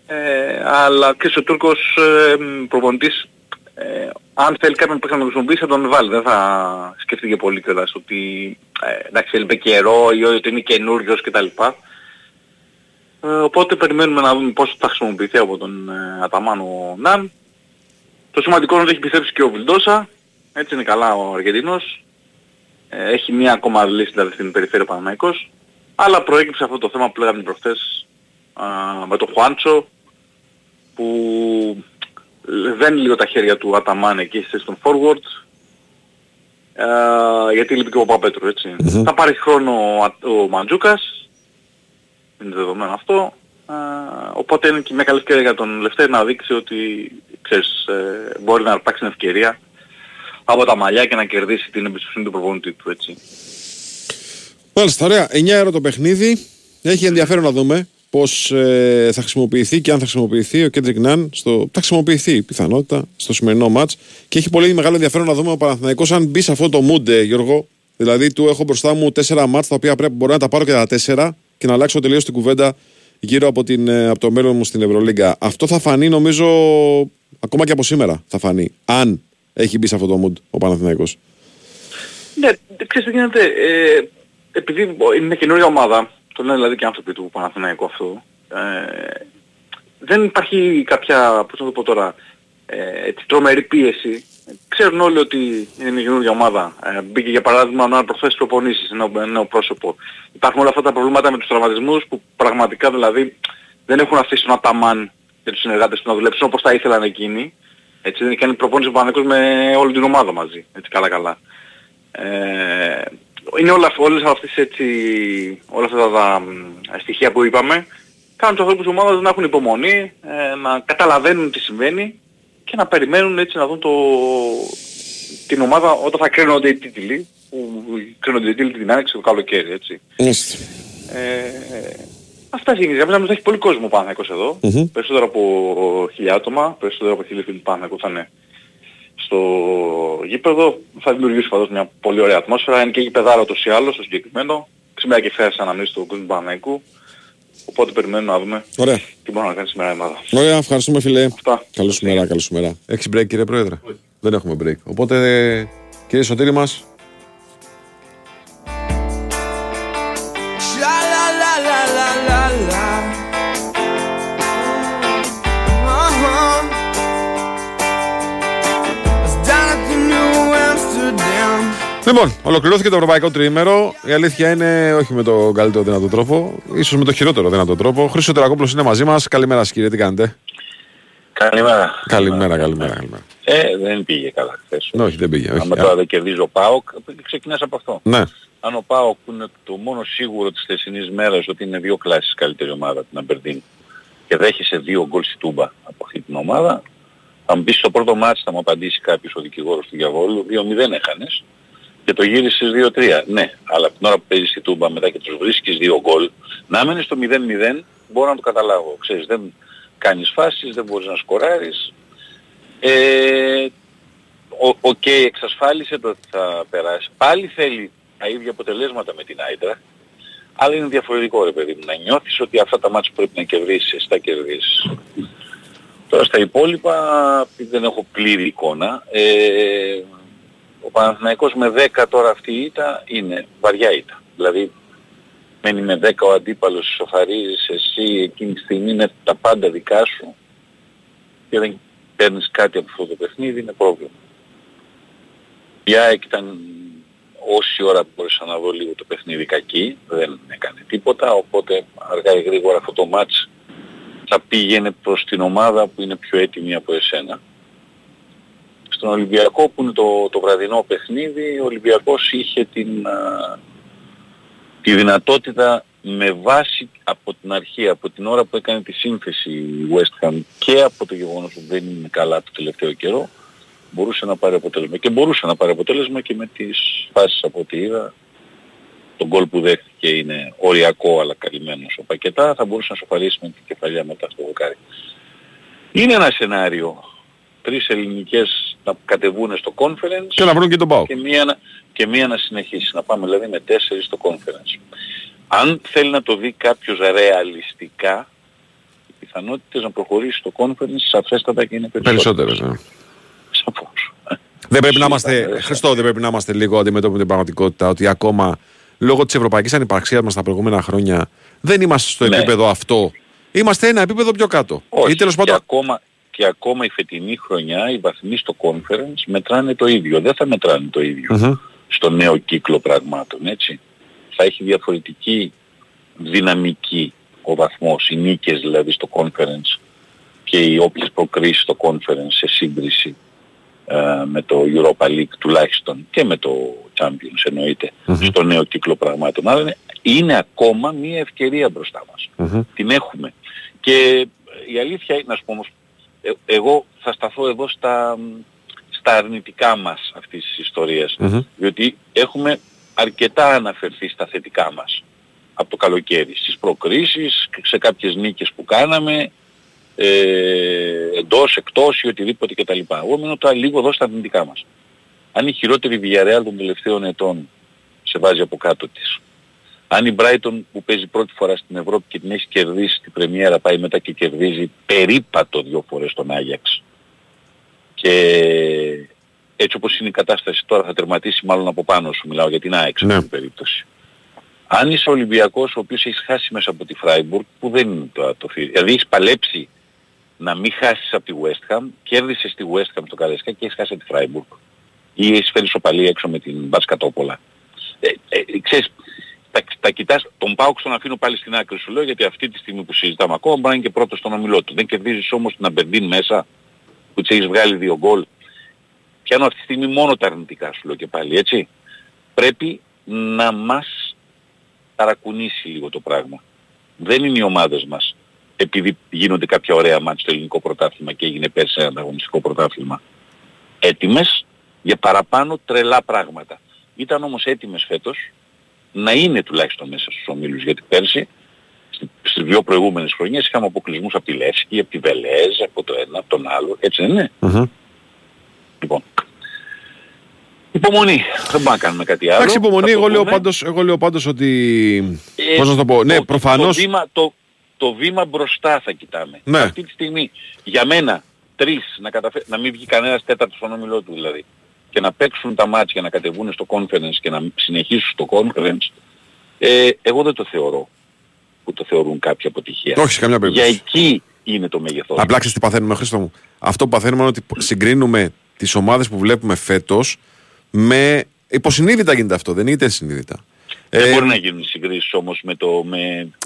Ε, αλλά και ο Τούρκος ε, προπονητής ε, αν θέλει κάποιον που να τον χρησιμοποιήσει θα τον βάλει. Δεν θα σκεφτεί και πολύ κιόλας ότι ε, εντάξει έλειπε καιρό ή ότι είναι καινούριος κτλ. Ε, οπότε περιμένουμε να δούμε πώς θα χρησιμοποιηθεί από τον ε, Αταμάνο Ναν. Το σημαντικό είναι ότι έχει πιστέψει και ο Βιλντόσα. Έτσι είναι καλά ο Αργεντινός. Ε, έχει μία ακόμα λύση δηλαδή στην περιφέρεια Παναμαϊκός. Αλλά προέκυψε αυτό το θέμα που λέγαμε προχθές α, με τον Χουάντσο που δεν λίγο τα χέρια του Αταμάν εκεί στη θέση των forward ε, γιατί λείπει και ο Παπέτρου έτσι. Μμμ. Θα πάρει χρόνο ο, Α- ο Μαντζούκας, είναι δεδομένο αυτό, ε, οπότε είναι και μια καλή ευκαιρία για τον Λευτέρη να δείξει ότι ξέρεις, ε, μπορεί να αρπάξει την ευκαιρία από τα μαλλιά και να κερδίσει την εμπιστοσύνη του προπονητή του έτσι. Μάλιστα, ωραία. 9 ώρα το παιχνίδι. Έχει ενδιαφέρον να δούμε πώς θα χρησιμοποιηθεί και αν θα χρησιμοποιηθεί ο Κέντρικ Ναν. Στο... Θα χρησιμοποιηθεί η πιθανότητα στο σημερινό ματ. Και έχει πολύ μεγάλο ενδιαφέρον να δούμε ο Παναθηναϊκός αν μπει σε αυτό το mood, ε, Γιώργο. Δηλαδή, του έχω μπροστά μου τέσσερα μάτς τα οποία πρέπει μπορώ να τα πάρω και τα τέσσερα και να αλλάξω τελείως την κουβέντα γύρω από, την, ε, από το μέλλον μου στην Ευρωλίγκα. Αυτό θα φανεί νομίζω ακόμα και από σήμερα θα φανεί. Αν έχει μπει σε αυτό το mood ο Παναθηναϊκός. Ναι, ξέρεις τι γίνεται, ε, επειδή είναι μια καινούργια ομάδα, το λένε δηλαδή και άνθρωποι του Παναθηναϊκού αυτό, ε, δεν υπάρχει κάποια, πώς να το πω τώρα, ε, έτσι, τρομερή πίεση. Ξέρουν όλοι ότι είναι μια καινούργια ομάδα. Ε, μπήκε για παράδειγμα να προφέσει προπονήσεις, ένα νέο πρόσωπο. Υπάρχουν όλα αυτά τα προβλήματα με τους τραυματισμούς που πραγματικά δηλαδή δεν έχουν αφήσει τον Αταμάν και τους συνεργάτες του να δουλέψουν όπως θα ήθελαν εκείνοι. Έτσι δεν κάνει προπόνηση ο Παναθηναϊκός με όλη την ομάδα μαζί. Έτσι καλά καλά. Ε, είναι όλα, όλες αυτές έτσι, όλα αυτά τα μ, στοιχεία που είπαμε κάνουν τους ανθρώπους της ομάδας να έχουν υπομονή, ε, να καταλαβαίνουν τι συμβαίνει και να περιμένουν έτσι να δουν το, την ομάδα όταν θα κρίνονται οι τίτλοι που κρίνονται οι τίτλοι την άνοιξη το καλοκαίρι έτσι. Μάλιστα. Ε, αυτά γίνεται. Για μένα θα έχει πολύ κόσμο ο Παναθηναϊκός εδώ. Μμμ. Περισσότερο από χιλιά άτομα, περισσότερο από χίλιοι φίλοι του Παναθηναϊκού θα είναι στο γήπεδο. Θα δημιουργήσει φαντάζομαι μια πολύ ωραία ατμόσφαιρα. Είναι και γηπεδάρα ούτως ή άλλως στο συγκεκριμένο. Σήμερα και χθες αναμνήσεις του κόσμου του Παναθηναϊκού. Οπότε περιμένουμε να δούμε Ωραία. τι μπορεί να κάνει σήμερα η ομάδα. Ωραία, ευχαριστούμε φίλε. Καλή σου μέρα, καλή σου μέρα. Έχεις break κύριε Πρόεδρε; Δεν έχουμε break. Οπότε κύριε Σωτήρη μας, Λοιπόν, ολοκληρώθηκε το ευρωπαϊκό τριήμερο. Η αλήθεια είναι όχι με τον καλύτερο δυνατό τρόπο, ίσως με το χειρότερο δυνατό τρόπο. Χρήσο Τερακόπουλος είναι μαζί μας. Καλημέρα, σας, κύριε, τι κάνετε; Καλημέρα. Καλημέρα, καλημέρα. καλημέρα. Ε, δεν πήγε καλά χθες. Ναι, όχι, δεν πήγε. Όχι. Αν τώρα δεν κερδίζει ο ΠΑΟΚ, ξεκινάς από αυτό. Ναι. Αν ο ΠΑΟΚ που είναι το μόνο σίγουρο της θεσινής μέρας ότι είναι δύο κλάσεις καλύτερη ομάδα την Αμπερντίν και δέχεσαι δύο γκολ στη Τούμπα από αυτή την ομάδα, θα μου πεις στο πρώτο μάτς θα μου απαντήσει κάποιος ο δικηγόρος του Διαβόλου, 2-0 έχανες και το γύρισες 2-3. Ναι, αλλά από την ώρα που παίζεις στη Τούμπα μετά και τους βρίσκεις δύο γκολ, να μένεις στο 0-0 μπορώ να το καταλάβω. Ξέρεις, δεν κάνεις φάσεις, δεν μπορείς να σκοράρεις. Ε, ο, οκ, εξασφάλισε το ότι θα περάσει. Πάλι θέλει τα ίδια αποτελέσματα με την Άιντραχτ, αλλά είναι διαφορετικό ρε παιδί μου. Να νιώθεις ότι αυτά τα μάτς που πρέπει να κερδίσεις, εσύ τα κερδίσεις. Τώρα στα υπόλοιπα, επειδή δεν έχω πλήρη εικόνα, ε, ο Παναθηναϊκός με 10 τώρα αυτή η ήττα είναι βαριά ήττα. Δηλαδή μένει με 10 ο αντίπαλος, ισοφαρίζεις εσύ, εκείνη τη στιγμή είναι τα πάντα δικά σου και δεν παίρνεις κάτι από αυτό το παιχνίδι, είναι πρόβλημα. Η ΑΕΚ ήταν όση ώρα μπορούσα να δω λίγο το παιχνίδι κακή, δεν έκανε τίποτα, οπότε αργά ή γρήγορα αυτό το μάτς θα πήγαινε προς την ομάδα που είναι πιο έτοιμη από εσένα. Στον Ολυμπιακό που είναι το, το βραδινό παιχνίδι, ο Ολυμπιακός είχε την, α, τη δυνατότητα με βάση από την αρχή, από την ώρα που έκανε τη σύνθεση η West Ham και από το γεγονός ότι δεν είναι καλά το τελευταίο καιρό, μπορούσε να πάρει αποτέλεσμα. Και μπορούσε να πάρει αποτέλεσμα και με τις φάσεις από ό,τι είδα. Το γκολ που δέχτηκε είναι οριακό αλλά καλυμμένος ο Πακετά, θα μπορούσε να σοφαρίσει με την κεφαλιά μετά στο δοκάρι. Είναι ένα σενάριο. Τρεις ελληνικές να κατεβούν στο conference Και να βρουν και τον Πάο. και μία, να- και μία να συνεχίσει. Να πάμε δηλαδή με τέσσερις στο conference. Αν θέλει να το δει κάποιος ρεαλιστικά, οι πιθανότητες να προχωρήσει στο conference σαφέστατα και είναι περισσότερες. Περισσότερες. Ναι. Δεν πρέπει να είμαστε, Χριστό, δεν πρέπει να είμαστε λίγο αντιμέτωποι με την πραγματικότητα ότι ακόμα λόγω της ευρωπαϊκής ανυπαρξίας μας τα προηγούμενα χρόνια δεν είμαστε στο Ναι. επίπεδο αυτό. Είμαστε ένα επίπεδο πιο κάτω. Όχι, Ή τέλος και, πάντων. ακόμα, και ακόμα η φετινή χρονιά οι βαθμοί στο conference μετράνε το ίδιο. Δεν θα μετράνε το ίδιο Μμμ. στο νέο κύκλο πραγμάτων, έτσι. Θα έχει διαφορετική δυναμική ο βαθμός, οι νίκες δηλαδή στο conference και οι όποιες προκρίσεις στο conference σε σύγκριση ε, με το Europa League τουλάχιστον και με το Champions εννοείται στο νέο κύκλο πραγμάτων. Άρα είναι, είναι ακόμα μια ευκαιρία μπροστά μας. Την έχουμε. Και η αλήθεια είναι, να σου πω όμως, ε, εγώ θα σταθώ εδώ στα, στα αρνητικά μας αυτής της ιστορίας. Διότι έχουμε αρκετά αναφερθεί στα θετικά μας από το καλοκαίρι. Στις προκρίσεις, σε κάποιες νίκες που κάναμε, ε, εντός, εκτός ή οτιδήποτε κτλ. Εγώ μένω τώρα λίγο εδώ στα αρνητικά μας. Αν η χειρότερη Villarreal των τελευταίων ετών σε βάζει από κάτω της. Αν η Brighton που παίζει πρώτη φορά στην Ευρώπη και την έχει κερδίσει την πρεμιέρα πάει μετά και κερδίζει περίπατο δύο φορές τον Άγιαξ Και έτσι όπως είναι η κατάσταση τώρα θα τερματίσει μάλλον από πάνω σου, μιλάω για την ΑΕΚ σε Ναι. αυτή την περίπτωση. Αν είσαι Ολυμπιακός ο οποίος έχεις χάσει μέσα από τη Φράιμπουργκ, που δεν είναι το, το θηρίο. Δηλαδή έχεις παλέψει να μην χάσεις από τη West Ham, κέρδισες τη West Ham στο Καρέσκα και έχεις χάσει από τη Φράιμπουργκ. Ή έχεις φέρει σοπαλή έξω με την Μπασκατόπολα. Ε, ε, ξέρεις, τα, τα κοιτάς, τον Πάουξ τον αφήνω πάλι στην άκρη σου λέω γιατί αυτή τη στιγμή που συζητάμε ακόμα μπορεί να είναι και πρώτος στον ομιλό του. Δεν κερδίζεις όμως την Αμπερντίν μέσα που της έχεις βγάλει δύο γκολ. Πιάνω αυτή τη στιγμή μόνο τα αρνητικά σου λέω και πάλι έτσι. Πρέπει να μας ταρακουνήσει λίγο το πράγμα. Δεν είναι οι ομάδες μας επειδή γίνονται κάποια ωραία μάτια στο ελληνικό πρωτάθλημα και έγινε πέρσι ένα ανταγωνιστικό πρωτάθλημα έτοιμες για παραπάνω τρελά πράγματα. Ήταν όμως έτοιμες φέτος να είναι τουλάχιστον μέσα στους ομίλους γιατί πέρσι στι- στις δύο προηγούμενες χρονιές είχαμε αποκλεισμούς από τη Λεύσκη, από τη Βελέζ, από το ένα, από τον άλλο, έτσι δεν είναι; Μμμ. Λοιπόν. Υπομονή. Δεν μπορούμε να κάνουμε κάτι άλλο. Εντάξει, υπομονή. Θα το Εγώ λέω, δούμε. πάντως, εγώ λέω πάντως ότι. Ε, Πώς να το πω; Ναι, το, προφανώς. Το βήμα, το, το βήμα μπροστά θα κοιτάμε. Ναι. Αυτή τη στιγμή για μένα τρεις να, καταφέ... να μην βγει κανένας τέταρτος στον όμιλό του δηλαδή και να παίξουν τα μάτια να κατεβούν στο conference και να συνεχίσουν στο conference ε, εγώ δεν το θεωρώ που το θεωρούν κάποια αποτυχία. Όχι, σε καμιά Για περίπτωση. εκεί είναι το μέγεθός. Απλά ξέρεις τι παθαίνουμε, Χρήστο μου. Αυτό που παθαίνουμε είναι ότι συγκρίνουμε τις ομάδες που βλέπουμε φέτος με. Υποσυνείδητα γίνεται αυτό, δεν είναι συνείδητα. Δεν Ε, μπορεί να γίνουν οι συγκρίσεις όμως με το... Με...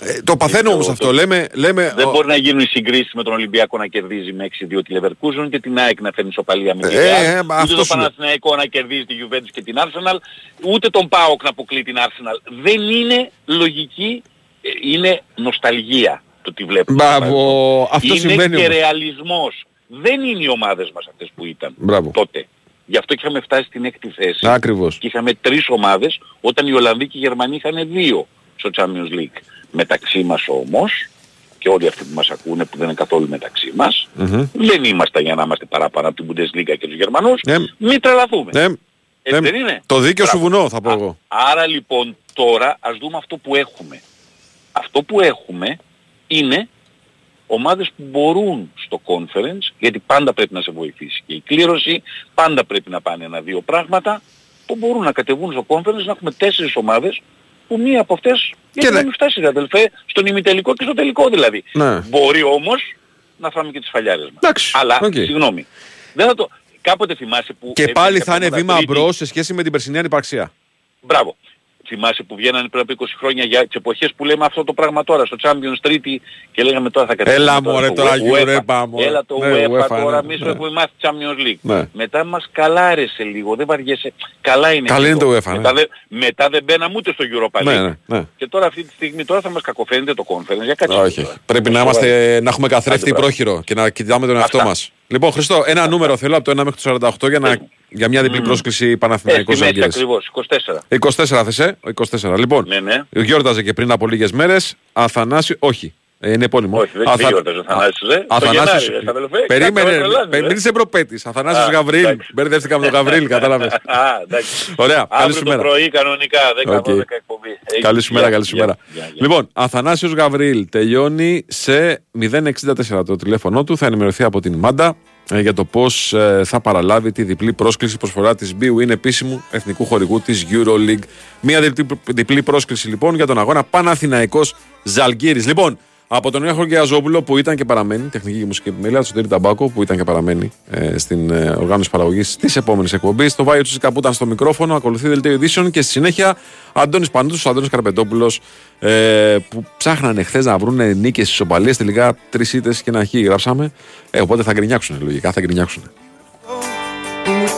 ε, το παθαίνω όμως το- αυτό. Λέμε, λέμε, Δεν ο- μπορεί να γίνουν οι συγκρίσεις με τον Ολυμπιακό να κερδίζει με 6-2 τη Leverkusen και την ΑΕΚ να φέρνει σοπαλία με τη Ε, Real. ε, ούτε αυτό το σου λέω. Παναθηναϊκό να κερδίζει τη Juventus και την Arsenal, ούτε τον ΠΑΟΚ να αποκλεί την Arsenal. Δεν είναι λογική, ε, είναι νοσταλγία το τι βλέπουμε. Μπράβο, αυτό είναι συμβαίνει και όμως. ρεαλισμός. Δεν είναι οι ομάδες μας αυτές που ήταν Μπράβο. τότε. Γι' αυτό είχαμε φτάσει στην έκτη θέση. Ακριβώς. Και είχαμε τρεις ομάδες όταν οι Ολλανδοί και οι Γερμανοί είχαν δύο στο Champions League. Μεταξύ μας όμως, και όλοι αυτοί που μας ακούνε που δεν είναι καθόλου μεταξύ μας, Μμμ. δεν είμαστε για να είμαστε παραπάνω από την Bundesliga και τους Γερμανούς. Ναι. Μην τρελαθούμε. Ναι. Έτσι Ναι. δεν είναι. Το δίκαιο σου Μπράβο. βουνό, θα πω εγώ. Άρα λοιπόν τώρα ας δούμε αυτό που έχουμε. Αυτό που έχουμε είναι ομάδες που μπορούν στο conference, γιατί πάντα πρέπει να σε βοηθήσει και η κλήρωση, πάντα πρέπει να πάνε ένα-δύο πράγματα, που μπορούν να κατεβούν στο conference, να έχουμε τέσσερις ομάδες, που μία από αυτές, γιατί ναι. να μην φτάσει ρε αδελφέ, στον ημιτελικό και στο τελικό δηλαδή. Ναι. Μπορεί όμως να φάμε και τις φαλιάρες μας. Εντάξει, Αλλά, οκ. συγγνώμη, δεν θα το... Κάποτε θυμάσαι που... Και έβγαινε πάλι η θα είναι εβδομάδα βήμα Τρίτη, μπρος σε σχέση με την περσινή ανυπαρξία. Μπράβο. Θυμάσαι που βγαίνανε πριν από 20 χρόνια για τις εποχές που λέμε αυτό το πράγμα τώρα στο Champions Τρίτη και λέγαμε τώρα θα κατέβουμε Έλα, τώρα μωρέ, στο τώρα UEFA. Europa, μωρέ. Έλα το Ναι, UEFA, UEFA, τώρα ναι, εμείς ναι. έχουμε μάθει Champions League. Ναι. Μετά μας καλάρεσε λίγο, δεν βαριέσαι. Καλά είναι. Καλά και είναι το UEFA, ναι. Μετά, δεν, μετά δεν μπαίναμε ούτε στο Europa League. Ναι, ναι, ναι. Και τώρα αυτή τη στιγμή τώρα θα μας κακοφαίνεται το conference. Για κάτι Όχι. Πρέπει να, είμαστε, να έχουμε καθρέφτη Άντε, μπράβο. πρόχειρο και να κοιτάμε τον εαυτό Αυτά. μας. Λοιπόν, Χριστό, ένα νούμερο θέλω από το 1 μέχρι το 48 για, να, για μια διπλή πρόσκληση Παναθηναϊκός Έτσι, έτσι Ζαλγκύρης. ακριβώς, 24. 24 θες, ε; 24. Λοιπόν, Ναι, ναι. γιόρταζε και πριν από λίγες μέρες Αθανάσιο, όχι, ε, είναι επώνυμο. Όχι, δεν Αθα- γιόρταζε ο Θανάσης, ε. Το Αθανάσιος- Γενάρη, ρε, στα αδελφέ. Περίμενε, Κάτι τρελάζεις, πε- ε. μην είσαι προπέτης. Αθανάσιος Α, Γαβρίλ. εντάξει. Μπερδεύτηκα με τον Γαβρίλ, κατάλαβες. Α, εντάξει. Ωραία, καλή Αύριο σου το μέρα. πρωί κανονικά, 10 Οκ. 12 εκπομπή. Έγινε. Καλή σου μέρα, Γεια, καλή σου γεια, μέρα. γεια, γεια. Λοιπόν, Αθανάσιος Γαβρίλ τελειώνει σε 064 το τηλέφωνο του. Θα ενημερωθεί από την Μάντα ε, για το πώς θα παραλάβει τη διπλή πρόσκληση προσφορά της BWIN επίσημου εθνικού χορηγού της EuroLeague. Μία διπλή, διπλή πρόσκληση λοιπόν για τον αγώνα Παναθηναϊκός Ζαλγκύρης. Λοιπόν, από τον Ιάχο Γκιαζόπουλο που ήταν και παραμένει, τεχνική και μουσική επιμέλεια, του Τέρι Ταμπάκο που ήταν και παραμένει ε, στην ε, οργάνωση παραγωγής της επόμενης εκπομπής. Το Βάιο Τσίκα που ήταν στο μικρόφωνο, ακολουθεί δελτίο ειδήσεων και στη συνέχεια Αντώνης Πανούτο, Αντώνης Καρπετόπουλος ε, που ψάχνανε χθες να βρουν νίκες στις οπαλίες. Τελικά τρεις ήττες και ένα χ γράψαμε. Ε, οπότε θα γκρινιάξουν λογικά, θα γκρινιάξουν.